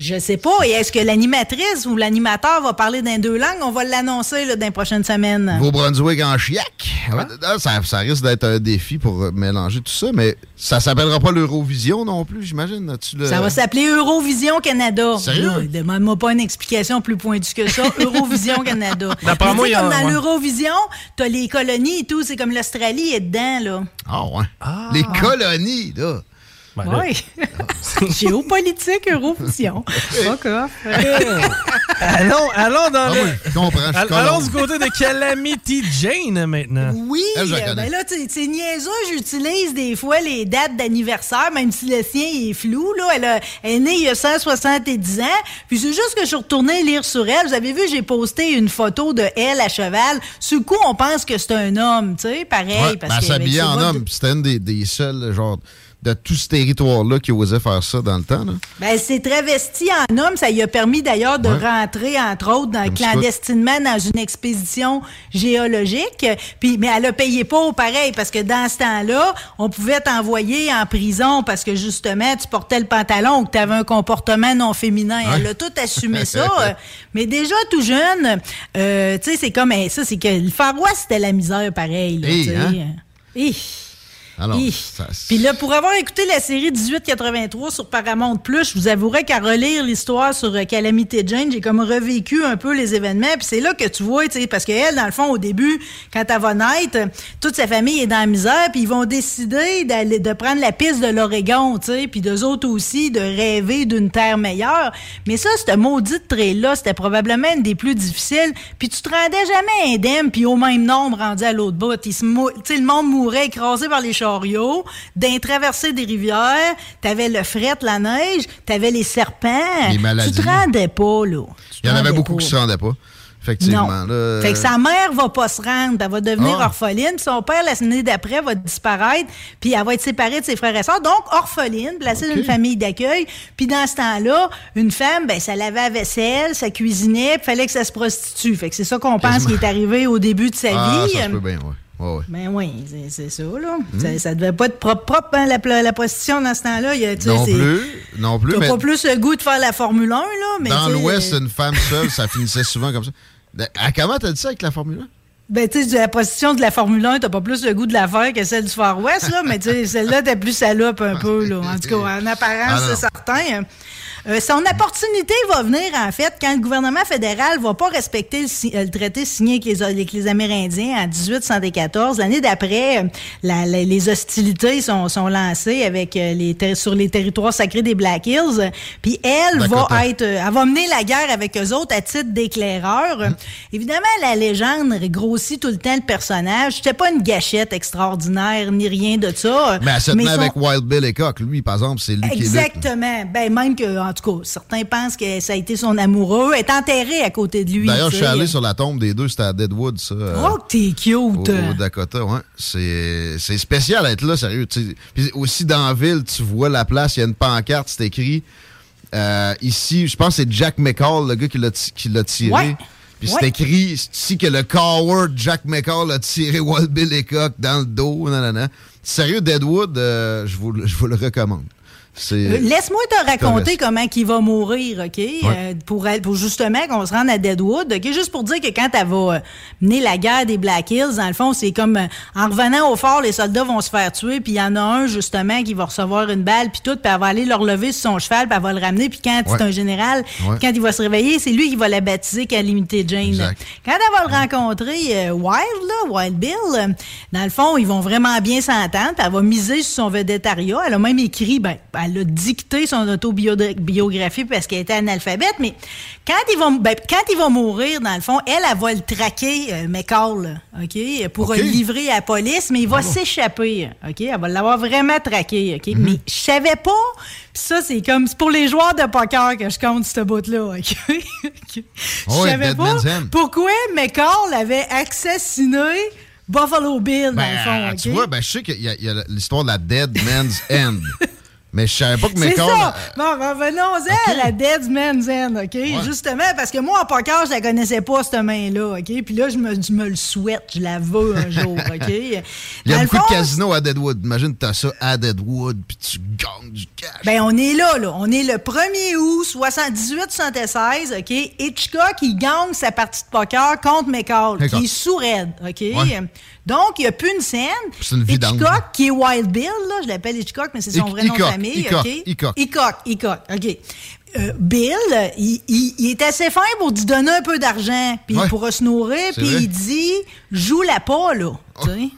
Je sais pas. Et est-ce que l'animatrice ou l'animateur va parler dans deux langues? On va l'annoncer dans les prochaines semaines. Nouveau-Brunswick en chiac. Ah, Ça, ça risque d'être un défi pour euh, mélanger tout ça, mais ça s'appellera pas l'Eurovision non plus, j'imagine. Le- Ça va s'appeler Eurovision Canada. Sérieux? Demande-moi pas une explication plus pointue que ça. Eurovision Canada. D'après moi, il y comme dans ouais. l'Eurovision, t'as les colonies et tout. C'est comme l'Australie est dedans, là. Ah ouais. Les colonies, là. Ben oui. Géopolitique, Eurovision. Fuck off. allons, allons dans Ah le... oui, je comprends, All- allons du côté de Calamity Jane maintenant. Oui, Elle, euh, ben là, tu sais, c'est niaiseux, j'utilise des fois les dates d'anniversaire, même si le sien est flou, là. Elle, a- elle est née il y a 170 ans. Puis c'est juste que je suis retournée lire sur elle. Vous avez vu, j'ai posté une photo de elle à cheval. Sur le coup, on pense que c'est un homme, tu sais, pareil. Ouais, parce ben, que, elle s'habillait en homme. puis C'était une des, des seules, genre, de tout ce territoire-là qui osait faire ça dans le temps. Là. Ben, c'est travesti en homme. Ça lui a permis d'ailleurs de Ouais. rentrer, entre autres, dans, clandestinement dans une expédition géologique. Puis, mais elle a payé pas au pareil parce que dans ce temps-là, on pouvait t'envoyer en prison parce que justement, tu portais le pantalon ou que tu avais un comportement non féminin. Elle a tout assumé ça. Mais déjà, tout jeune, euh, tu sais, c'est comme eh, ça, c'est que le Far West, c'était la misère pareil. là, Hey, sais. hein? Hi. Alors, Hi. ça- Puis là, pour avoir écouté la série 1883 sur Paramount Plus, je vous avouerais qu'à relire l'histoire sur euh, Calamity Jane, j'ai comme revécu un peu les événements. Puis c'est là que tu vois, tu sais, parce qu'elle, dans le fond, au début, quand elle va naître, toute sa famille est dans la misère, puis ils vont décider d'aller de prendre la piste de l'Oregon, tu sais, puis d'eux autres aussi de rêver d'une terre meilleure. Mais ça, cette maudite trail-là, c'était probablement une des plus difficiles. Puis tu te rendais jamais indemne, puis au même nombre rendu à l'autre bout. Tu sais, le monde mourait écrasé par les d'un traverser des rivières, t'avais le fret, la neige, t'avais les serpents. Les maladies. Tu te rendais pas, là. Tu Il y en avait beaucoup pas. qui se rendaient pas. Effectivement. Non. là, Fait que sa mère va pas se rendre, elle va devenir Ah. orpheline. Son père, l'année d'après, va disparaître, puis elle va être séparée de ses frères et sœurs. Donc, orpheline, placée dans une famille d'accueil. Puis dans ce temps-là, une femme, ben, ça lavait la vaisselle, ça cuisinait, puis fallait que ça se prostitue. Fait que c'est ça qu'on pense qui est arrivé au début de sa Ah, vie. ça se peut bien, ouais. Ben oui, c'est- ça, là. Hmm. Ça, ça devait pas être propre, propre hein, la, la prostitution dans ce temps-là. Il Non plus, non plus, T'as mais pas plus le goût de faire la Formule 1, là, mais dans l'Ouest, une femme seule, ça finissait souvent comme ça. De- À comment t'as dit ça avec la Formule 1? Ben, tu sais, de la prostitution de la Formule 1, t'as pas plus le goût de la faire que celle du Far West, là, mais tu sais, celle-là, t'es plus salope un peu, là. En tout cas, en apparence, Ah, c'est certain. Euh, son opportunité va venir, en fait, quand le gouvernement fédéral va pas respecter le, euh, le traité signé avec les, avec les Amérindiens en 1874. L'année d'après, euh, la- la- les hostilités sont, sont lancées avec les sur les territoires sacrés des Black Hills. Puis elle va être, elle va mener la guerre avec eux autres à titre d'éclaireur. Évidemment, la légende grossit tout le temps le personnage. C'était pas une gâchette extraordinaire ni rien de ça. Mais elle se tenait son- avec Wild Bill Cock. Lui, par exemple, c'est lui qui est là. Exactement. Ben, même que, en tout cas, certains pensent que ça a été son amoureux. Elle est enterré à côté de lui. D'ailleurs, je suis allé sur la tombe des deux, c'était à Deadwood, ça. euh, Oh, t'es cute. au, au Dakota, ouais. C'est spécial d'être là, sérieux. Puis aussi dans la ville, tu vois la place, il y a une pancarte, c'est écrit. euh, ici, je pense que c'est Jack McCall, le gars qui l'a ti- qui l'a tiré. Ouais. Puis Ouais. c'est écrit ici que le coward Jack McCall a tiré Wild Bill Hickok dans le dos. nanana. Sérieux, Deadwood, euh, je vous, vous le recommande. Euh, Laisse-moi te raconter comment il va mourir, OK? Euh, pour, justement qu'on se rende à Deadwood, OK? Juste pour dire que quand elle va euh, mener la guerre des Black Hills, dans le fond, c'est comme en revenant au fort, les soldats vont se faire tuer, puis il y en a un, justement, qui va recevoir une balle, puis tout, puis elle va aller le relever sur son cheval, puis elle va le ramener, puis quand Ouais. c'est un général, Ouais. quand il va se réveiller, c'est lui qui va la baptiser Calamity Jane. Exact. Quand elle va le rencontrer, euh, Wild, là, Wild Bill, euh, dans le fond, ils vont vraiment bien s'entendre, puis elle va miser sur son védétariat. Elle a même écrit, ben, elle a dicté son autobiographie parce qu'elle était analphabète, mais quand il va, ben, quand il va mourir, dans le fond, elle, elle va le traquer, euh, McCall, OK, pour le livrer à la police, mais il va Ah bon. s'échapper, OK? Elle va l'avoir vraiment traqué, OK? Mhm. Mais je savais pas, pis ça, c'est comme, c'est pour les joueurs de poker que je compte ce bout-là, OK? Oh je ouais, savais pas pourquoi McCall avait assassiné Buffalo Bill, dans Ben, le fond, OK? Tu vois, ben, je sais qu'il y a l'histoire de la Dead Man's End. Mais je savais pas que C'est McCall. ça! Bon, ben, venons-en à la Dead Man's End, OK? Justement, parce que moi, en poker, je la connaissais pas, cette main-là, OK? Puis là, je me, je me le souhaite, je la veux un jour, OK? Il y a beaucoup de casinos à Deadwood. Imagine, t'as ça à Deadwood, puis tu gagnes du cash. Ben, on est là, là. On est le 1er août 78-76, OK? Hitchcock, il gagne sa partie de poker contre McCall, qui est sourd-raide, OK? Ouais. Donc, il n'y a plus une scène. C'est une vidange. Hitchcock, qui est Wild Bill, là, je l'appelle Hitchcock, mais c'est son vrai nom de famille? Hickok. Hickok, Hickok, OK. Euh, Bill, il, il- il est assez fin pour lui donner un peu d'argent, puis Ouais. il pourra se nourrir, puis il dit « joue la pas, là. sais.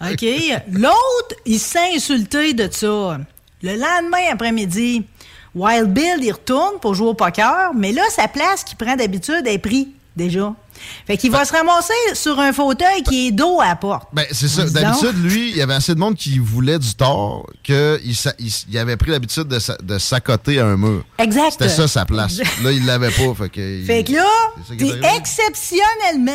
OK? L'autre, il s'est insulté de ça. Le lendemain après-midi, Wild Bill, il retourne pour jouer au poker, mais là, sa place qu'il prend d'habitude est pris, déjà. Fait qu'il va se ramasser sur un fauteuil qui est dos à la porte. Ben, c'est ça. D'habitude, lui, il y avait assez de monde qui voulait du tort qu'il il, il avait pris l'habitude de, de s'accoter à un mur. Exact. C'était ça sa place. Là, il l'avait pas. Fait que, Fait que là, puis exceptionnellement,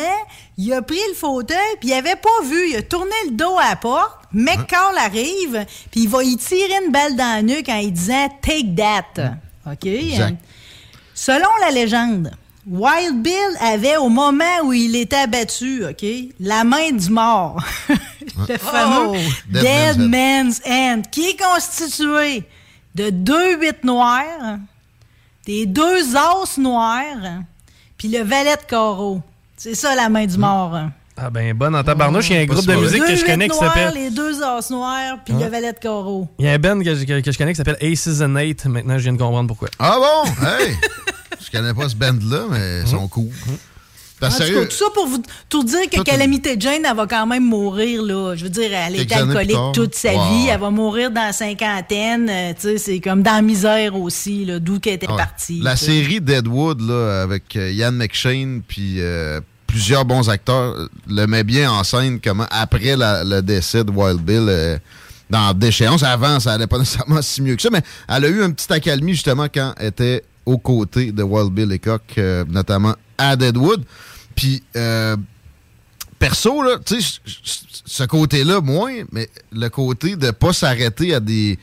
il a pris le fauteuil, puis il avait pas vu. Il a tourné le dos à la porte. McCall arrive, puis il va y tirer une balle dans la nuque en lui disant « Take that ». OK? Exact. Selon la légende, Wild Bill avait, au moment où il était abattu, OK, la main du mort. le fameux Oh! Dead, Dead Man's Hand, qui est constitué de deux huit noirs, des deux os noirs, puis le valet de carreau. C'est ça, la main du mort. Ah ben, bonne en tabarnouche, il y a un groupe de musique que je connais qui noirs, s'appelle... les deux os noirs, puis le valet de carreau. Il y a un band que, je- que- que je connais qui s'appelle Aces and Eight. Maintenant, je viens de comprendre pourquoi. Ah bon? Hey! connais pas ce band-là, mais ils sont cool. T'as En tout cas, sérieux? tout ça pour vous tout dire que Calamité Jane, elle va quand même mourir, là. Je veux dire, elle est alcoolique toute sa Wow. vie. Elle va mourir dans la cinquantaine. euh, tu sais, c'est comme dans la misère aussi, là, d'où qu'elle était ouais. partie. La série Deadwood, là, avec euh, Ian McShane, puis euh, plusieurs bons acteurs, euh, le met bien en scène comment, après la- le décès de Wild Bill, euh, dans Déchéance, avant, ça allait pas nécessairement si mieux que ça, mais elle a eu un petit accalmie, justement, quand elle était aux côtés de Wild Bill Lecoq, euh, notamment à Deadwood. Puis, euh, perso, là, tu sais, ce côté-là, moins, mais le côté de pas s'arrêter à des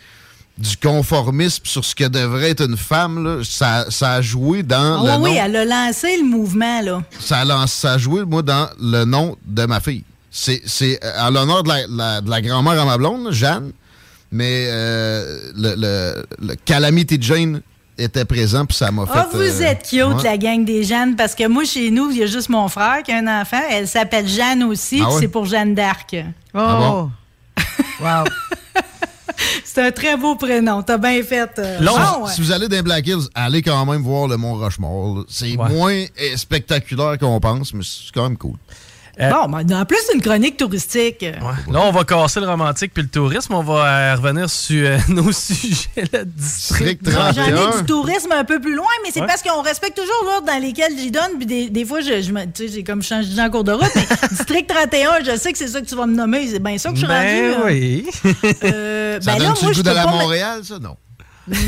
du conformisme sur ce que devrait être une femme, là, ça, ça a joué dans Ah le oui, nom. elle a lancé le mouvement, là. Ça a, lancé- ça a joué, moi, dans le nom de ma fille. C'est en l'honneur de la, la- de la grand-mère à ma blonde, Jeanne, mais euh, le, le, le Calamity Jane était présent, puis ça m'a fait... Ah, vous euh, êtes cute, ouais. la gang des Jeannes, parce que moi, chez nous, il y a juste mon frère qui a un enfant. Elle s'appelle Jeanne aussi, Ah ouais? c'est pour Jeanne d'Arc. Oh! Ah bon? wow! c'est un très beau prénom. T'as bien fait. euh, Là, bon, si vous allez dans les Black Hills, allez quand même voir le Mont là. C'est moins euh, spectaculaire qu'on pense, mais c'est quand même cool. Bon, mais en plus, c'est une chronique touristique. Là, on va casser le romantique puis le tourisme. On va euh, revenir sur euh, nos sujets. Là, district J'en ai du tourisme un peu plus loin, mais c'est Ouais. parce qu'on respecte toujours l'ordre dans lesquels j'y donne. Puis des, des fois, je, je me- tu sais, j'ai comme changé en cours de route. Mais District 31, je sais que c'est ça que tu vas me nommer. C'est bien ça que je suis Ben rendu. oui. Euh, Ça ben là, donne-tu moi, le je peux pas me- Montréal, ça? Non.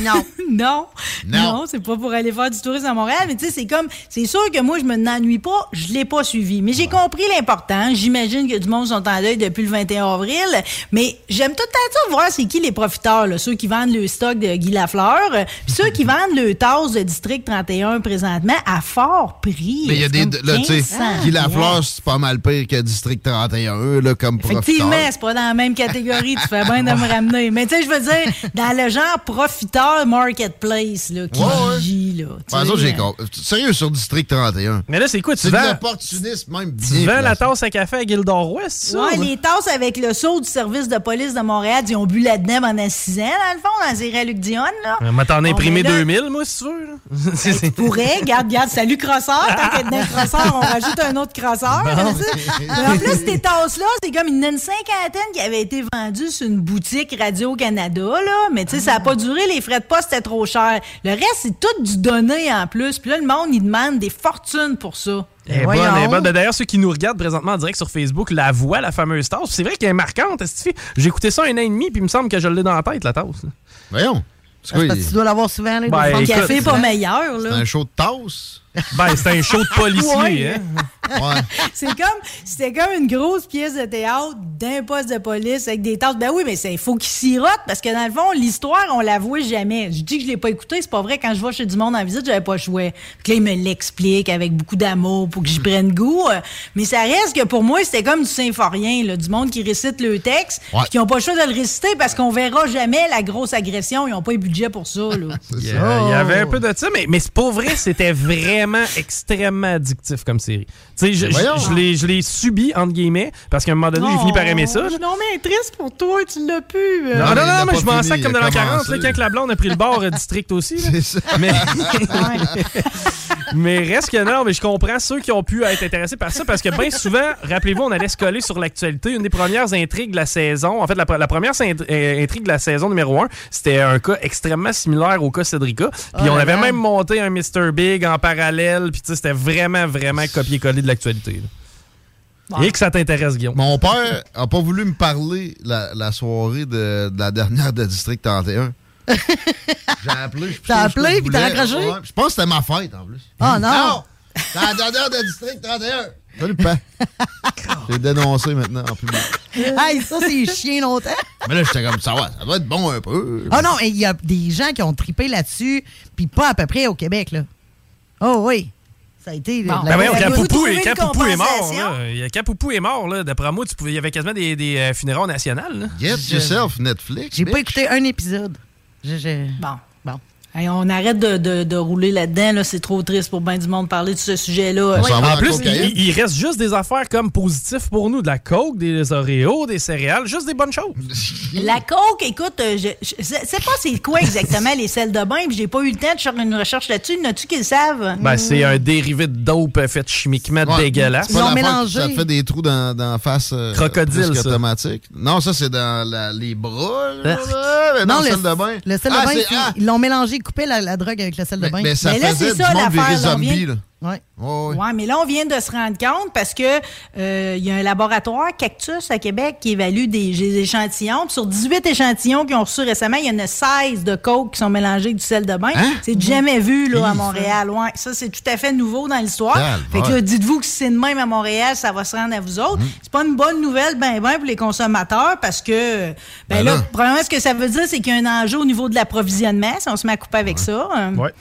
Non. non. Non. Non, c'est pas pour aller faire du tourisme à Montréal, mais tu sais, c'est comme, c'est sûr que moi, je me n'ennuie pas, je l'ai pas suivi. Mais j'ai compris l'important. J'imagine que du monde sont en deuil depuis le 21 avril. Mais j'aime tout le temps voir c'est qui les profiteurs, là. Ceux qui vendent le stock de Guy Lafleur, puis ceux qui vendent le tasse de District 31 présentement à fort prix. Mais il y a des. Là, tu sais, 1500 Guy Lafleur, c'est pas mal pire que District 31, là, comme Effectivement, profiteur. c'est pas dans la même catégorie, tu fais bien de me ramener. Mais tu sais, je veux dire, dans le genre profiteur marketplace, là, qui Ouais, ouais. gît, là. tu exemple, j'ai compris. Sérieux, sur District 31. Mais là, c'est quoi? Tu vends, l'opportunisme, même tu bien vends la tasse à café à Gildor West, ça? Ouais, ou- les tasses avec le saut du service de police de Montréal, ils ont bu là-dedans pendant six ans, dans le fond, dans ces Luc Dion, là. Euh, Moi, t'en imprimé ben là, 2000, moi, si tu veux. là. C'est- c'est- pourrait, garde, garde, salut crosseur, tant qu'être dans le crosseur, on rajoute un autre crosseur. Tu. Mais en plus, ces tasses-là, c'est comme y a une cinquantaine qui avaient été vendues sur une boutique Radio-Canada, là, mais tu sais, ça n'a pas duré les frais de poste, c'était trop cher. Le reste, c'est tout du donné en plus. Puis là, le monde, il demande des fortunes pour ça. Elle est bonne, elle est bonne. D'ailleurs, ceux qui nous regardent présentement en direct sur Facebook la voient, la fameuse tasse. C'est vrai qu'elle est marquante. J'ai écouté ça un an et demi, puis il me semble que je l'ai dans la tête, la tasse. Voyons. C'est parce que tu dois l'avoir souvent, là. Ben, des écoute, café pas meilleur, C'est là. un show de tasse. Ben, c'est un show de policier, Ouais. hein? Ouais. C'est comme, c'était comme une grosse pièce de théâtre d'un poste de police avec des tasses. Ben oui, mais il faut qu'il sirote parce que dans le fond, l'histoire, on la voit jamais. Je dis que je l'ai pas écouté, c'est pas vrai. Quand je vais chez du monde en visite, j'avais pas joué. Puis là, il me l'explique avec beaucoup d'amour pour que j'y prenne goût. Euh, Mais ça reste que pour moi, c'était comme du symphorien, là, du monde qui récite le texte, Ouais. puis qui ont pas le choix de le réciter parce qu'on verra jamais la grosse agression. Ils ont pas le budget pour ça, là. Il y, y avait un peu de ça, mais, mais c'est pas vrai, c'était vraiment extrêmement addictif comme série. Tu sais, je, je- je l'ai- je l'ai subi, entre guillemets, parce qu'à un moment donné, j'ai fini par aimer ça. Je non, mais triste pour toi, tu l'as pu. euh. Non, non, non, mais je m'en sac comme dans la commencé. 40, là, quand la blonde a pris le bord euh, district aussi. là. Mais... mais reste que non, mais je comprends ceux qui ont pu être intéressés par ça parce que bien souvent, rappelez-vous, on allait se coller sur l'actualité. Une des premières intrigues de la saison, en fait, la, la première euh, intrigue de la saison numéro 1, c'était un cas extrêmement similaire au cas Cédrica. Puis Oh on avait même monté un Mr. Big en parallèle. Puis tu sais, c'était vraiment, vraiment copier-coller de l'actualité. Et que ça t'intéresse, Guillaume. Mon père a pas voulu me parler la, la soirée de, de la dernière de District 31. J'ai appelé. je- T'as appelé, puis t'as raccroché? Ouais, Je pense que c'était ma fête en plus. Ah, non. C'est la dernière de District 31. Salut, père. J'ai dénoncé maintenant en public. hey, ça, c'est chien longtemps. Mais là, j'étais comme ça, va, ça doit être bon un peu. Ah non, et il y a des gens qui ont tripé là-dessus, puis pas à peu près au Québec, là. Oh oui. Ça a été... Ben trouvé une Capoupou est mort. Là. Il y a- Capoupou est mort. Là. D'après moi, tu pouvais, il y avait quasiment des, des euh, funérailles nationales. là. Get yourself Netflix. J'ai pas écouté un épisode. Je- Bon. Hey, on arrête de, de- de rouler là-dedans. Là. C'est trop triste pour bien du monde parler de ce sujet-là. En en plus, il, il reste juste des affaires comme positifs pour nous. De la coke, des Oreos, des céréales, juste des bonnes choses. La coke, écoute, euh, je, je sais pas c'est quoi exactement les sels de bain, puis j'ai pas eu le temps de faire une recherche là-dessus. N'as-tu qui le savent? Ben, c'est un dérivé de dope euh, fait chimiquement Ouais. dégueulasse. Pas l'affaire que Ça te fait des trous dans, dans la face euh, Crocodile, plus qu'automatique. Non, ça, c'est dans la- les bras. là, Ah. là, mais Non, dans le le, sel de bain. le sel de Ah, bain, ah, ils l'ont mélangé, coupé la, la drogue avec le sel de mais, bain. mais ça Mais là, faisait c'est du ça, monde on zombie. Là. Ouais. Ouais, ouais. Ouais, mais là, on vient de se rendre compte parce que euh, il y a un laboratoire Cactus à Québec qui évalue des, des échantillons. Puis sur 18 échantillons qu'ils ont reçus récemment, il y en a 16 de coke qui sont mélangés avec du sel de bain. Hein? C'est jamais vu là, à Montréal. Ouais, ça, c'est tout à fait nouveau dans l'histoire. Fait que là, dites-vous que si c'est de même à Montréal, ça va se rendre à vous autres. Hum. C'est pas une bonne nouvelle, ben, ben, pour les consommateurs parce que, ben, Ben là, là. premièrement, ce que ça veut dire, c'est qu'il y a un enjeu au niveau de l'approvisionnement, si on se met à couper avec ça. Euh, Ouais.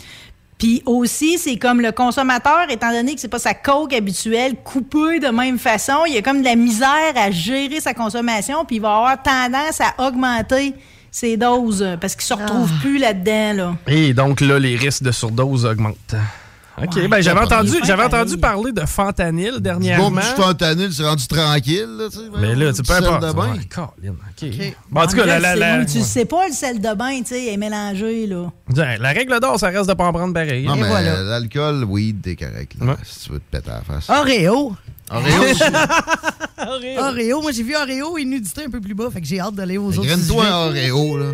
Puis aussi, c'est comme le consommateur, étant donné que c'est pas sa coke habituelle, coupée de même façon, il y a comme de la misère à gérer sa consommation, puis il va avoir tendance à augmenter ses doses parce qu'il se retrouve Ah. plus là-dedans. Là. Et donc là, les risques de surdose augmentent. OK, Ouais. ben j'avais entendu, j'avais entendu parler de fentanyl Du bon dernièrement. petit fentanyl, c'est rendu tranquille. Là, tu sais, Mais là, tu du peux sel pas. de bain. Colin, OK. Bon, en tout Ah, cas, la, la, c'est- la, oui, tu sais pas, le sel de bain, tu sais, est mélangé, là. La règle d'or, ça reste de pas en prendre pareil. Non, Et mais voilà. l'alcool, weed, t'es correct. Là, Ouais. Si tu veux te péter à la face. Oreo. Oreo, Oreo. Moi, j'ai vu Oreo et nudité un peu plus bas, fait que j'ai hâte d'aller aux autres. graine-toi sujets. un Oreo, là,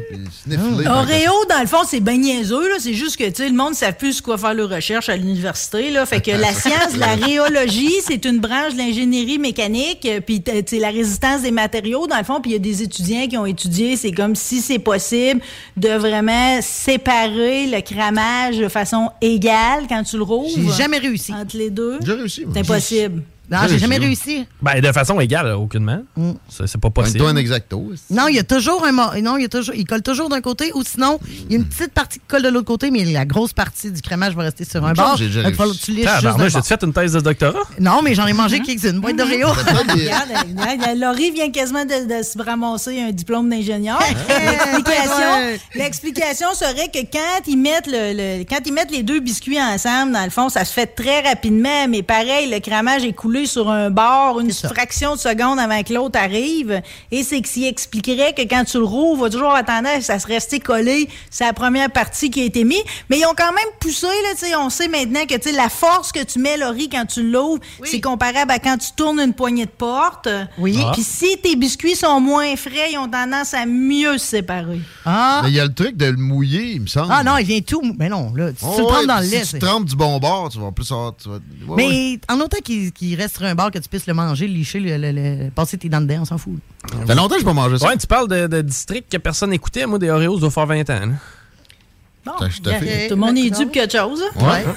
Oreo, dans le fond, c'est ben niaiseux, là. C'est juste que, tu sais, le monde ne sait plus quoi faire leur recherche à l'université, là. Fait que la science de la rhéologie, c'est une branche de l'ingénierie mécanique, euh, puis, tu sais, la résistance des matériaux, dans le fond, puis il y a des étudiants qui ont étudié, c'est comme si c'est possible de vraiment séparer le cramage de façon égale quand tu le rouvres. J'ai jamais réussi. Entre les deux. J'ai réussi, moi. C'est impossible. Non, j'ai jamais réussi. Ben, de façon égale, aucunement. Ça, C'est pas possible. Toi, un exacto. Non, il y a toujours un non, il y a toujours il colle toujours d'un côté ou sinon, il y a une petite partie qui colle de l'autre côté mais la grosse partie du crémage va rester sur un bord. J'ai déjà Donc, il va falloir réussi. que tu liches juste ben, j'ai fait une thèse de doctorat? Non, mais j'en ai mangé quelques une boîte d'Oreo. Regarde, regarde, Laurie vient quasiment de, de se ramasser un diplôme d'ingénieur. L'explication, serait que quand ils mettent le, le- quand ils mettent les deux biscuits ensemble, dans le fond, ça se fait très rapidement, mais pareil, le cramage est coulé rouler sur un bord une fraction de seconde avant que l'autre arrive. Et c'est que s'il expliquerait que quand tu le rouvres, va toujours tendance à se rester collé. C'est la première partie qui a été mise. Mais ils ont quand même poussé, là, tu sais, on sait maintenant que, tu sais, la force que tu mets, Laurie, quand tu l'ouvres, c'est comparable à quand tu tournes une poignée de porte. Oui. Puis si tes biscuits sont moins frais, ils ont tendance à mieux se séparer. Ah. Mais il y a le truc de le mouiller, il me semble. Ah non, il vient tout. Mais non, là, tu Oh, tu le ouais, dans le lait. Si tu trempes du bon bord, tu vas plus avoir. tu vas- ouais, Mais ouais. en autant qu'il qu'il reste sur un bar que tu puisses le manger, le licher, le, le- le- passer tes dents dedans, on s'en fout. Ça fait longtemps que je pas mangé ça. Ouais, tu parles de, de district que personne n'écoutait. Moi, des Oreos doivent faire 20 ans. T'as- t'ai fait. Tout le monde est dû pour quelque chose. Ouais.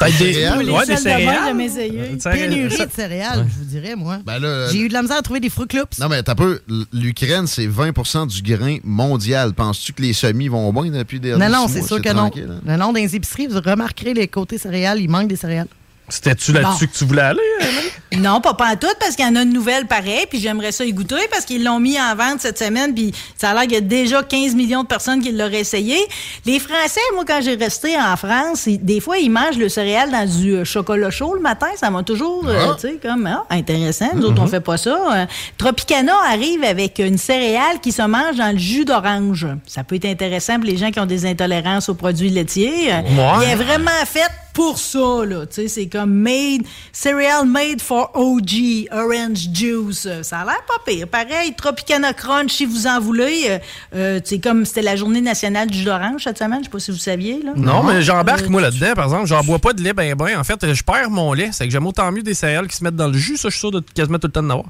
Peut-être des, Céréales. Les ouais, des de céréales. jamais essayé. Pénurie de céréales, je vous dirais, moi. Ben là, J'ai eu de la misère à trouver des Fruit Loops. Non, mais t'as peu. L'Ukraine, c'est 20% du grain mondial. Penses-tu que les semis vont bien depuis des Non, non, c'est sûr que non. hein? Non, non, dans les épiceries, vous remarquerez les côtés céréales, il manque des céréales. C'était-tu là-dessus Bon. que tu voulais aller, Emily? Non, pas pas en tout, parce qu'il y en a une nouvelle pareille, puis j'aimerais ça y goûter, parce qu'ils l'ont mis en vente cette semaine, puis ça a l'air qu'il y a déjà 15 millions de personnes qui l'auraient essayé. Les Français, moi, quand j'ai resté en France, ils- des fois, ils mangent le céréal dans du euh, chocolat chaud le matin. Ça m'a toujours, euh, Ah. tu sais, comme, ah, intéressant. Nous autres, on fait pas ça. Euh, Tropicana arrive avec une céréale qui se mange dans le jus d'orange. Ça peut être intéressant pour les gens qui ont des intolérances aux produits laitiers. Euh, Ouais. Il est vraiment fait pour ça, là. Tu sais, c'est comme made, cereal made for OG, orange juice. Ça a l'air pas pire. Pareil, Tropicana Crunch, si vous en voulez. Euh, euh, c'est comme c'était la journée nationale du jus d'orange cette semaine. Je sais pas si vous saviez, là. Non, mais j'embarque, Euh, moi, là-dedans, par exemple. J'en bois pas de lait ben ben. En fait, je perds mon lait. C'est que j'aime autant mieux des céréales qui se mettent dans le jus. Ça, je suis sûr de quasiment tout le temps de l'avoir.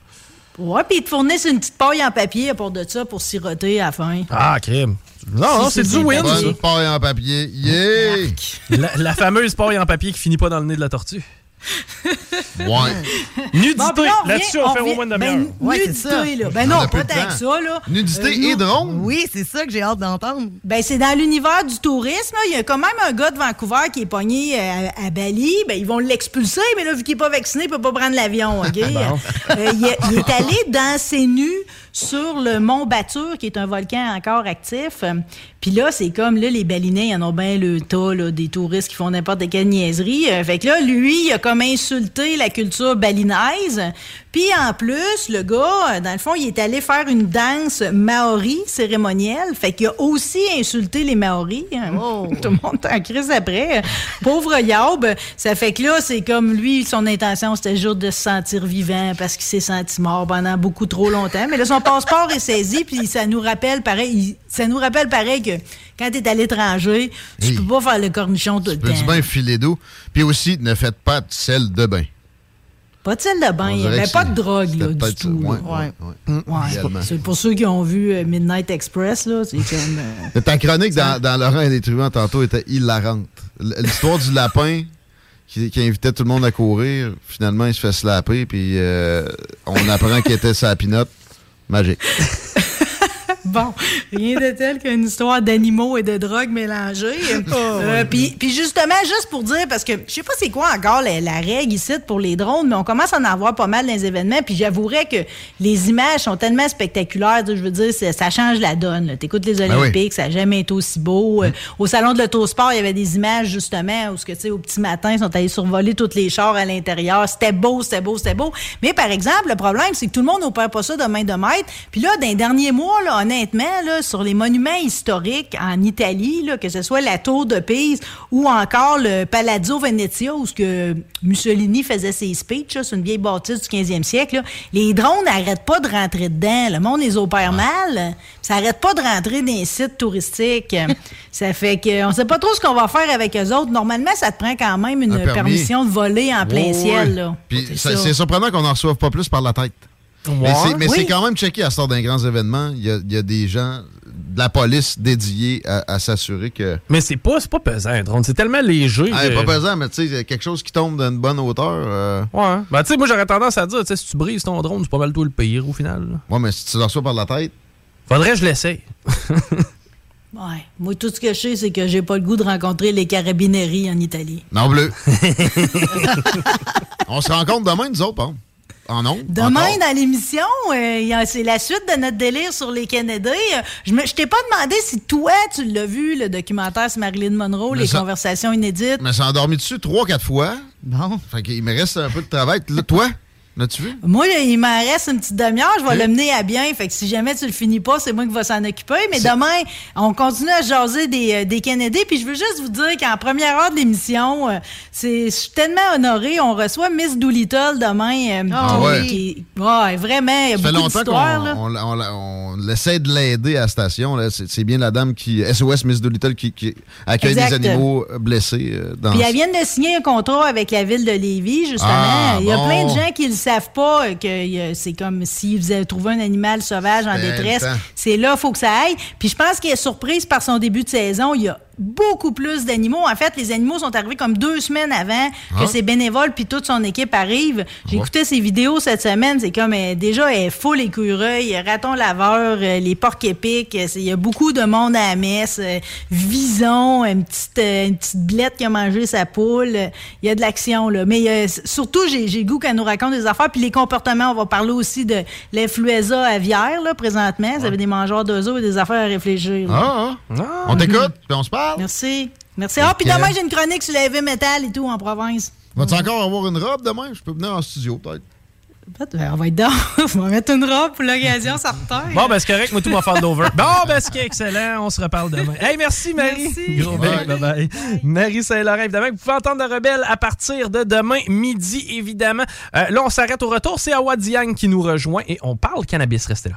Ouais, puis ils te fournissent une petite paille en papier à part de ça pour siroter à la fin. Ah, crime. Non, non, Si c'est du win. Bonne paille en papier. Yeah! La, la fameuse paille en papier qui finit pas dans le nez de la tortue. Ouais. Nudité. Bon, on Là-dessus, on fait au moins de ben. Ouais, nudité, ça. là. Ben On non, pas tant que ça, là. Nudité Euh, et drone? Oui, c'est ça que j'ai hâte d'entendre. Ben, c'est dans l'univers du tourisme. Il y a quand même un gars de Vancouver qui est pogné euh, à, Bali. Ben, ils vont l'expulser, mais là, vu qu'il n'est pas vacciné, il ne peut pas prendre l'avion. OK? Bon. Euh, il, est- il est allé danser nu sur le mont Batur, qui est un volcan encore actif. Puis là, c'est comme, là, les Balinais, ils en ont bien le tas, des touristes qui font n'importe quelle niaiserie. Euh, fait que là, lui, il a comme insulté la culture balinaise. Puis en plus, le gars, euh, dans le fond, il est allé faire une danse maori cérémonielle. Fait qu'il a aussi insulté les Maoris. Tout le monde est en crise après. Pauvre Yaub. Ça fait que là, c'est comme lui, son intention, c'était juste de se sentir vivant parce qu'il s'est senti mort pendant beaucoup trop longtemps. Mais là, son passeport est saisi, puis ça nous rappelle pareil, il- ça nous rappelle pareil que quand t'es à l'étranger, tu Oui. peux pas faire le cornichon tout le temps. bien filer d'eau? Puis aussi, ne faites pas de sel de bain. Pas de sel de bain, il n'y avait pas de drogue, là, du tout. Ouais, ouais, ouais. C'est pour ceux qui ont vu euh, Midnight Express, là, c'est comme... euh, Ta chronique dans, dans Laurent et les truands tantôt était hilarante. L'histoire du lapin qui, qui invitait tout le monde à courir, finalement, il se fait slapper, puis euh, on apprend qu'il était sa pinotte. Magique. Bon, rien de tel qu'une histoire d'animaux et de drogue mélangées. Euh, Puis puis justement, juste pour dire, parce que je sais pas c'est quoi encore la, la règle ici pour les drones, mais on commence à en avoir pas mal dans les événements. Puis j'avouerais que les images sont tellement spectaculaires. Je veux dire, ça change la donne. Tu écoutes les Ben Olympiques, oui. ça n'a jamais été aussi beau. Euh, Au salon de l'autosport, il y avait des images justement où, ce que, tu sais, au petit matin, ils sont allés survoler tous les chars à l'intérieur. C'était beau, c'était beau, c'était beau. Mais par exemple, le problème, c'est que tout le monde n'opère pas ça de main de maître. Puis là, dans les derniers mois, là, honnêtement, là, sur les monuments historiques en Italie, là, que ce soit la Tour de Pise ou encore le Palazzo Venezia, où ce que Mussolini faisait ses speeches, c'est une vieille bâtisse du 15e siècle, là, les drones n'arrêtent pas de rentrer dedans. Le monde les opère mal. Ça n'arrête pas de rentrer dans les sites touristiques. ça fait qu'on sait pas trop ce qu'on va faire avec eux autres. Normalement, ça te prend quand même une Un permis. permission de voler en plein ciel. Puis c'est surprenant qu'on n'en reçoive pas plus par la tête. Mais c'est- Mais c'est quand même checké à sort d'un grand événement. Il y a, il y a des gens de la police dédiés à, à s'assurer que. Mais c'est pas, c'est pas pesant, un drone. C'est tellement léger. Ah, que- pas pesant, mais tu sais, quelque chose qui tombe d'une bonne hauteur. euh, Ouais. Ben, tu sais, moi, j'aurais tendance à dire, tu sais, si tu brises ton drone, c'est pas mal tout le pire au final. là. Ouais, mais si tu le reçois par la tête. Faudrait que je l'essaye. Ouais. Moi, tout ce que je sais, c'est que j'ai pas le goût de rencontrer les carabineries en Italie. Non bleu. On se rencontre demain, nous autres, hein? En ondes? Demain, encore? dans l'émission, euh, c'est la suite de notre délire sur les Kennedy. Euh, Je, je t'ai pas demandé si toi, tu l'as vu, le documentaire sur Marilyn Monroe, Mais les ça- conversations inédites. Me suis endormi dessus trois, quatre fois? Bon. Fait qu'il me reste un peu de travail. Là, toi, l'as-tu vu? Moi, il m'en reste une petite demi-heure. Je vais le mener à bien. Fait que si jamais tu le finis pas, c'est moi qui va s'en occuper. Mais demain, on continue à jaser des, euh, des Kennedy. Puis je veux juste vous dire qu'en première heure de l'émission, euh, c'est, je suis tellement honorée. On reçoit Miss Doolittle demain. euh, Ah qui- ouais. qui- ouais, vraiment, il y a Ça fait beaucoup longtemps qu'on d'histoires. on, on- on essaie de l'aider à la station. C'est bien la dame qui, SOS Miss Doolittle, qui, qui accueille Exact. des animaux blessés euh, dans Puis elle vient de signer un contrat avec la ville de Lévis, justement. Ah, il y a bon. plein de gens qui le savent pas, euh, que c'est comme s'ils faisaient trouver un animal sauvage en détresse. C'est là, il faut que ça aille. Puis je pense qu'elle est surprise par son début de saison. Il y a beaucoup plus d'animaux. En fait, les animaux sont arrivés comme deux semaines avant que Ah. ses bénévoles puis toute son équipe arrivent. J'ai Ah. écouté ses vidéos cette semaine. C'est comme, euh, déjà, elle est full écureuil, raton laveur, euh, les porcs épiques. Euh, Il y a beaucoup de monde à la messe. Euh, Vison, une petite, une petite blette qui a mangé sa poule. Il y a de l'action, là. Mais euh, surtout, j'ai goût qu'elle nous raconte des affaires. Puis les comportements, on va parler aussi de l'influenza aviaire, là, présentement. Vous avez des mangeurs d'oiseaux et des affaires à réfléchir. Ah, ah. On t'écoute, puis on se parle. Merci. Merci. Ah, puis demain, j'ai une chronique sur le heavy metal et tout en province. Vas-tu encore avoir une robe demain? Je peux venir en studio, peut-être. Peut-être, ben, on va être dans. on va mettre une robe pour l'occasion, ça retarde. Bon, ben c'est correct, moi tout m'a fait d'over. Bon, ben c'est excellent, on se reparle demain. Hey, merci Marie. Gros bec, bye bye. Marie Saint-Laurent, évidemment, vous pouvez entendre la rebelle à partir de demain midi, évidemment. Euh, là, on s'arrête au retour, c'est Awa Diang qui nous rejoint et on parle cannabis, restez là.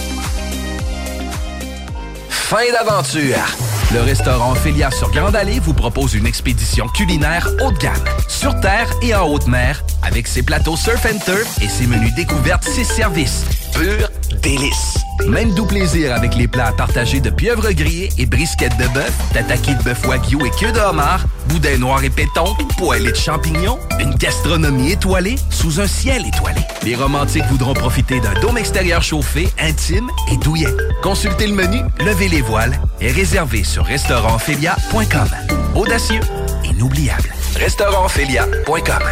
Fin d'aventure! Le restaurant Félia sur Grande Allée vous propose une expédition culinaire haut de gamme, sur terre et en haute mer, avec ses plateaux surf and turf et ses menus découvertes, ses services. Pur délice! Même doux plaisir avec les plats partagés de pieuvres grillées et brisquettes de bœuf, tataki de bœuf wagyu et queue de homard, boudin noir et péton, poêlée de champignons, une gastronomie étoilée sous un ciel étoilé. Les romantiques voudront profiter d'un dôme extérieur chauffé, intime et douillet. Consultez le menu, les voiles et réservez sur restaurantphilia.com. Audacieux, inoubliable. Restaurantphilia.com.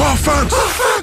Offense!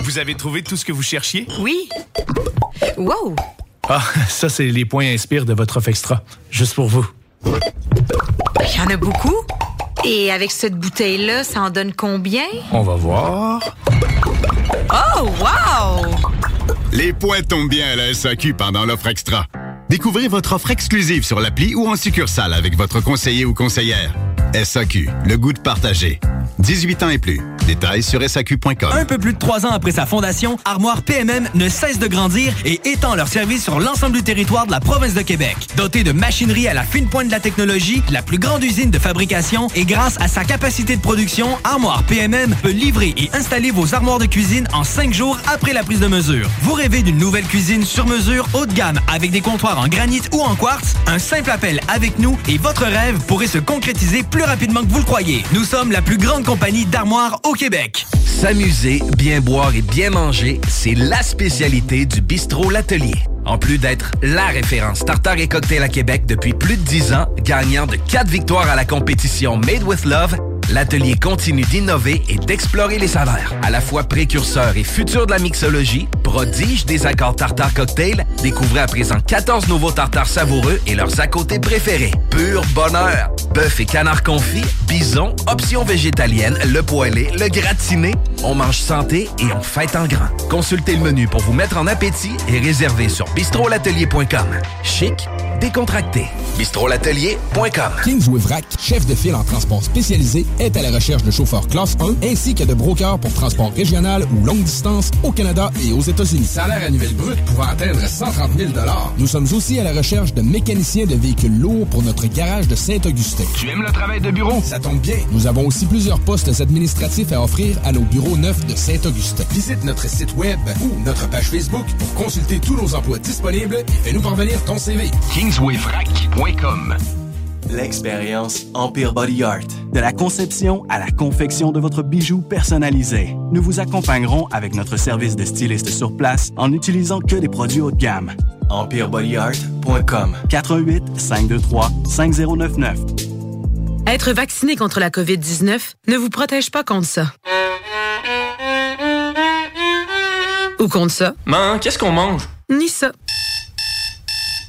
Vous avez trouvé tout ce que vous cherchiez? Oui. Wow! Ah, ça, c'est les points inspire de votre offre extra. Juste pour vous. Il y en a beaucoup. Et avec cette bouteille-là, ça en donne combien? On va voir. Oh, wow! Les points tombent bien à la SAQ pendant l'offre extra. Découvrez votre offre exclusive sur l'appli ou en succursale avec votre conseiller ou conseillère. SAQ, le goût de partager. 18 ans et plus. Détails sur SAQ.com. Un peu plus de trois ans après sa fondation, Armoire PMM ne cesse de grandir et étend leur service sur l'ensemble du territoire de la province de Québec. Dotée de machinerie à la fine pointe de la technologie, la plus grande usine de fabrication et grâce à sa capacité de production, Armoire PMM peut livrer et installer vos armoires de cuisine en cinq jours après la prise de mesure. Vous rêvez d'une nouvelle cuisine sur mesure haut de gamme avec des comptoirs en granit ou en quartz? Un simple appel avec nous et votre rêve pourrait se concrétiser plus rapidement que vous le croyez. Nous sommes la plus grande compagnie d'armoires au Québec. S'amuser, bien boire et bien manger, c'est la spécialité du bistrot L'Atelier. En plus d'être la référence tartare et cocktail à Québec depuis plus de 10 ans, gagnant de 4 victoires à la compétition Made with Love, l'atelier continue d'innover et d'explorer les saveurs. À la fois précurseur et futur de la mixologie, prodige des accords tartare cocktail, découvrez à présent 14 nouveaux tartares savoureux et leurs à côté préférés. Pur bonheur! Bœuf et canard confit, bison, options végétaliennes, le poêlé, le gratiné. On mange santé et on fête en grand. Consultez le menu pour vous mettre en appétit et réservez sur bistrolatelier.com. Chic, décontracté. bistrolatelier.com. Kingsway Vrac, chef de file en transport spécialisé, est à la recherche de chauffeurs classe 1 ainsi que de brokers pour transport régional ou longue distance au Canada et aux États-Unis. Salaire annuel brut pouvant atteindre 130 000 Nous sommes aussi à la recherche de mécaniciens de véhicules lourds pour notre garage de Saint-Augustin. Tu aimes le travail de bureau? Ça tombe bien. Nous avons aussi plusieurs postes administratifs à offrir à nos bureaux neufs de Saint-Augustin. Visite notre site web ou notre page Facebook pour consulter tous nos emplois disponibles et fais-nous parvenir ton CV. KingswayFrac.com L'expérience Empire Body Art. De la conception à la confection de votre bijou personnalisé. Nous vous accompagnerons avec notre service de styliste sur place en n'utilisant que des produits haut de gamme. EmpireBodyArt.com 418 523 5099 Être vacciné contre la COVID-19 ne vous protège pas contre ça. Ou contre ça. Man, qu'est-ce qu'on mange? Ni ça.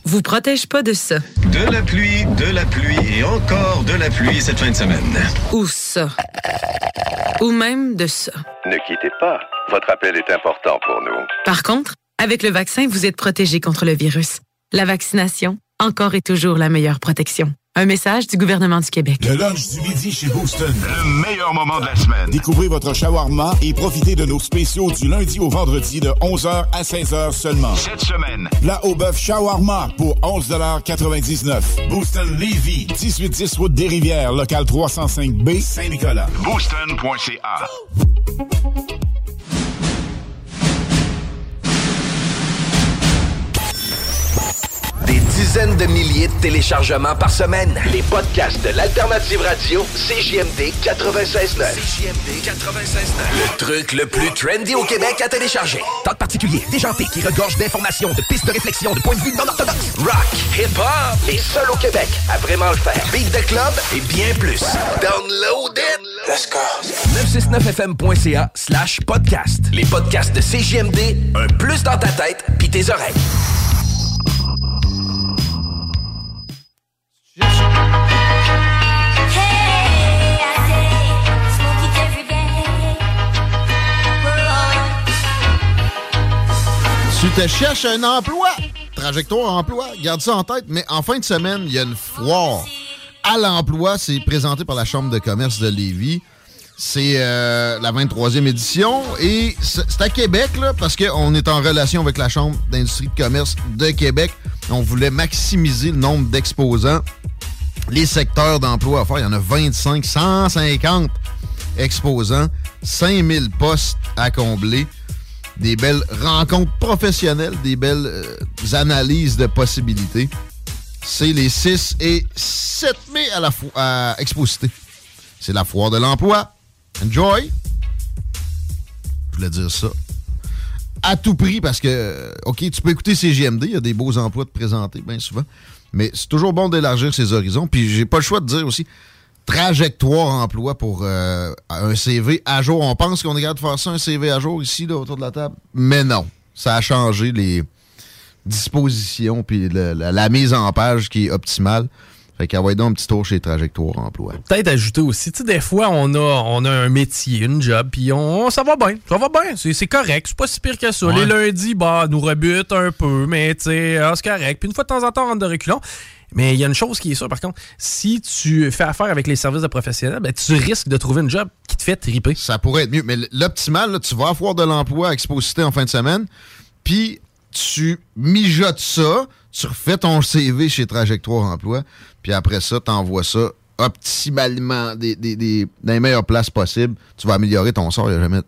Vous protège pas de ça. De la pluie, de la pluie et encore de la pluie cette fin de semaine. Ou ça. Ou même de ça. Ne quittez pas. Votre appel est important pour nous. Par contre, avec le vaccin, vous êtes protégé contre le virus. La vaccination, encore et toujours la meilleure protection. Un message du gouvernement du Québec. Le lunch du midi chez Booston. Le meilleur moment de la semaine. Découvrez votre shawarma et profitez de nos spéciaux du lundi au vendredi de 11h à 16h seulement. Cette semaine. Plat au bœuf shawarma pour 11,99 Booston Levy, 1810 Route des Rivières, local 305B, Saint-Nicolas. Booston.ca. dizaines de milliers de téléchargements par semaine. Les podcasts de l'Alternative Radio, CJMD 96.9. CJMD 96.9. Le truc le plus trendy au Québec à télécharger. Talk particulier, déjanté, qui regorge d'informations, de pistes de réflexion, de points de vue non orthodoxes. Rock, hip-hop, les seuls au Québec à vraiment le faire. Beat de club et bien plus. Download it! Let's go! 969fm.ca slash podcast. Les podcasts de CJMD, un plus dans ta tête pis tes oreilles. Te cherches un emploi, trajectoire emploi, garde ça en tête, mais en fin de semaine, il y a une foire à l'emploi. C'est présenté par la Chambre de commerce de Lévis. C'est euh, la 23e édition et c'est à Québec, là, parce qu'on est en relation avec la Chambre d'industrie de commerce de Québec. On voulait maximiser le nombre d'exposants. Les secteurs d'emploi à faire, il y en a 25, 150 exposants, 5000 postes à combler des belles rencontres professionnelles, des belles euh, analyses de possibilités. C'est les 6 et 7 mai à la Exposité. C'est la foire de l'emploi. Enjoy! Je voulais dire ça. À tout prix, parce que, euh, OK, tu peux écouter CGMD, il y a des beaux emplois de présenter, bien souvent. Mais c'est toujours bon d'élargir ses horizons. Puis j'ai pas le choix de dire aussi trajectoire emploi pour euh, un CV à jour. On pense qu'on est capable de faire ça, un CV à jour ici, là, autour de la table. Mais non. Ça a changé les dispositions puis le- la, la mise en page qui est optimale. Fait qu'envoyez donc un petit tour chez Trajectoire Emploi. Peut-être ajouter aussi, tu sais, des fois, on a, on a un métier, une job, puis on, ça va bien, ça va bien, c'est c'est correct, c'est pas si pire que ça. Ouais. Les lundis, bah, nous rebute un peu, mais tu sais, ah, c'est correct. Puis une fois de temps en temps, on rentre de reculons. Mais il y a une chose qui est sûre, par contre, si tu fais affaire avec les services de professionnels, ben, tu risques de trouver une job qui te fait triper. Ça pourrait être mieux. Mais l'optimal, tu vas à Foire de l'Emploi à Exposité en fin de semaine, puis tu mijotes ça, tu refais ton CV chez Trajectoire Emploi, puis après ça, tu envoies ça optimalement des, des- des- dans les meilleures places possibles. Tu vas améliorer ton sort. Il n'y a jamais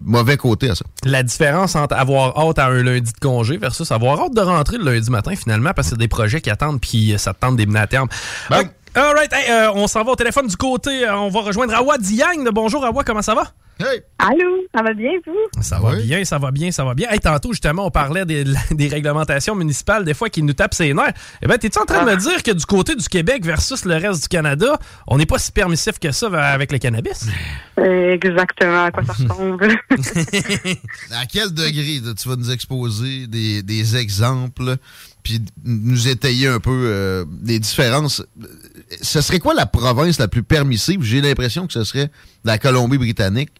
mauvais côté à ça. La différence entre avoir hâte à un lundi de congé versus avoir hâte de rentrer le lundi matin, finalement, parce que c'est des projets qui attendent, puis ça te tente des à terme. Ok, All right, hey, euh, on s'en va au téléphone du côté. euh, on va rejoindre Awa Diang. de Bonjour, Awa, comment ça va? Hey! Allô, ça va bien, vous? Ça va bien, ça va bien, ça va bien. Hey, tantôt, justement, on parlait des, des réglementations municipales, des fois, qui nous tapent ses nerfs. Eh bien, t'es-tu en train de me dire que du côté du Québec versus le reste du Canada, on n'est pas si permissif que ça avec le cannabis? Euh, exactement, à quoi ça ressemble? À quel degré là, tu vas nous exposer des, des exemples, puis nous étayer un peu euh, des différences? Ce serait quoi la province la plus permissive? J'ai l'impression que ce serait la Colombie-Britannique.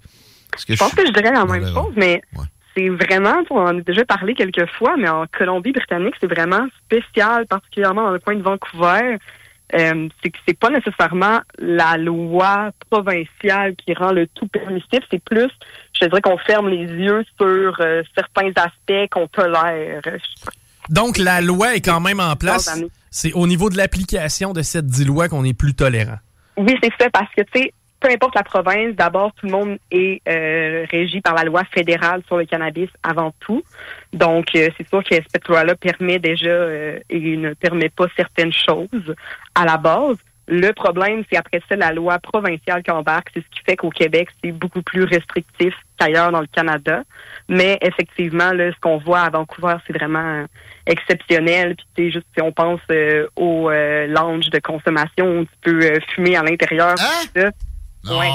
Parce que Je pense que je dirais la même chose, mais c'est vraiment, on en a déjà parlé quelques fois, mais en Colombie-Britannique, c'est vraiment spécial, particulièrement dans le coin de Vancouver. Euh, c'est que c'est pas nécessairement la loi provinciale qui rend le tout permissif, c'est plus, je dirais qu'on ferme les yeux sur euh, certains aspects qu'on tolère. Donc, la loi est quand même en place. C'est au niveau de l'application de cette dite loi qu'on est plus tolérant. Oui, c'est ça, parce que, tu sais, peu importe la province, d'abord, tout le monde est euh, régi par la loi fédérale sur le cannabis avant tout. Donc, euh, c'est sûr que cette loi-là permet déjà euh, et ne permet pas certaines choses à la base. Le problème, c'est après ça la loi provinciale qui embarque. C'est ce qui fait qu'au Québec, c'est beaucoup plus restrictif qu'ailleurs dans le Canada. Mais effectivement, là, ce qu'on voit à Vancouver, c'est vraiment exceptionnel. Puis, tu sais, juste si on pense euh, aux euh, lounges de consommation où tu peux euh, fumer à l'intérieur. puis ça. Ouais.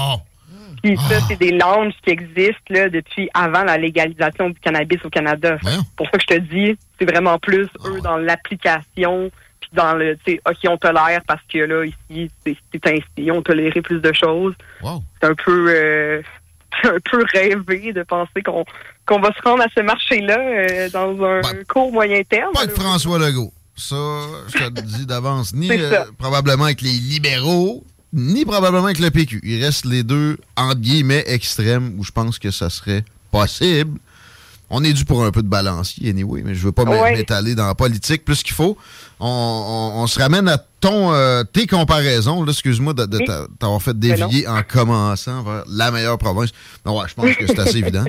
Puis ça, c'est des lounges qui existent là, depuis avant la légalisation du cannabis au Canada. Pour ça que je te dis, c'est vraiment plus eux dans l'application puis dans le, tu sais, ok, on tolère parce que là ici, c'est c'est ainsi, on tolérait plus de choses. C'est un peu, euh, un peu rêvé de penser qu'on qu'on va se rendre à ce marché-là euh, dans un court moyen terme. Pas avec François Legault. Ça, je te le dis d'avance. Ni euh, probablement avec les libéraux, ni probablement avec le PQ. Il reste les deux, entre guillemets, extrêmes où je pense que ça serait possible. On est dû pour un peu de balancier, anyway, mais je veux pas Ouais. m'étaler dans la politique plus qu'il faut. On, on- on se ramène à ton, euh, tes comparaisons. Excuse-moi de, t'avoir fait Ben non. dévier en commençant vers la meilleure province. Ouais, je pense que c'est assez évident.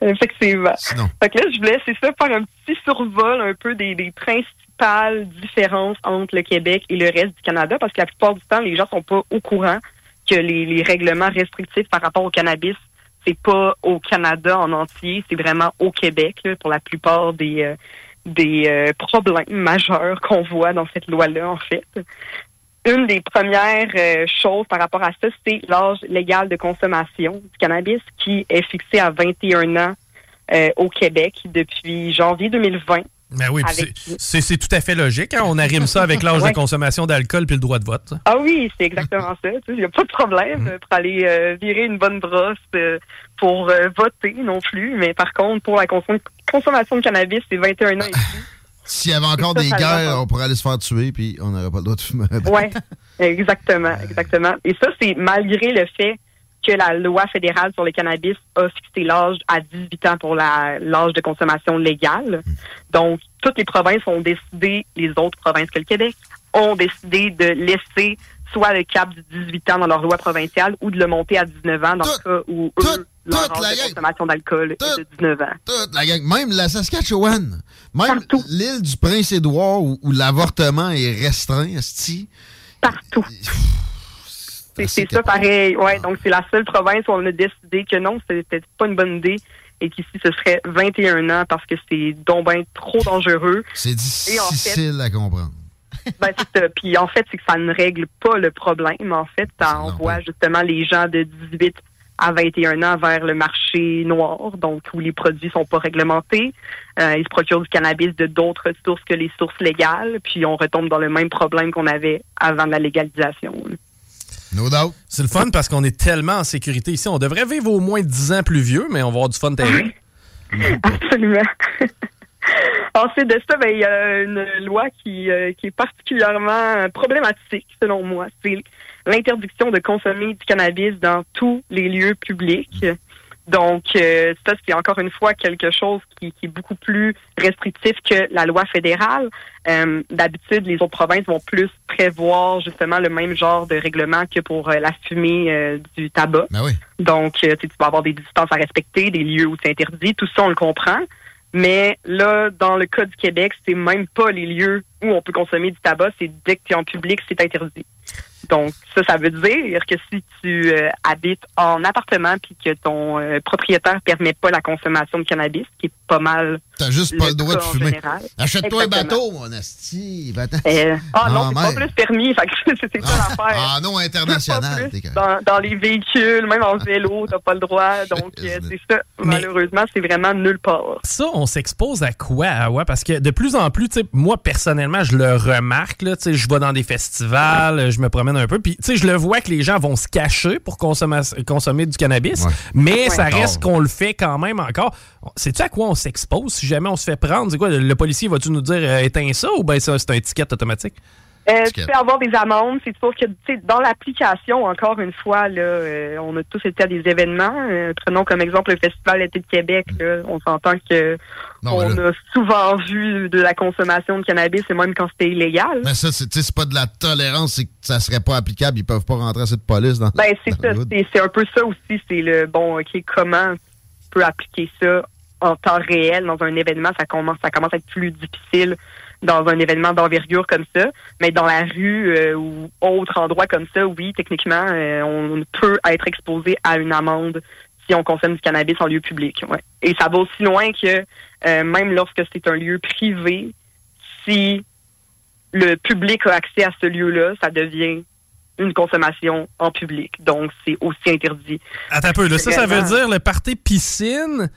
Effectivement. Fait que là, je voulais, c'est ça, faire un petit survol un peu des, des différences entre le Québec et le reste du Canada, parce que la plupart du temps, les gens sont pas au courant que les, règlements restrictifs par rapport au cannabis, c'est pas au Canada en entier, c'est vraiment au Québec là, pour la plupart des euh, des euh, problèmes majeurs qu'on voit dans cette loi-là, en fait. Une des premières euh, choses par rapport à ça, c'est l'âge légal de consommation du cannabis qui est fixé à 21 ans au Québec depuis janvier 2020. Ben oui, Avec- c'est- tout à fait logique. hein. On arrime ça avec l'âge Ouais. de consommation d'alcool puis le droit de vote. ça. Ah oui, c'est exactement ça. Il n'y a pas de problème euh, pour aller euh, virer une bonne brosse euh, pour euh, voter non plus. Mais par contre, pour la consom- consommation de cannabis, c'est 21 ans ici. S'il y avait encore Ça, des ça guerres, on pourrait aller se faire tuer, puis on n'aurait pas le droit de fumer. Oui, exactement, exactement. Et ça, c'est malgré le fait que la loi fédérale sur le cannabis a fixé l'âge à 18 ans pour la- l'âge de consommation légale. Donc, toutes les provinces ont décidé, les autres provinces que le Québec, ont décidé de laisser soit le cap du 18 ans dans leur loi provinciale ou de le monter à 19 ans dans le cas où eux, leur âge de consommation d'alcool est de 19 ans. Toute la gang, même la Saskatchewan, même l'île du Prince-Édouard où, où l'avortement est restreint, esti. Partout. C'est c'est ça pareil. Ouais, donc c'est la seule province où on a décidé que non, c'était pas une bonne idée et qu'ici ce serait 21 ans parce que c'est donc ben trop dangereux. C'est Et en fait, difficile à comprendre. ben, c'est ça. Puis en fait, c'est que ça ne règle pas le problème. En fait, ça envoie justement les gens de 18 à 21 ans vers le marché noir, donc où les produits sont pas réglementés. Euh, ils se procurent du cannabis de d'autres sources que les sources légales, puis on retombe dans le même problème qu'on avait avant la légalisation. là. No doubt. C'est le fun parce qu'on est tellement en sécurité ici. On devrait vivre au moins 10 ans plus vieux, mais on va avoir du fun terrible. Absolument. Ensuite de ça, ben, il y a une loi qui, euh, qui est particulièrement problématique, selon moi. C'est l'interdiction de consommer du cannabis dans tous les lieux publics. Donc, euh, ça, c'est encore une fois quelque chose qui, qui est beaucoup plus restrictif que la loi fédérale. Euh, D'habitude, les autres provinces vont plus prévoir justement le même genre de règlement que pour euh, la fumée euh, du tabac. Ben oui. Donc, euh, tu sais, tu vas avoir des distances à respecter, des lieux où c'est interdit. Tout ça, on le comprend. Mais là, dans le cas du Québec, c'est même pas les lieux où on peut consommer du tabac. C'est dès que tu es en public, c'est interdit. Donc, ça, ça veut dire que si tu euh, habites en appartement puis que ton euh, propriétaire permet pas la consommation de cannabis, qui est pas mal. T'as juste pas le droit de fumer. général. Achète-toi un bateau, mon asti. Euh, ah non, c'est pas plus permis. C'est c'est ça l'affaire. Ah non, international. Dans, dans les véhicules, même en vélo, t'as pas le droit. Donc, euh, c'est ça. Malheureusement, c'est vraiment nulle part. Ça, on s'expose à quoi? à ouais, parce que de plus en plus, moi, personnellement, je le remarque. Là, tu sais, je vais dans des festivals, je me promène un peu. Puis, tu sais, je le vois que les gens vont se cacher pour consommer, consommer du cannabis. Mais Ouais. ça reste qu'on le fait quand même encore. Sais-tu à quoi on s'expose si jamais on se fait prendre? C'est quoi, le, policier va-tu nous dire euh, éteins ça ou bien ça, c'est un ticket automatique? Euh, tu peux avoir des amendes. C'est sûr que tu sais, dans l'application, encore une fois, là, euh, on a tous été à des événements. Euh, prenons comme exemple le Festival Été de Québec. Là, on s'entend que Non, on là- a souvent vu de la consommation de cannabis, et même quand c'était illégal. Mais ça, c'est pas de la tolérance, c'est que ça serait pas applicable. Ils peuvent pas rentrer à cette police dans. Ben c'est ça, c'est un peu ça aussi. C'est le bon, ok, comment tu peux appliquer ça en temps réel dans un événement, ça commence, ça commence à être plus difficile dans un événement d'envergure comme ça. Mais dans la rue euh, ou autre endroit comme ça, oui, techniquement, euh, on peut être exposé à une amende si on consomme du cannabis en lieu public. Ouais. Et ça va aussi loin que euh, même lorsque c'est un lieu privé, si le public a accès à ce lieu-là, ça devient une consommation en public. Donc, c'est aussi interdit. Attends un peu, là, ça, ça veut dire le party piscine.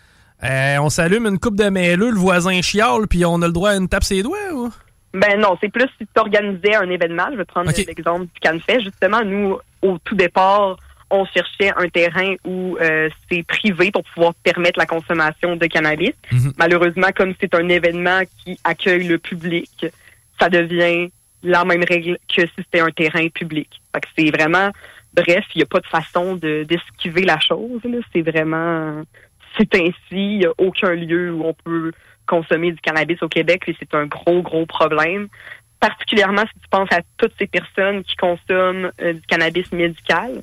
Euh, on s'allume une coupe de mêleux, le voisin chiale, puis on a le droit à une tape ses doigts, ou? Ben non, c'est plus si tu organisais un événement. Je vais prendre Ok. l'exemple du CanFest. Justement, nous, au tout départ, on cherchait un terrain où euh, c'est privé pour pouvoir permettre la consommation de cannabis. Mhm. Malheureusement, comme c'est un événement qui accueille le public, ça devient la même règle que si c'était un terrain public. Fait que c'est vraiment, bref, il n'y a pas de façon de d'esquiver la chose. C'est vraiment, c'est ainsi. Il n'y a aucun lieu où on peut consommer du cannabis au Québec et c'est un gros, gros problème. Particulièrement si tu penses à toutes ces personnes qui consomment euh, du cannabis médical.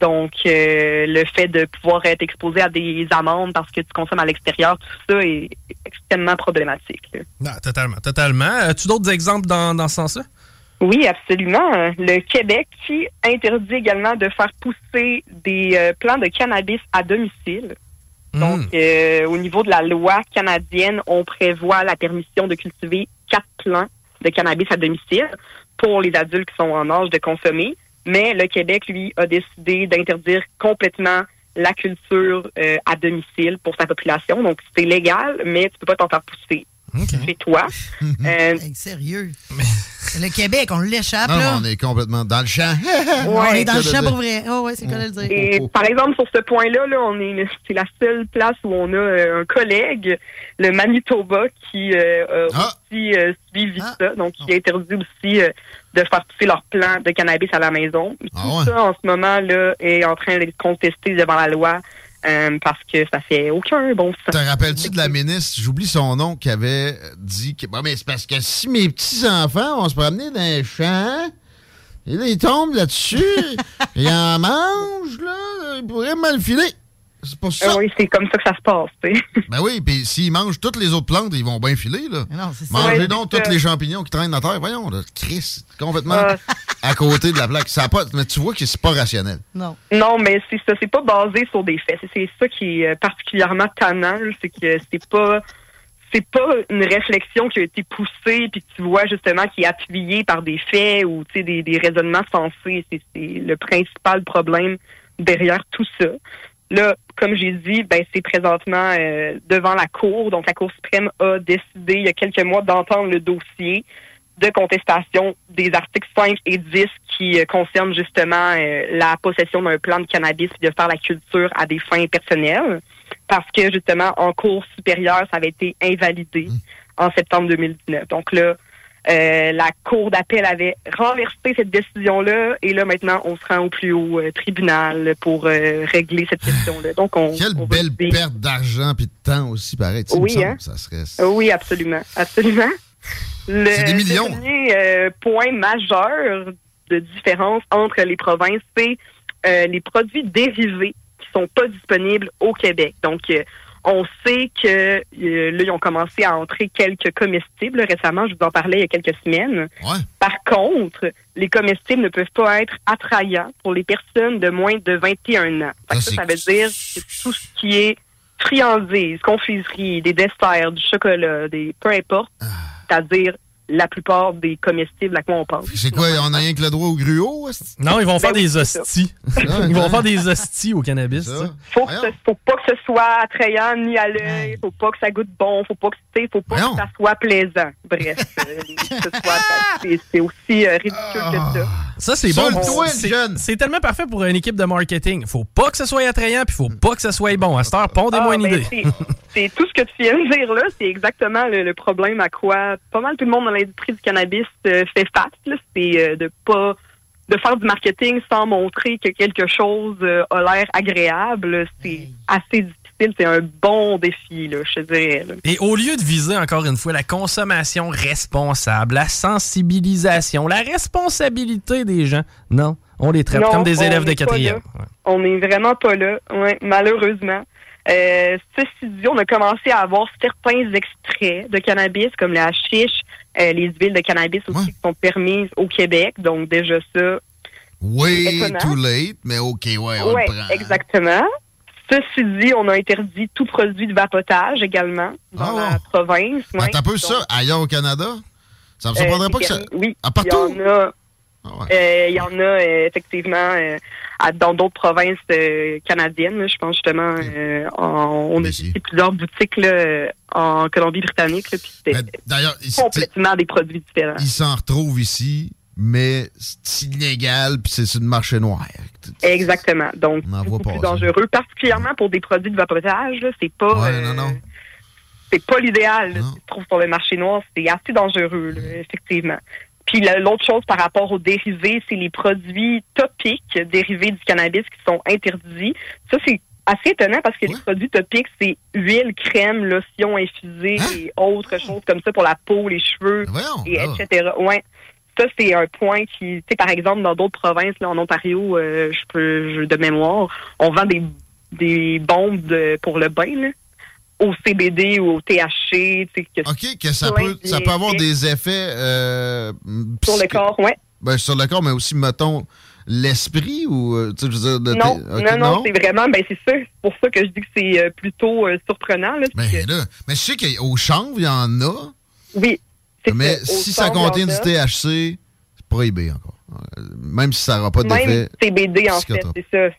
Donc, euh, le fait de pouvoir être exposé à des amendes parce que tu consommes à l'extérieur, tout ça est extrêmement problématique. là. Non, totalement, totalement. As-tu d'autres exemples dans, dans ce sens-là? Oui, absolument. Le Québec qui interdit également de faire pousser des euh, plants de cannabis à domicile. Donc, euh, au niveau de la loi canadienne, on prévoit la permission de cultiver quatre plants de cannabis à domicile pour les adultes qui sont en âge de consommer. Mais le Québec, lui, a décidé d'interdire complètement la culture euh, à domicile pour sa population. Donc, c'est légal, mais tu peux pas t'en faire pousser chez toi. Euh, Hey, sérieux? Le Québec, on l'échappe, Non, là. on est complètement dans le champ. on est dans le champ pour vrai. Oh, ouais, c'est quoi le dire. Et par exemple, sur ce point-là, là, on est, c'est la seule place où on a euh, un collègue, le Manitoba, qui euh, a aussi euh, suivi ça. Donc, il interdit aussi euh, de faire pousser leur plant de cannabis à la maison. Tout Ah ouais. ça, en ce moment, là, est en train d'être contesté devant la loi euh, parce que ça fait aucun bon sens. Te rappelles-tu de la ministre, j'oublie son nom, qui avait dit que. Bon, mais c'est parce que si mes petits-enfants vont se promener dans les champs, et là, ils tombent là-dessus, ils en mangent, là, ils pourraient mal filer. C'est ça. Euh, oui, c'est comme ça que ça se passe, tu sais. Ben oui, puis s'ils mangent toutes les autres plantes, ils vont bien filer, là. Non, c'est ça. Mangez Ouais, donc tous les champignons qui traînent dans la terre. Voyons, là, Chris, complètement Ah. à côté de la plaque. Ça pas, mais tu vois que c'est pas rationnel. Non. Non, mais c'est ça, c'est pas basé sur des faits. C'est- ça qui est euh, particulièrement tannant, c'est que c'est pas c'est pas une réflexion qui a été poussée puis que tu vois justement qui est appuyée par des faits ou tu sais des, des raisonnements sensés. C'est c'est le principal problème derrière tout ça. Là, comme j'ai dit, ben c'est présentement euh, devant la Cour. Donc la Cour suprême a décidé il y a quelques mois d'entendre le dossier de contestation des articles 5 et 10 qui euh, concernent justement euh, la possession d'un plan de cannabis et de faire la culture à des fins personnelles. Parce que justement, en cours supérieur, ça avait été invalidé en septembre 2019. Donc là, euh, la Cour d'appel avait renversé cette décision-là et là, maintenant, on se rend au plus haut euh, tribunal pour euh, régler cette question-là. Donc, on, Quelle on belle perte d'argent puis de temps aussi, pareil. Tu sais, Oui, hein? Ça serait... Oui, absolument. Absolument. Le des millions. dernier point majeur de différence entre les provinces, c'est les produits dérivés qui sont pas disponibles au Québec. Donc, on sait que euh, là, ils ont commencé à entrer quelques comestibles récemment. Je vous en parlais il y a quelques semaines. Par contre, les comestibles ne peuvent pas être attrayants pour les personnes de moins de 21 ans. Que ça, ça veut dire que tout ce qui est friandises, confiseries, des desserts, du chocolat, des peu importe, c'est-à-dire la plupart des comestibles à quoi on pense. C'est quoi, on a rien que le droit au gruau? Non, ils vont faire Ben oui, des hosties. Ah, ils vont hein? faire des hosties au cannabis. Faut, que ce- faut pas que ce soit attrayant ni à l'œil, faut pas que ça goûte bon, faut pas que, faut pas que ça soit plaisant. Bref, euh, c'est- aussi euh, ridicule que ça. Ça, c'est bon. C'est- C'est tellement parfait pour une équipe de marketing. Faut pas que ce soit attrayant, puis faut pas que ce soit bon. À cette heure, pondez-moi Ah, une ben, idée. c'est- C'est tout ce que tu viens de dire là, c'est exactement le, le problème à quoi pas mal tout le monde dans l'industrie du cannabis euh, fait face. C'est euh, de pas de faire du marketing sans montrer que quelque chose euh, a l'air agréable. C'est assez difficile. C'est un bon défi, là, je te dirais. là. Et au lieu de viser, encore une fois, la consommation responsable, la sensibilisation, la responsabilité des gens, non, on les traite Non, comme des élèves de quatrième. On n'est vraiment pas là, ouais, malheureusement. Euh, ceci dit, on a commencé à avoir certains extraits de cannabis, comme le hashish, euh, les huiles de cannabis aussi qui sont permises au Québec. Donc déjà ça, Way too late, mais OK, ouais, on ouais, le prend. exactement. Ceci dit, on a interdit tout produit de vapotage également dans la province. T'as peu Donc, ça ailleurs au Canada? Ça me euh, surprendrait pas que ça. Oui, Ah, partout? Il y en a. Ah Euh, Il y en a euh, effectivement euh, à- dans d'autres provinces euh, canadiennes. Je pense justement, euh, en- on a plusieurs boutiques là, euh, en Colombie-Britannique. C'était D'ailleurs, complètement des produits différents. Ils s'en retrouvent ici, mais c'est illégal, puis c'est sur le marché noir. Exactement. Donc, pas. plus dangereux, particulièrement pour des produits de vapotage. C'est pas, Ouais, euh, non, non. c'est pas l'idéal. Si tu trouves sur le marché noir, c'est assez dangereux, là, effectivement. Puis la- l'autre chose par rapport aux dérivés, c'est les produits topiques dérivés du cannabis qui sont interdits. Ça, c'est assez étonnant parce que les produits topiques, c'est huile, crème, lotion infusée et autres choses comme ça pour la peau, les cheveux, et etc. Ouais. Ça, c'est un point qui, tu sais, par exemple, dans d'autres provinces, là, en Ontario, euh, je peux, je- de mémoire, on vend des, des bombes de- pour le bain, là, au CBD ou au THC. tu sais, que OK, que ça peut, ça peut avoir des effets... euh, Sur le corps, ouais. Ben, sur le corps, mais aussi, mettons, l'esprit ou... euh, je veux dire... de Non, non, non, c'est vraiment, ben c'est ça. C'est pour ça que je dis que c'est euh, plutôt euh, surprenant. Là, parce Ben que- là, mais je sais qu'au chanvre, il y en a. oui. Mais si ça contient du. THC, c'est prohibé encore. Même si ça n'aura pas d'effet. Même CBD, en fait, c'est ça.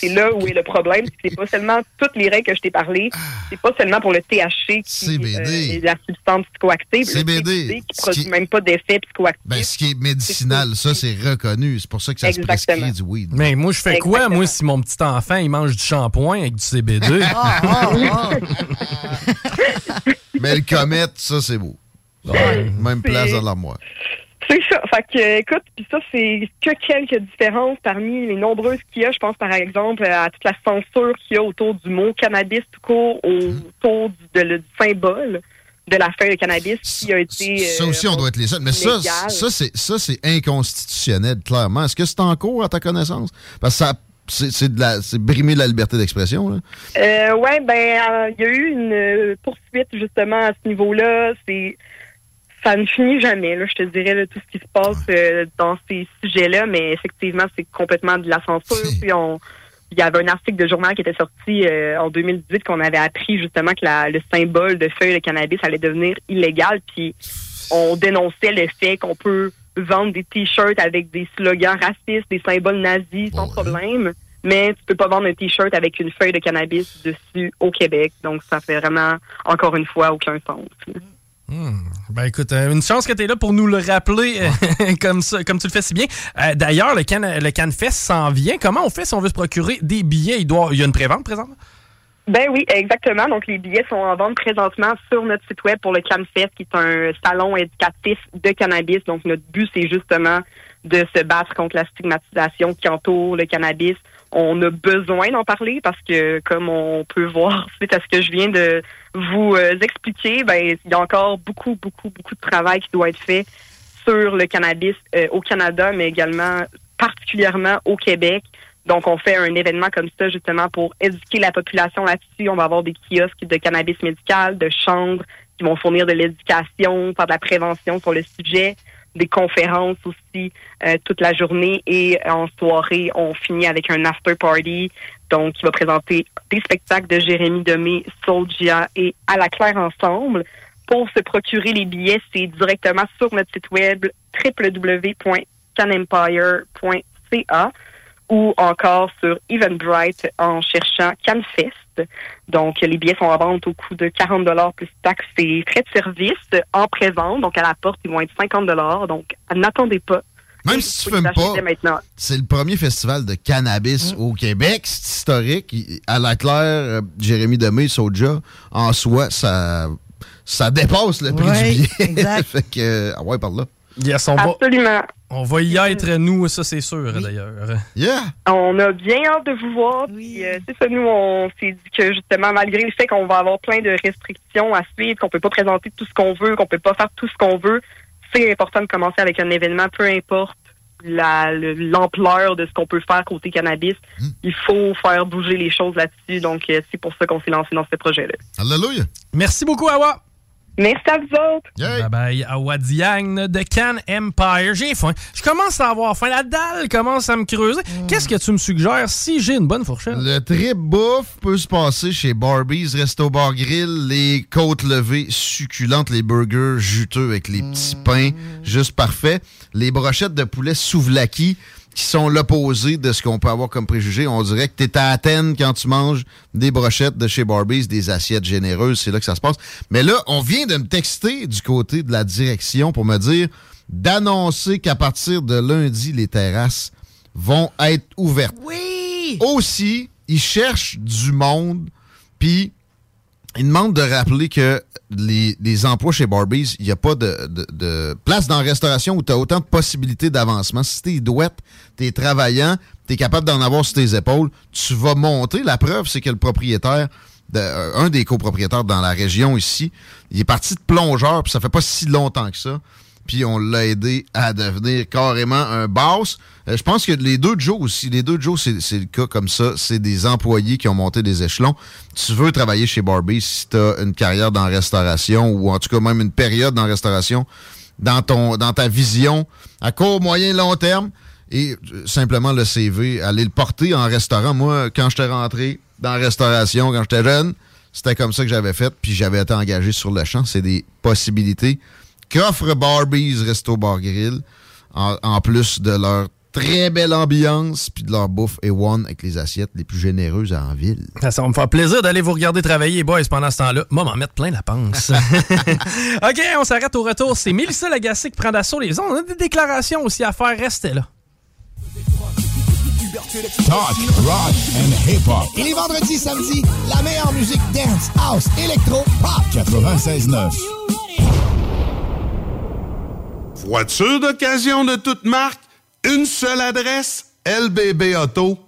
C'est là où est le problème. c'est pas seulement toutes les règles que je t'ai parlé, c'est pas seulement pour le THC qui euh, est la substance psychoactive. CBD, le CBD qui ce produit qui- même pas d'effet psychoactif. Ben, ce qui est médicinal, ça, c'est reconnu. C'est pour ça que ça se Exactement. prescrit du weed. Mais moi, je fais quoi, moi, si mon petit enfant, il mange du shampoing avec du CBD? Ah, ah, ah. Mais le comète, ça, c'est beau. Même place dans l'armoire. C'est ça. Fait que, écoute, puis ça, c'est que quelques différences parmi les nombreuses qu'il y a. Je pense, par exemple, à toute la censure qu'il y a autour du mot cannabis tout court, autour du, de- le- du symbole de la feuille de cannabis qui a été. Ça euh, aussi, on doit être les seuls. Mais ça, légal. ça, c'est, ça, c'est inconstitutionnel, clairement. Est-ce que c'est en cours, à ta connaissance? Parce que ça, c'est, c'est de la, c'est brimer la liberté d'expression, là. Euh, ouais, ben, euh, il y a eu une euh, poursuite justement à ce niveau-là. C'est ça ne finit jamais, là, je te dirais, là, tout ce qui se passe euh, dans ces sujets-là, mais effectivement, c'est complètement de la censure. Puis on, il y avait un article de journal qui était sorti euh, en 2018 qu'on avait appris justement que la- le symbole de feuille de cannabis allait devenir illégal. Puis on dénonçait le fait qu'on peut vendre des t-shirts avec des slogans racistes, des symboles nazis sans problème. Mais tu peux pas vendre un t-shirt avec une feuille de cannabis dessus au Québec. Donc ça fait vraiment, encore une fois, aucun sens. Hmm. Ben écoute, euh, une chance que tu es là pour nous le rappeler euh, comme, ça, comme tu le fais si bien. Euh, D'ailleurs, le, can, le CanFest s'en vient. Comment on fait si on veut se procurer des billets? Il, doit, il y a une prévente présente? Ben oui, exactement. Donc, les billets sont en vente présentement sur notre site web pour le CanFest, qui est un salon éducatif de cannabis. Donc, notre but, c'est justement de se battre contre la stigmatisation qui entoure le cannabis. On a besoin d'en parler parce que, comme on peut voir suite à ce que je viens de vous euh, expliquer, ben, il y a encore beaucoup, beaucoup, beaucoup de travail qui doit être fait sur le cannabis euh, au Canada, mais également particulièrement au Québec. Donc, on fait un événement comme ça justement pour éduquer la population là-dessus. On va avoir des kiosques de cannabis médical, de chambres qui vont fournir de l'éducation, faire de la prévention sur le sujet, des conférences aussi euh, toute la journée et en soirée, on finit avec un after party. Donc, qui va présenter des spectacles de Jérémy Demé, Soldia et À la Claire ensemble. Pour se procurer les billets, c'est directement sur notre site web www.canempire.ca ou encore sur Eventbrite en cherchant CanFest. Donc, les billets sont en vente au coût de 40 plus taxes et frais de service en pré-vente. Donc, à la porte, ils vont être 50 Donc, n'attendez pas. Même si tu Vous fumes pas, maintenant. c'est le premier festival de cannabis Mm. au Québec. C'est historique. À la claire, euh, Jérémy Demé, Soja, en soi, ça, ça dépasse le prix Ouais, du billet. exact. fait que, ah ouais, par là. Yes, on va, Absolument. On va y être, nous, ça c'est sûr, d'ailleurs. Yeah! On a bien hâte de vous voir. Puis, euh, c'est ça, nous, on s'est dit que justement, malgré le fait qu'on va avoir plein de restrictions à suivre, qu'on peut pas présenter tout ce qu'on veut, qu'on peut pas faire tout ce qu'on veut, c'est important de commencer avec un événement, peu importe la- le- l'ampleur de ce qu'on peut faire côté cannabis. Il faut faire bouger les choses là-dessus. Donc, euh, c'est pour ça qu'on s'est lancé dans ce projet-là. Alléluia! Merci beaucoup, Awa. Merci à vous autres. Bye bye, Awa Diagne de Can Empire. J'ai faim. Je commence à avoir faim. La dalle commence à me creuser. Qu'est-ce que tu me suggères si j'ai une bonne fourchette? Le trip bouffe peut se passer chez Barbies, Resto Bar Grill, les côtes levées succulentes, les burgers juteux avec les petits pains, juste parfait. Les brochettes de poulet souvlaki qui sont l'opposé de ce qu'on peut avoir comme préjugé. On dirait que tu es à Athènes quand tu manges des brochettes de chez Barbies, des assiettes généreuses, c'est là que ça se passe. Mais là, on vient de me texter du côté de la direction pour me dire d'annoncer qu'à partir de lundi, les terrasses vont être ouvertes. Oui! Aussi, ils cherchent du monde, puis ils demandent de rappeler que les, les emplois chez Barbies, il n'y a pas de, de- place dans la restauration où tu as autant de possibilités d'avancement. Si t'es douette, t'es travaillant, t'es capable d'en avoir sur tes épaules, tu vas monter. La preuve, c'est que le propriétaire, euh, un des copropriétaires dans la région ici, il est parti de plongeur, puis ça fait pas si longtemps que ça puis on l'a aidé à devenir carrément un boss. Euh, je pense que les deux Joe aussi, les deux Joe, c'est le cas comme ça. C'est des employés qui ont monté des échelons. Tu veux travailler chez Barbie si tu as une carrière dans restauration ou en tout cas même une période dans restauration, dans, ton, dans ta vision à court, moyen, long terme. Et euh, simplement le CV, aller le porter en restaurant. Moi, quand j'étais rentré dans la restauration, quand j'étais jeune, c'était comme ça que j'avais fait, puis j'avais été engagé sur le champ. C'est des possibilités qu'offre Barbies Resto Bar Grill, en, en plus de leur très belle ambiance, puis de leur bouffe A1 avec les assiettes les plus généreuses en ville. Ça, ça va me faire plaisir d'aller vous regarder travailler, boys, pendant ce temps-là. Moi, m'en mettre plein la panse. OK, on s'arrête au retour. C'est Mélissa Lagacé qui prend d'assaut les ondes. On a des déclarations aussi à faire. Restez là. Talk, rock and hip-hop. Et les vendredis, samedis, la meilleure musique dance, house, électro, pop. 96.9. Voiture d'occasion de toute marque, une seule adresse, lbbauto.com.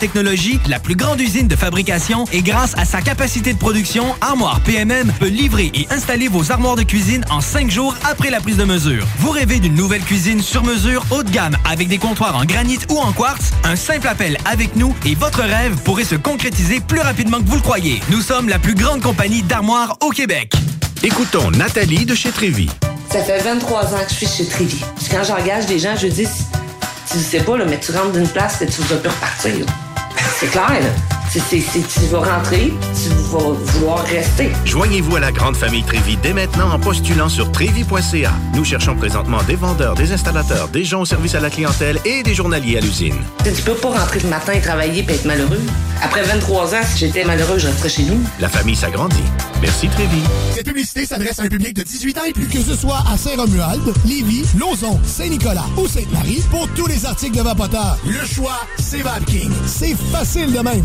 technologie, la plus grande usine de fabrication et grâce à sa capacité de production, Armoire PMM peut livrer et installer vos armoires de cuisine en cinq jours après la prise de mesure. Vous rêvez d'une nouvelle cuisine sur mesure haut de gamme avec des comptoirs en granit ou en quartz? Un simple appel avec nous et votre rêve pourrait se concrétiser plus rapidement que vous le croyez. Nous sommes la plus grande compagnie d'armoires au Québec. Écoutons Nathalie de chez Trévy. Ça fait 23 ans que je suis chez Trévy. Puis quand j'engage des gens, je dis, tu sais pas, là, mais tu rentres d'une place et tu vas plus repartir. Là. C'est, c'est, tu vas rentrer, tu vas vouloir rester. Joignez-vous à la grande famille Trévi dès maintenant en postulant sur trévi.ca. Nous cherchons présentement des vendeurs, des installateurs, des gens au service à la clientèle et des journaliers à l'usine. Tu peux pas rentrer le matin et travailler et être malheureux. Après 23 ans, si j'étais malheureux, je resterais chez nous. La famille s'agrandit. Merci Trévi. Cette publicité s'adresse à un public de 18 ans et plus. Que ce soit à Saint-Romuald, Lévis, Lauson, Saint-Nicolas ou Sainte-Marie, pour tous les articles de Vapoteur, le choix, c'est VapKing. C'est facile de même.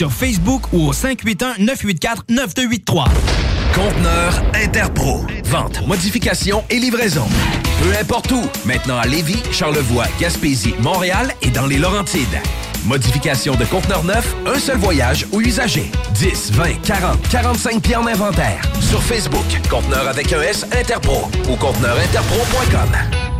sur Facebook ou au 581-984-9283. Conteneur Interpro. Vente, modification et livraison. Peu importe où. Maintenant à Lévis, Charlevoix, Gaspésie, Montréal et dans les Laurentides. Modification de conteneur neuf, un seul voyage ou usager. 10, 20, 40, 45 pieds en inventaire. Sur Facebook, conteneur avec un S Interpro ou conteneurinterpro.com.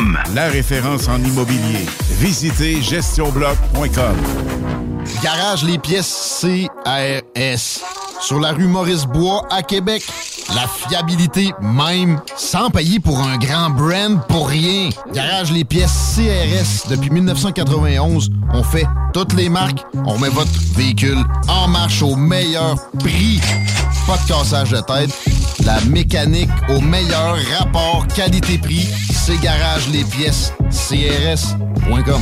La référence en immobilier. Visitez gestionbloc.com. Garage les pièces CRS. Sur la rue Maurice-Bois à Québec. La fiabilité même, sans payer pour un grand brand pour rien. Garage les pièces CRS. Depuis 1991, on fait toutes les marques. On met votre véhicule en marche au meilleur prix. Pas de cassage de tête. La mécanique au meilleur rapport qualité-prix. C'est Garage les pièces CRS.com.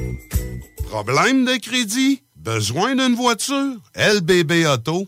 Problème de crédit? Besoin d'une voiture? lbbauto.com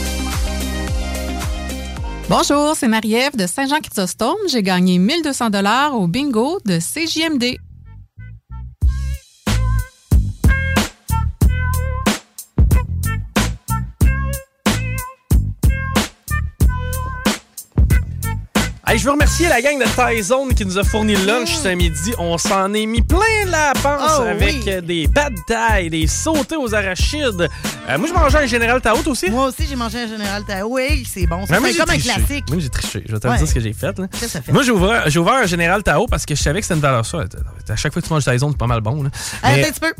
Bonjour, c'est Marie-Ève de Saint-Jean-Chrysostome. J'ai gagné 1200 dollars au bingo de CJMD. Hey, je veux remercier la gang de Tyzone qui nous a fourni le lunch ce midi. On s'en est mis plein la panse Oh, avec oui. euh, des pad thai, des sautés aux arachides. Euh, moi, je mangeais un Général Tao, aussi? Moi aussi, j'ai mangé un Général Tao. Oui, c'est bon. C'est j'ai comme un classique. Moi, j'ai triché. Je vais te Ouais. dire ce que j'ai fait. là. Qu'est-ce que ça fait? Moi, j'ai ouvert, j'ai ouvert un Général Tao parce que je savais que c'était une valeur sûre. À chaque fois que tu manges Tyzone, c'est pas mal bon. là. Hey, Mais- attends un petit peu.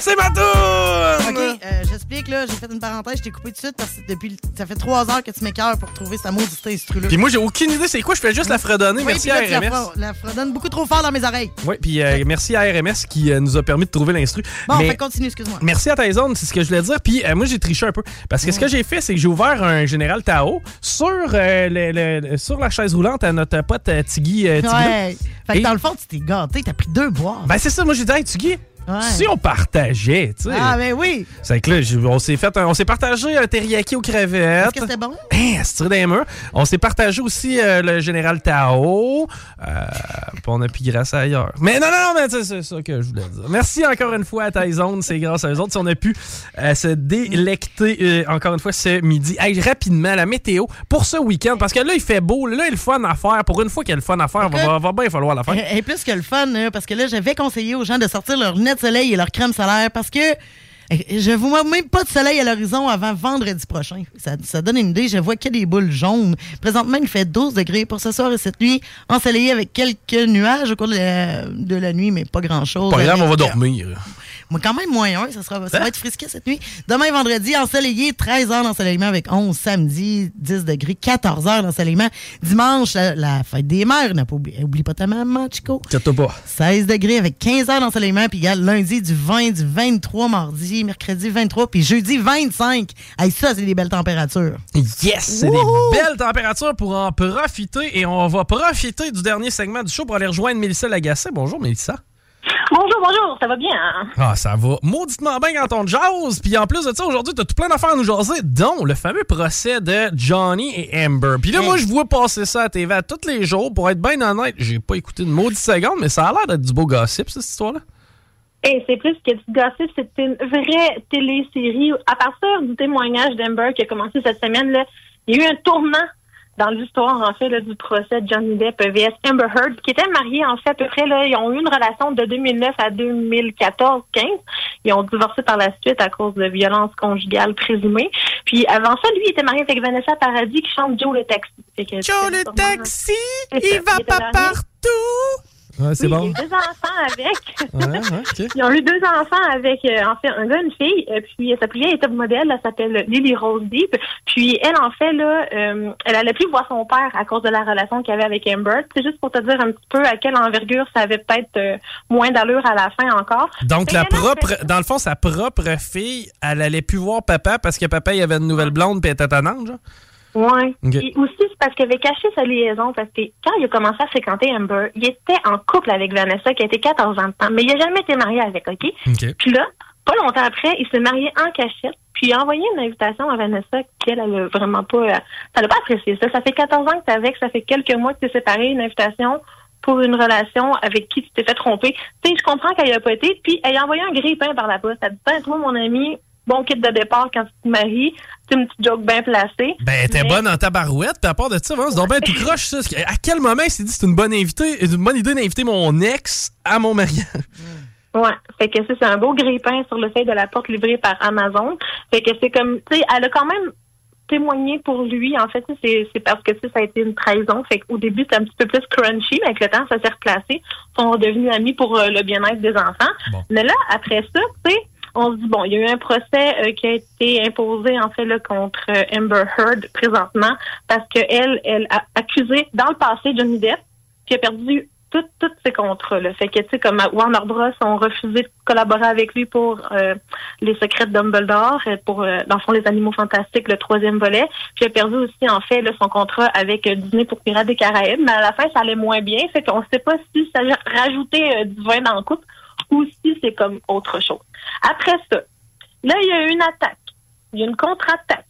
C'est ma tourne! OK, euh, j'explique, là. J'ai fait une parenthèse, je t'ai coupé tout de suite parce que depuis, ça fait trois heures que tu m'écœures pour trouver sa maudite instru-là. Puis moi, j'ai aucune idée c'est quoi. Je fais juste la fredonner. Oui, merci puis à tu RMS. la fredonnes beaucoup trop fort dans mes oreilles. Oui, puis euh, merci à RMS qui euh, nous a permis de trouver l'instru. Bon, Mais- fait continue, excuse-moi. Merci à Tyzone, c'est ce que je voulais dire. Puis moi, j'ai triché un peu. Parce que ce que j'ai fait, c'est que j'ai ouvert un Général Tao sur, le- le- sur la chaise roulante à notre pote Tiggy. Tiggy. Ouais. Fait que Et- dans le fond, tu t'es gâté, t'as pris deux boires. Ben, c'est ça. Moi, j'ai dit, hey, Tiggy, Ouais. si on partageait, tu sais. Ah, ben oui. C'est que là, on s'est fait, un- on s'est partagé un teriyaki aux crevettes. Est-ce que c'était bon? Hein, c'est tiré des murs. On s'est partagé aussi euh, le général Tao. Euh, puis on a pu grâce à ailleurs. Mais non, non, non, mais c'est- c'est ça que je voulais dire. Merci encore une fois à Tyzone. C'est grâce à eux autres si on a pu euh, se délecter euh, encore une fois ce midi. Hey, rapidement, la météo pour ce week-end. Parce que là, il fait beau. Là, il y a le fun à faire. Pour une fois qu'il y a le fun à faire, va, va, va bien falloir la faire. Et plus que le fun, parce que là, j'avais conseillé aux gens de sortir leur net de soleil et leur crème solaire parce que eh, je vois même pas de soleil à l'horizon avant vendredi prochain. Ça, ça donne une idée, je vois que des boules jaunes. Présentement, il fait 12 degrés pour ce soir et cette nuit, ensoleillé avec quelques nuages au cours de la, de la nuit, mais pas grand-chose. Pas grave, on va dormir. Moi, quand même un, ça, sera, Hein? ça va être frisqué cette nuit. Demain, vendredi, ensoleillé, 13 heures d'ensoleillement avec 11. Samedi, 10 degrés, 14 heures d'ensoleillement. Dimanche, la, la fête des mères. N'a pas oublié, oublie pas ta maman, Chico. Pas. 16 degrés avec 15 heures d'ensoleillement. Puis, regarde, lundi, du 20, du 23, mardi, mercredi, 23, puis jeudi, 25. Hey, ça, c'est des belles températures. Yes, c'est des belles températures pour en profiter et on va profiter du dernier segment du show pour aller rejoindre Mélissa Lagacé. Bonjour Mélissa. Bonjour, bonjour, ça va bien? hein? Ah, ça va mauditement bien quand on jase. Puis en plus de ça, aujourd'hui, t'as tout plein d'affaires à nous jaser, dont le fameux procès de Johnny et Amber. Puis là, moi, je vois passer ça à TV à tous les jours. Pour être bien honnête, j'ai pas écouté une maudite seconde, mais ça a l'air d'être du beau gossip, cette histoire-là. Et c'est plus que du gossip, c'est une vraie télésérie. À partir du témoignage d'Amber qui a commencé cette semaine, là, il y a eu un tournant dans l'histoire, en fait, là, du procès de Johnny Depp vs Amber Heard, qui étaient mariés, en fait, à peu près, là, ils ont eu une relation de 2009 à 2014-15. Ils ont divorcé par la suite à cause de violences conjugales présumées. Puis avant ça, lui, il était marié avec Vanessa Paradis qui chante Joe le Taxi. Joe le Taxi, il va pas partout! Ouais, c'est Oui, bon. Deux enfants avec. Ouais, ouais, ok. Ils ont eu deux enfants avec, euh, en fait, un gars une fille. Euh, puis, sa plus vieille était modèle, elle s'appelle Lily Rose Deep. Puis, elle, en fait, là, euh, elle allait plus voir son père à cause de la relation qu'elle avait avec Amber. C'est juste pour te dire un petit peu à quelle envergure ça avait peut-être moins d'allure à la fin encore. Donc, Fait la en propre, fait- dans le fond, sa propre fille, elle allait plus voir papa parce que papa, il avait une nouvelle blonde puis elle était tannante, genre? Ouais. Ok. Et aussi, c'est parce qu'il avait caché sa liaison, parce que quand il a commencé à fréquenter Amber, il était en couple avec Vanessa, qui était 14 ans de temps, mais il n'a jamais été marié avec, OK? Puis là, pas longtemps après, il s'est marié en cachette, puis il a envoyé une invitation à Vanessa qu'elle, elle a vraiment pas, euh, ça l'a pas apprécié ça. Ça fait 14 ans que t'es avec, ça fait quelques mois que t'es séparé, une invitation pour une relation avec qui tu t'es fait tromper. Tu sais, je comprends qu'elle a pas été, puis elle a envoyé un grille-pain par la poste. Elle a dit, Tiens, toi, mon ami, bon kit de départ quand tu te maries, une petite joke bien placée. Ben, t'es Mais- bonne en tabarouette, puis à part de ça, vraiment, c'est donc bien tout croche, ça. À quel moment il s'est dit c'est une bonne invitée, une bonne idée d'inviter mon ex à mon mariage? Ouais, fait que ça, c'est un beau grille-pain sur le fait de la porte livrée par Amazon. Fait que c'est comme, tu sais, elle a quand même témoigné pour lui. En fait, c'est c'est parce que ça a été une trahison. Fait qu'au début, c'était un petit peu plus crunchy, mais avec le temps, ça s'est replacé. Ils sont devenus amis pour euh, le bien-être des enfants. Mais là, après ça, tu sais, on se dit, bon, il y a eu un procès euh, qui a été imposé, en fait, contre euh, Amber Heard présentement, parce qu'elle, elle a accusé dans le passé Johnny Depp, qui a perdu tous ses contrats. Là. Fait que, tu sais, comme Warner Bros. ont refusé de collaborer avec lui pour euh, Les Secrets de Dumbledore, pour, dans le fond, Les Animaux Fantastiques, le troisième volet. Puis a perdu aussi, en fait, son contrat avec Disney pour Pirates des Caraïbes. Mais à la fin, ça allait moins bien. Fait qu'on sait pas si ça a rajouté euh, du vin dans le couple ou si c'est comme autre chose. Après ça, là, il y a eu une attaque. Il y a une contre-attaque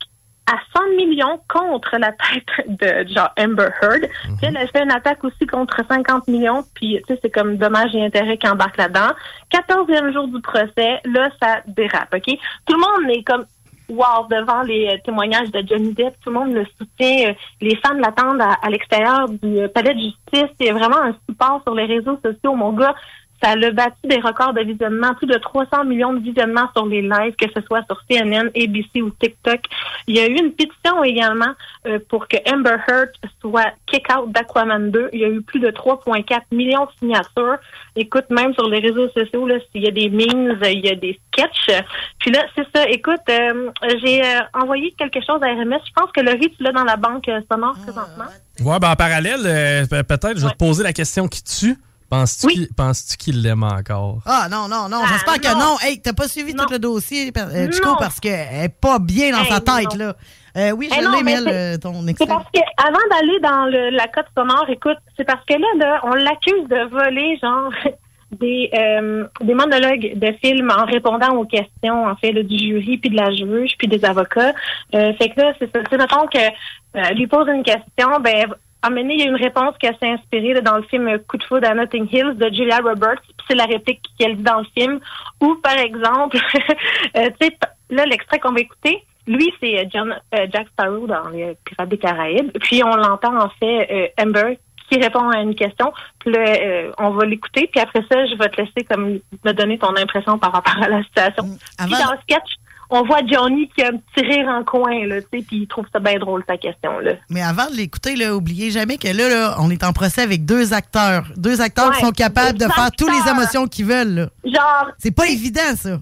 à 100 millions contre la tête de genre Amber Heard. Puis elle a fait une attaque aussi contre 50 millions. Puis tu sais, c'est comme dommage et intérêt qui embarque là-dedans. 14e jour du procès, là, ça dérape, OK? Tout le monde est comme wow devant les euh, témoignages de Johnny Depp. Tout le monde le soutient. Euh, Les fans l'attendent à, à l'extérieur du euh, palais de justice. C'est vraiment un support sur les réseaux sociaux. Mon gars, ça a battu des records de visionnement, plus de 300 millions de visionnements sur les lives, que ce soit sur CNN, ABC ou TikTok. Il y a eu une pétition également euh, pour que Amber Heard soit kick-out d'Aquaman 2. Il y a eu plus de 3,4 millions de signatures. Écoute, même sur les réseaux sociaux, là, il y a des memes, il y a des sketchs. Puis là, c'est ça. Écoute, euh, j'ai euh, envoyé quelque chose à RMS. Je pense que le tu l'as dans la banque euh, sonore présentement. Ouais, ben en parallèle, euh, pe- peut-être, je vais te poser la question qui tue. Penses-tu qu'il l'aime encore? Ah non, non, non, j'espère que non. Hey, t'as pas suivi tout le dossier, euh, Chico, Non. parce qu'elle est pas bien dans Hey, sa tête, non. là. Euh, oui, Eh je non, l'ai, mais c'est- euh, ton C'est extrait. parce que avant d'aller dans le, la cote sonore, écoute, c'est parce que là, là on l'accuse de voler, genre, des, euh, des monologues de films en répondant aux questions, en fait, là, du jury, puis de la juge, puis des avocats. Euh, fait que là, c'est ça. Tu sais, mettons que euh, lui pose une question, ben, à donné, il y a une réponse qui s'est inspirée là, dans le film Coup de foudre à Notting Hills de Julia Roberts, c'est la réplique qu'elle dit dans le film. Ou, par exemple, euh, tu sais, là, l'extrait qu'on va écouter, lui, c'est euh, John, euh, Jack Sparrow dans les Pirates des Caraïbes. Puis on l'entend en fait euh, Amber qui répond à une question. Puis là, euh, on va l'écouter. Puis après ça, je vais te laisser comme me donner ton impression par rapport à la situation. Puis dans le sketch, on voit Johnny qui a un petit rire en coin, là, tu sais, puis il trouve ça bien drôle, sa question, là. Mais avant de l'écouter, là, oubliez jamais que là, là, on est en procès avec deux acteurs. Deux acteurs qui sont capables de faire toutes les émotions qu'ils veulent. là. Genre. C'est pas évident, ça.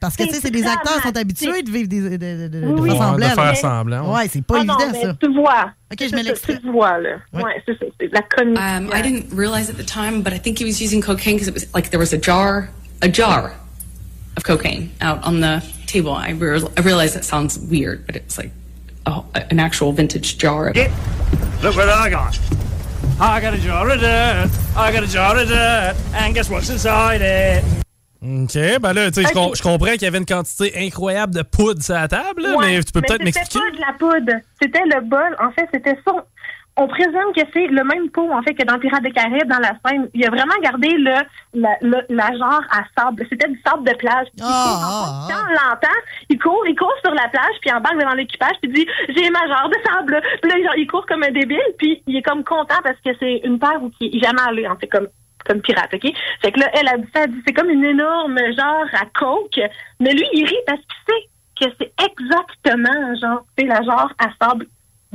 Parce que, tu sais, c'est des acteurs qui sont habitués de vivre des, de, de, de, de Oui. faire semblant. De faire semblant, ouais. Ouais, c'est pas Ah évident, ça. Tu vois. Ok, C'est je mets l'extrait. Tu vois, là. Ouais, c'est ça. C'est la comédie. Um, I didn't realize at the time, but I think he was using cocaine because it was like there was a jar, a jar of cocaine out on the table. I, re- I realize that sounds weird, but it's like an actual vintage jar of it. Look what I got. I got a jar of dirt. I got a jar of dirt. And guess what's inside it? OK, ben là, tu sais, je, com- je comprends qu'il y avait une quantité incroyable de poudre sur la table, là, Ouais, mais tu peux peut-être c'était m'expliquer? pas de la poudre. C'était le bol. En fait, c'était ça. On présume que c'est le même pot, en fait, que dans Pirates des Caraïbes, dans la scène. Il a vraiment gardé le, la, le- la genre à sable. C'était du sable de plage. Puis, Ah, quand on l'entend, il court, il court sur la plage, puis il embarque dans l'équipage, puis il dit « J'ai ma genre de sable! » Puis là, genre, il court comme un débile, puis il est comme content parce que c'est une terre où il est jamais allé, en fait, comme comme pirate, OK? Fait que là, elle a dit ça, c'est comme une énorme genre à coke, mais lui, il rit parce qu'il sait que c'est exactement, genre, c'est la genre à sable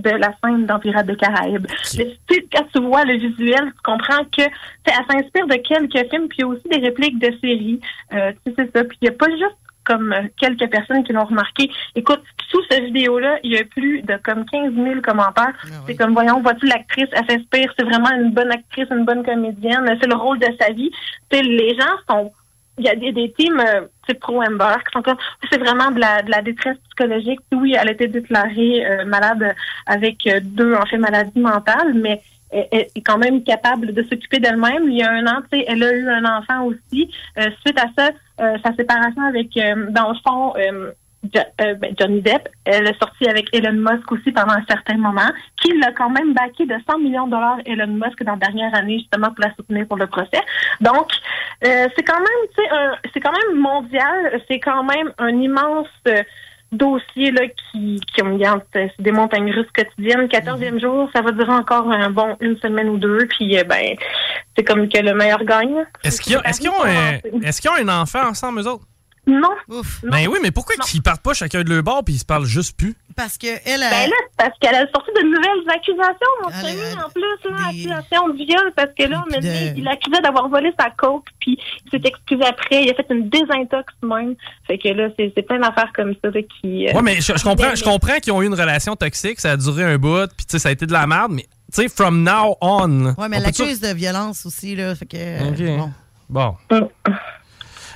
de la scène dans Pirates des Caraïbes. Sais, quand tu vois le visuel, tu comprends que elle s'inspire de quelques films, puis aussi des répliques de séries. Euh, c'est ça. Puis il n'y a pas juste comme euh, quelques personnes qui l'ont remarqué. Écoute, sous cette vidéo-là, il y a plus de comme 15 000 commentaires. C'est comme, voyons, vois-tu l'actrice, elle s'inspire, c'est vraiment une bonne actrice, une bonne comédienne, c'est le rôle de sa vie. Les gens sont... Il y a des, des teams euh, type pro-Amber qui sont comme, c'est vraiment de la, de la détresse psychologique. Oui, elle a été déclarée euh, malade avec euh, deux, en fait, maladies mentales, mais elle, est quand même capable de s'occuper d'elle-même. Il y a un an, elle a eu un enfant aussi. Euh, suite à ça, euh, sa séparation avec, dans le fond, euh, euh, ben, Johnny Depp, elle est sortie avec Elon Musk aussi pendant un certain moment, qui l'a quand même baqué de 100 millions de dollars Elon Musk dans la dernière année justement pour la soutenir pour le procès. Donc, euh, c'est quand même, tu sais, un- c'est quand même mondial, c'est quand même un immense euh, dossier là qui, qui regarde, c'est des montagnes russes quotidiennes. 14e jour, ça va durer encore un bon une semaine ou deux, puis euh, ben c'est comme que le meilleur gagne. Est-ce qu'ils ont, est-ce qu'ils ont, un- est-ce qu'ils ont un enfant ensemble, eux autres? Non. Ben oui, mais pourquoi qu'ils partent pas chacun de leur bord puis ils se parlent juste plus? Parce que elle a... Ben là, c'est parce qu'elle a sorti de nouvelles accusations, mon ami, en plus, là, accusation de viol, parce que là, on m'a dit, il l'accusait d'avoir volé sa coke, puis il s'est excusé après, il a fait une désintox même. Fait que là, c'est plein d'affaires comme ça là, qui... euh, Ouais, mais je, je comprends, je comprends qu'ils ont eu une relation toxique, ça a duré un bout, puis tu sais, ça a été de la merde, mais tu sais, from now on. Ouais, mais elle l'accuse de violence aussi, là. Fait que. euh, Ok. bon. Bon.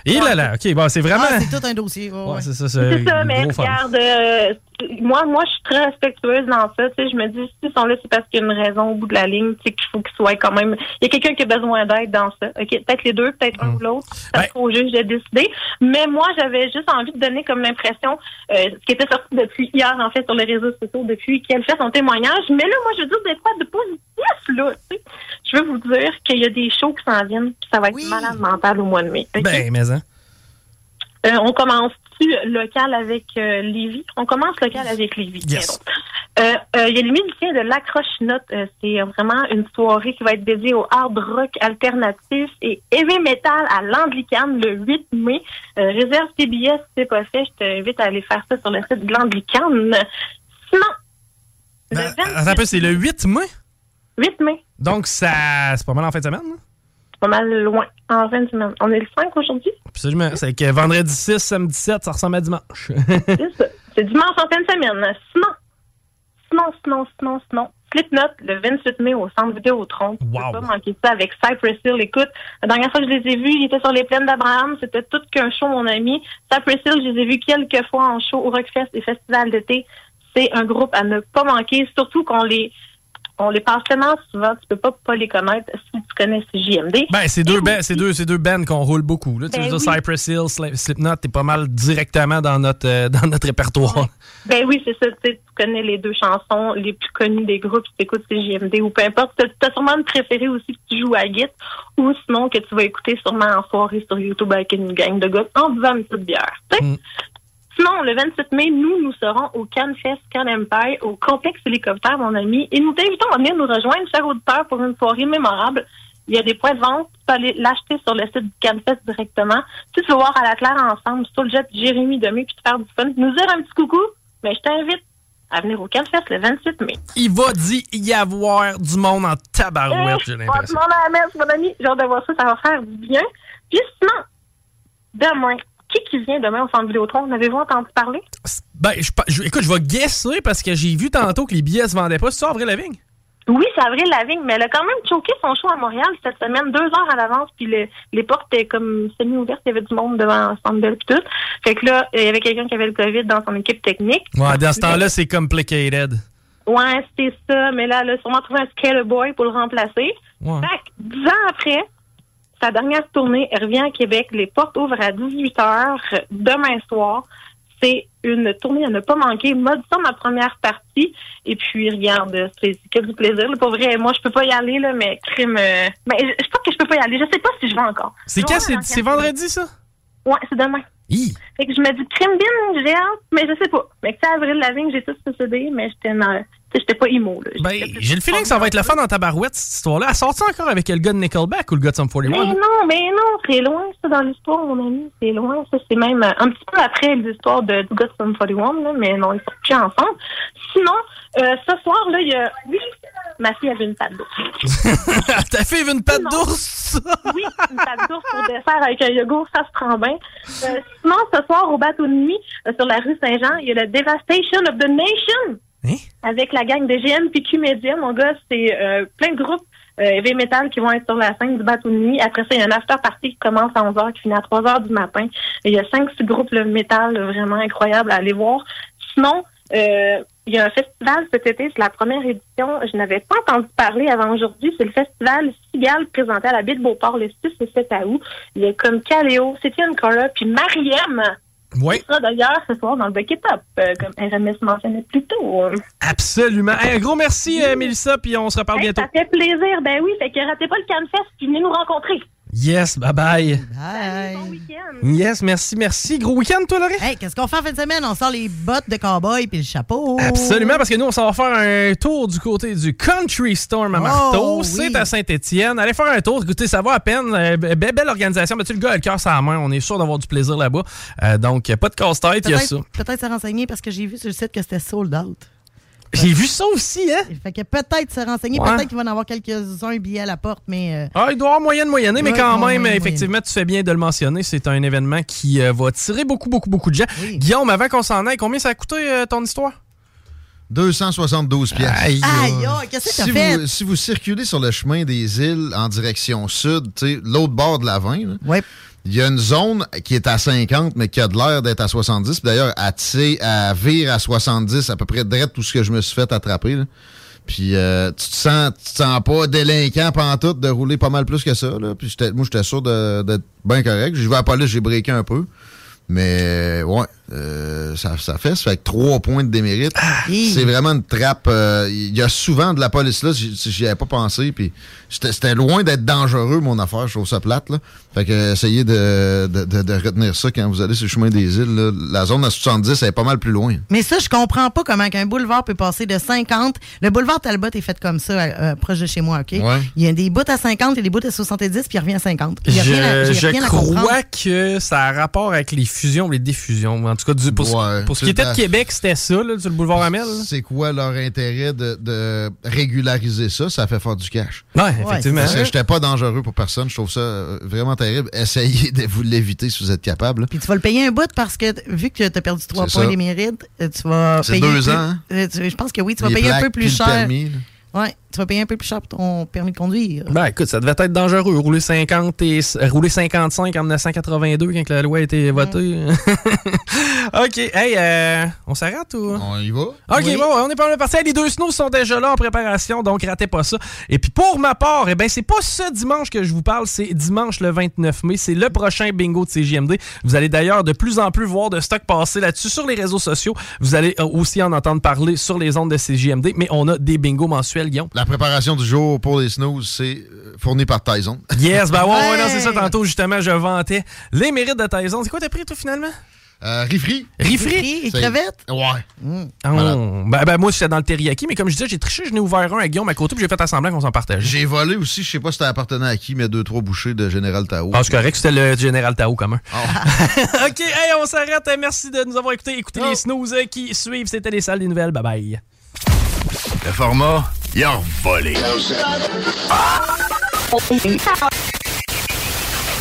Et là, là, ok, bon, c'est vraiment. Ah, c'est tout un dossier. ouais, ouais. C'est ça, C'est ça, mais regarde, euh, moi, moi, je suis très respectueuse dans ça. Tu sais, je me dis, s'ils sont là, c'est parce qu'il y a une raison au bout de la ligne, tu sais, qu'il faut qu'ils soient quand même. Il y a quelqu'un qui a besoin d'aide dans ça. Ok, peut-être les deux, peut-être un ou l'autre. Ça sera au juge de décider. Mais moi, j'avais juste envie de donner comme l'impression, euh, ce qui était sorti depuis hier, en fait, sur les réseaux sociaux, depuis qu'elle fait son témoignage. Mais là, moi, je veux dire des quoi de positif, là. tu sais. Je veux vous dire qu'il y a des shows qui s'en viennent, puis ça va être malade mental au mois de mai. ok? Ben, mais hein? Euh, on commence. Local avec euh, Lévis? On commence local avec Lévis. Yes. Euh, euh, Il y a les musiciens de l'Accroche-Note. Euh, c'est vraiment une soirée qui va être dédiée au hard rock alternatif et heavy metal à l'Anglicane le 8 mai. Réserve tes billets si c'est pas fait. Je t'invite à aller faire ça sur le site de l'Anglicane. Sinon, le 28 Ben, c'est le 8 mai? 8 mai. Donc, ça, c'est pas mal en fin de semaine. hein? Pas mal loin. En fin de semaine. On est le 5 aujourd'hui? Absolument. C'est que vendredi 6, samedi 7, ça ressemble à dimanche. C'est ça. C'est dimanche en fin de semaine. Sinon, sinon, sinon, sinon, sinon. Slipknot, le 28 mai au centre Vidéotron. Tu peux pas manquer ça avec Cypress Hill. Écoute, la dernière fois que je les ai vus, ils étaient sur les plaines d'Abraham. C'était tout qu'un show, mon ami. Cypress Hill, je les ai vus quelques fois en show au Rockfest et Festival d'été. C'est un groupe à ne pas manquer, surtout qu'on les, on les passe tellement souvent, tu peux pas pas les connaître si tu connais JMD. Ben, c'est deux, ba- c'est deux, c'est deux bands qu'on roule beaucoup. Là. Tu Ben veux dire. Cypress Hill, Sli- Slipknot, t'es pas mal directement dans notre, euh, dans notre répertoire. Ben oui, c'est ça. Tu connais les deux chansons les plus connues des groupes, tu écoutes CJMD ou peu importe. Tu as sûrement une préférée aussi que tu joues à Git ou sinon que tu vas écouter sûrement en soirée sur YouTube avec une gang de gars en buvant une petite bière. sais. Sinon, le 27 mai, nous, nous serons au CanFest Can Empire, au complexe hélicoptère, mon ami, et nous t'invitons à venir nous rejoindre, cher auditeur, pour une soirée mémorable. Il y a des points de vente, tu peux aller l'acheter sur le site du CanFest directement. Tu veux voir à la claire ensemble sur le jet Jérémy Demé puis te faire du fun, nous dire un petit coucou, mais je t'invite à venir au CanFest le 28 mai. Il va d'y y avoir du monde en tabarouette, j'ai Eh, va l'impression. demander à la messe, mon ami. J'ai hâte de voir ça, ça va faire du bien. Puis sinon, demain, qui qui vient demain au centre Vidéotron? En avez-vous entendu parler? Ben, je, écoute, je vais guesser parce que j'ai vu tantôt que les billets se vendaient pas. C'est ça, Avril Lavigne? Oui, c'est Avril Lavigne, mais elle a quand même choqué son show à Montréal cette semaine, deux heures à l'avance, puis le- les portes étaient comme semi-ouvertes, il y avait du monde devant le centre Bell tout. Fait que là, il y avait quelqu'un qui avait le COVID dans son équipe technique. Ouais, dans ce temps-là, c'est complicated. Ouais, c'était ça, mais là, elle a sûrement trouvé un Skater Boy pour le remplacer. Ouais. Fait que, dix ans après, sa dernière tournée, elle revient à Québec. Les portes ouvrent à 18 h demain soir. C'est une tournée à ne pas manquer. Mode ça, ma première partie. Et puis, regarde, c'est que du plaisir. là. Pour vrai, moi, je peux pas y aller, là, mais crime. euh, Mais je pas que je peux pas y aller. Je sais pas si je vais encore. C'est quand? C'est vendredi, ça? Ouais, c'est demain. Fait que je me dis, crime bien, j'ai hâte, mais je sais pas. Mais que c'est Avril Lavigne, j'ai tout ce CD, mais j'étais dans- j'étais pas emo, là. Ben, j'ai le feeling que ça va être le fun dans tabarouette, cette histoire-là. Elle sort encore avec le gars de Nickelback ou le gars de Sum 41? Mais non, mais non, c'est loin, ça, dans l'histoire, mon ami. C'est loin. Ça, c'est même euh, un petit peu après l'histoire de du gars de Sum 41, là, mais non, ils sont plus ensemble. Sinon, euh, ce soir, là, il y a. Oui, ma fille avait une patte d'ours. Ta fille veut une patte d'ours? oui, une patte d'ours pour dessert avec un yogourt, ça se prend bien. Euh, sinon, ce soir, au bateau de nuit, euh, sur la rue Saint-Jean, il y a le Devastation of the Nation. Avec la gang de GM PQ Media, mon gars, c'est euh, plein de groupes euh, heavy metal qui vont être sur la scène du bateau de nuit. Après ça, il y a un after party qui commence à 11h, qui finit à 3h du matin. Il y a cinq, six groupes de métal vraiment incroyables à aller voir. Sinon, euh, il y a un festival cet été, c'est la première édition. Je n'avais pas entendu parler avant aujourd'hui. C'est le festival Sigal présenté à la baie de Beauport le 6 et 7 août. Il y a comme Caléo, Cétienne Cora, puis Mariem. Oui. Sera d'ailleurs ce soir dans le Bucket Up, euh, comme RMS mentionnait plus tôt. Absolument. Hey, un gros merci, euh, Mélissa, puis on se reparle Hey, bientôt. Ça fait plaisir, ben oui. Fait que ratez pas le CanFest, puis venez nous rencontrer. Yes, bye bye. Bye. Yes, merci, merci. Gros week-end, toi, Laurie? Hey, qu'est-ce qu'on fait en fin de semaine? On sort les bottes de cowboy puis le chapeau. Absolument, parce que nous, on s'en va faire un tour du côté du Country Storm à Oh, Marteau. oui. C'est à Saint-Étienne. Allez faire un tour. Écoutez, ça va à peine. Euh, be- belle, belle organisation. Mais tu le gars a le cœur sur la main. On est sûr d'avoir du plaisir là-bas. Euh, donc, pas de casse-tête, il y a ça. Peut-être peut-être se renseigner parce que j'ai vu sur le site que c'était sold out. J'ai vu ça aussi, hein? Fait que peut-être se renseigner. Ouais. Peut-être qu'il va en avoir quelques-uns billets à la porte, mais. euh, Ah, il doit y avoir moyenne moyenne, mais Ouais, quand ouais, même, effectivement, tu fais bien de le mentionner. C'est un événement qui euh, va tirer beaucoup, beaucoup, beaucoup de gens. Guillaume, avant qu'on s'en aille, combien ça a coûté euh, ton histoire? 272 pièces. Aïe, aïe, qu'est-ce que t'as si fait? Vous, si vous circulez sur le chemin des îles en direction sud, tu sais, l'autre bord de la 20, là, il y a une zone qui est à 50, mais qui a de l'air d'être à 70. Puis D'ailleurs, tire- elle vire à 70, à peu près direct tout ce que je me suis fait attraper. là. Puis euh, tu te sens, tu te sens pas délinquant pantoute de rouler pas mal plus que ça. Là. Puis moi, j'étais sûr de- d'être bien correct. J'ai vu à la police, j'ai breaké un peu. Mais ouais, euh, ça, ça fait. Ça fait que trois points de démérite. Ah. c'est vraiment une trappe. euh, Il y a souvent de la police là, j'y j'y avais pas pensé. Puis c'était loin d'être dangereux, mon affaire. Je trouve ça plate. Là. Fait que essayez de, de, de- de retenir ça quand vous allez sur le chemin des îles. là. La zone à 70, elle est pas mal plus loin. Mais ça, je comprends pas comment un boulevard peut passer de 50. Le boulevard Talbot est fait comme ça, euh, proche de chez moi, OK? Ouais. Il y a des bouts à 50 et des bouts à 70, puis il revient à 50. Il y a Je, rien à- j'ai je rien à comprendre. crois que ça a rapport avec les fusions, les diffusions. En tout cas, du, pour, ce- Ouais, pour ce qui était de Québec, c'était ça, là, sur le boulevard Amel. là. C'est quoi leur intérêt de, de régulariser ça? Ça fait faire du cash. Ouais, effectivement. Parce que j'étais pas dangereux pour personne. Je trouve ça euh, vraiment terrible. Essayez de vous l'éviter si vous êtes capable. Puis tu vas le payer un bout parce que vu que tu as perdu 3 C'est points des mérites, tu vas C'est payer. deux plus- ans, hein? euh, Je pense que oui, tu vas Les payer un peu plus cher. Ouais, tu vas payer un peu plus cher pour ton permis de conduire. Ben écoute, ça devait être dangereux. Rouler 50 et euh, rouler 55 en 1982 quand la loi a été votée. OK. Hey, euh, on s'arrête ou? On y va? OK, Oui. bon, on est pas mal parti. Les deux snows sont déjà là en préparation, donc ratez pas ça. Et puis pour ma part, eh ben c'est pas ce dimanche que je vous parle, c'est dimanche le 29 mai. C'est le prochain bingo de CJMD. Vous allez d'ailleurs de plus en plus voir de stock passer là-dessus sur les réseaux sociaux. Vous allez euh, aussi en entendre parler sur les ondes de CJMD, mais on a des bingos mensuels, Guillaume. La préparation du jour pour les snooze, c'est euh, fourni par Tyson. Yes, ben ouais, c'est ça. Tantôt, justement, je vantais les mérites de Tyson. C'est quoi t'as pris, toi, finalement? Euh, Rifri. Rifri? et crevettes? Ouais. Ah, ben, ben, moi, j'étais dans le teriyaki, mais comme je disais, j'ai triché, je n'ai ouvert un à Guillaume à côté, puis j'ai fait à semblant qu'on s'en partageait. J'ai volé aussi, je sais pas si ça appartenait à qui, mais deux, trois bouchées de Général Tao. Ah, c'est correct, c'était le Général Tao commun. OK, hey, on s'arrête. Merci de nous avoir écoutés. Écoutez les snooze qui suivent. C'était les salles des nouvelles. Bye bye. Le format, il a volé.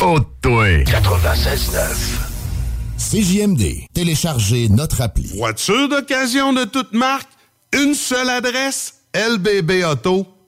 Oh, toi. 96.9. CJMD. Téléchargez notre appli. Voiture d'occasion de toute marque, une seule adresse, lbbauto.com.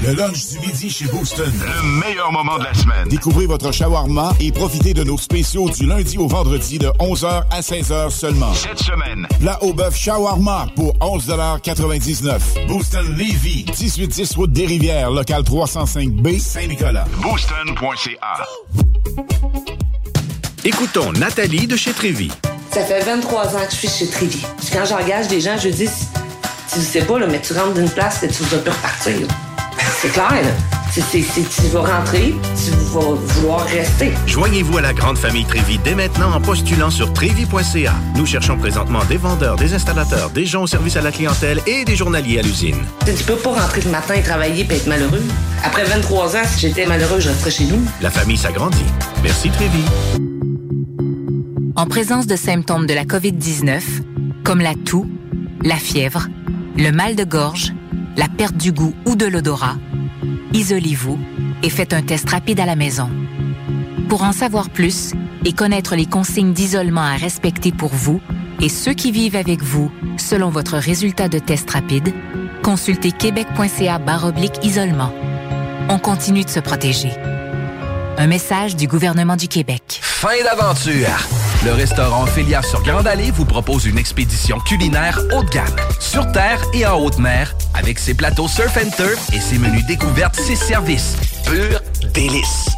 Le lunch du midi chez Booston. Le meilleur moment de la semaine. Découvrez votre shawarma et profitez de nos spéciaux du lundi au vendredi de 11h à 16h seulement. Cette semaine, plat au bœuf shawarma pour 11,99 Booston Levy, 1810 route des Rivières, local 305B, Saint-Nicolas. Booston.ca. Écoutons Nathalie de chez Trévy. Ça fait 23 ans que je suis chez Trévy. Quand j'engage des gens, je dis, tu sais pas, là, mais tu rentres d'une place et tu vas plus repartir. C'est clair, là. C'est- c'est- c'est- tu vas rentrer, tu vas vouloir rester. Joignez-vous à la grande famille Trévi dès maintenant en postulant sur trévi.ca. Nous cherchons présentement des vendeurs, des installateurs, des gens au service à la clientèle et des journaliers à l'usine. Tu peux pas rentrer le matin et travailler et être malheureux. Après 23 ans, si j'étais malheureux, je resterais chez nous. La famille s'agrandit. Merci Trévi. En présence de symptômes de la COVID-19, comme la toux, la fièvre, le mal de gorge, la perte du goût ou de l'odorat, isolez-vous et faites un test rapide à la maison. Pour en savoir plus et connaître les consignes d'isolement à respecter pour vous et ceux qui vivent avec vous selon votre résultat de test rapide, consultez québec.ca baroblique isolement. On continue de se protéger. Un message du gouvernement du Québec. Fin d'aventure! Le restaurant Félia sur Grande Allée vous propose une expédition culinaire haut de gamme, sur terre et en haute mer, avec ses plateaux surf and turf et ses menus découvertes, ses services. Pur délice!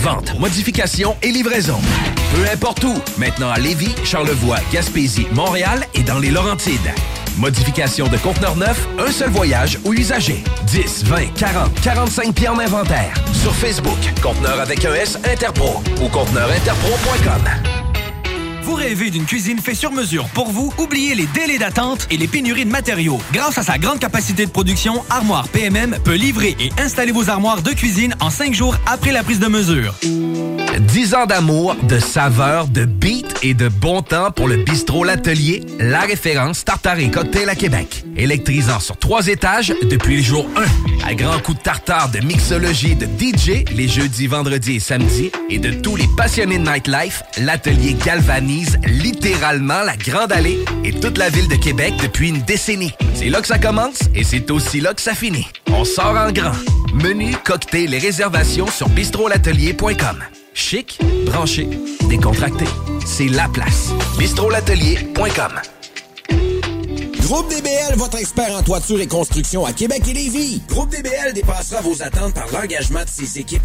Vente, modification et livraison. Peu importe où. Maintenant à Lévis, Charlevoix, Gaspésie, Montréal et dans les Laurentides. Modification de conteneur neuf, un seul voyage ou usager. 10, 20, 40, 45 pieds en inventaire. Sur Facebook, conteneur avec un S Interpro ou conteneurinterpro.com. Vous rêvez d'une cuisine faite sur mesure pour vous? Oubliez les délais d'attente et les pénuries de matériaux. Grâce à sa grande capacité de production, Armoire PMM peut livrer et installer vos armoires de cuisine en cinq jours après la prise de mesure. 10 ans d'amour, de saveur, de beat et de bon temps pour le bistrot L'Atelier, la référence tartare et cocktail à Québec. Électrisant sur trois étages depuis le jour 1. À grands coups de tartare, de mixologie, de DJ, les jeudis, vendredis et samedis, et de tous les passionnés de nightlife, L'Atelier galvanise littéralement la Grande Allée et toute la ville de Québec depuis une décennie. C'est là que ça commence et c'est aussi là que ça finit. On sort en grand. Menu, cocktail et réservations sur bistrolatelier.com. Chic, branché, décontracté. C'est la place. bistrolatelier.com. Groupe DBL, votre expert en toiture et construction à Québec et Lévis. Groupe DBL dépassera vos attentes par l'engagement de ses équipes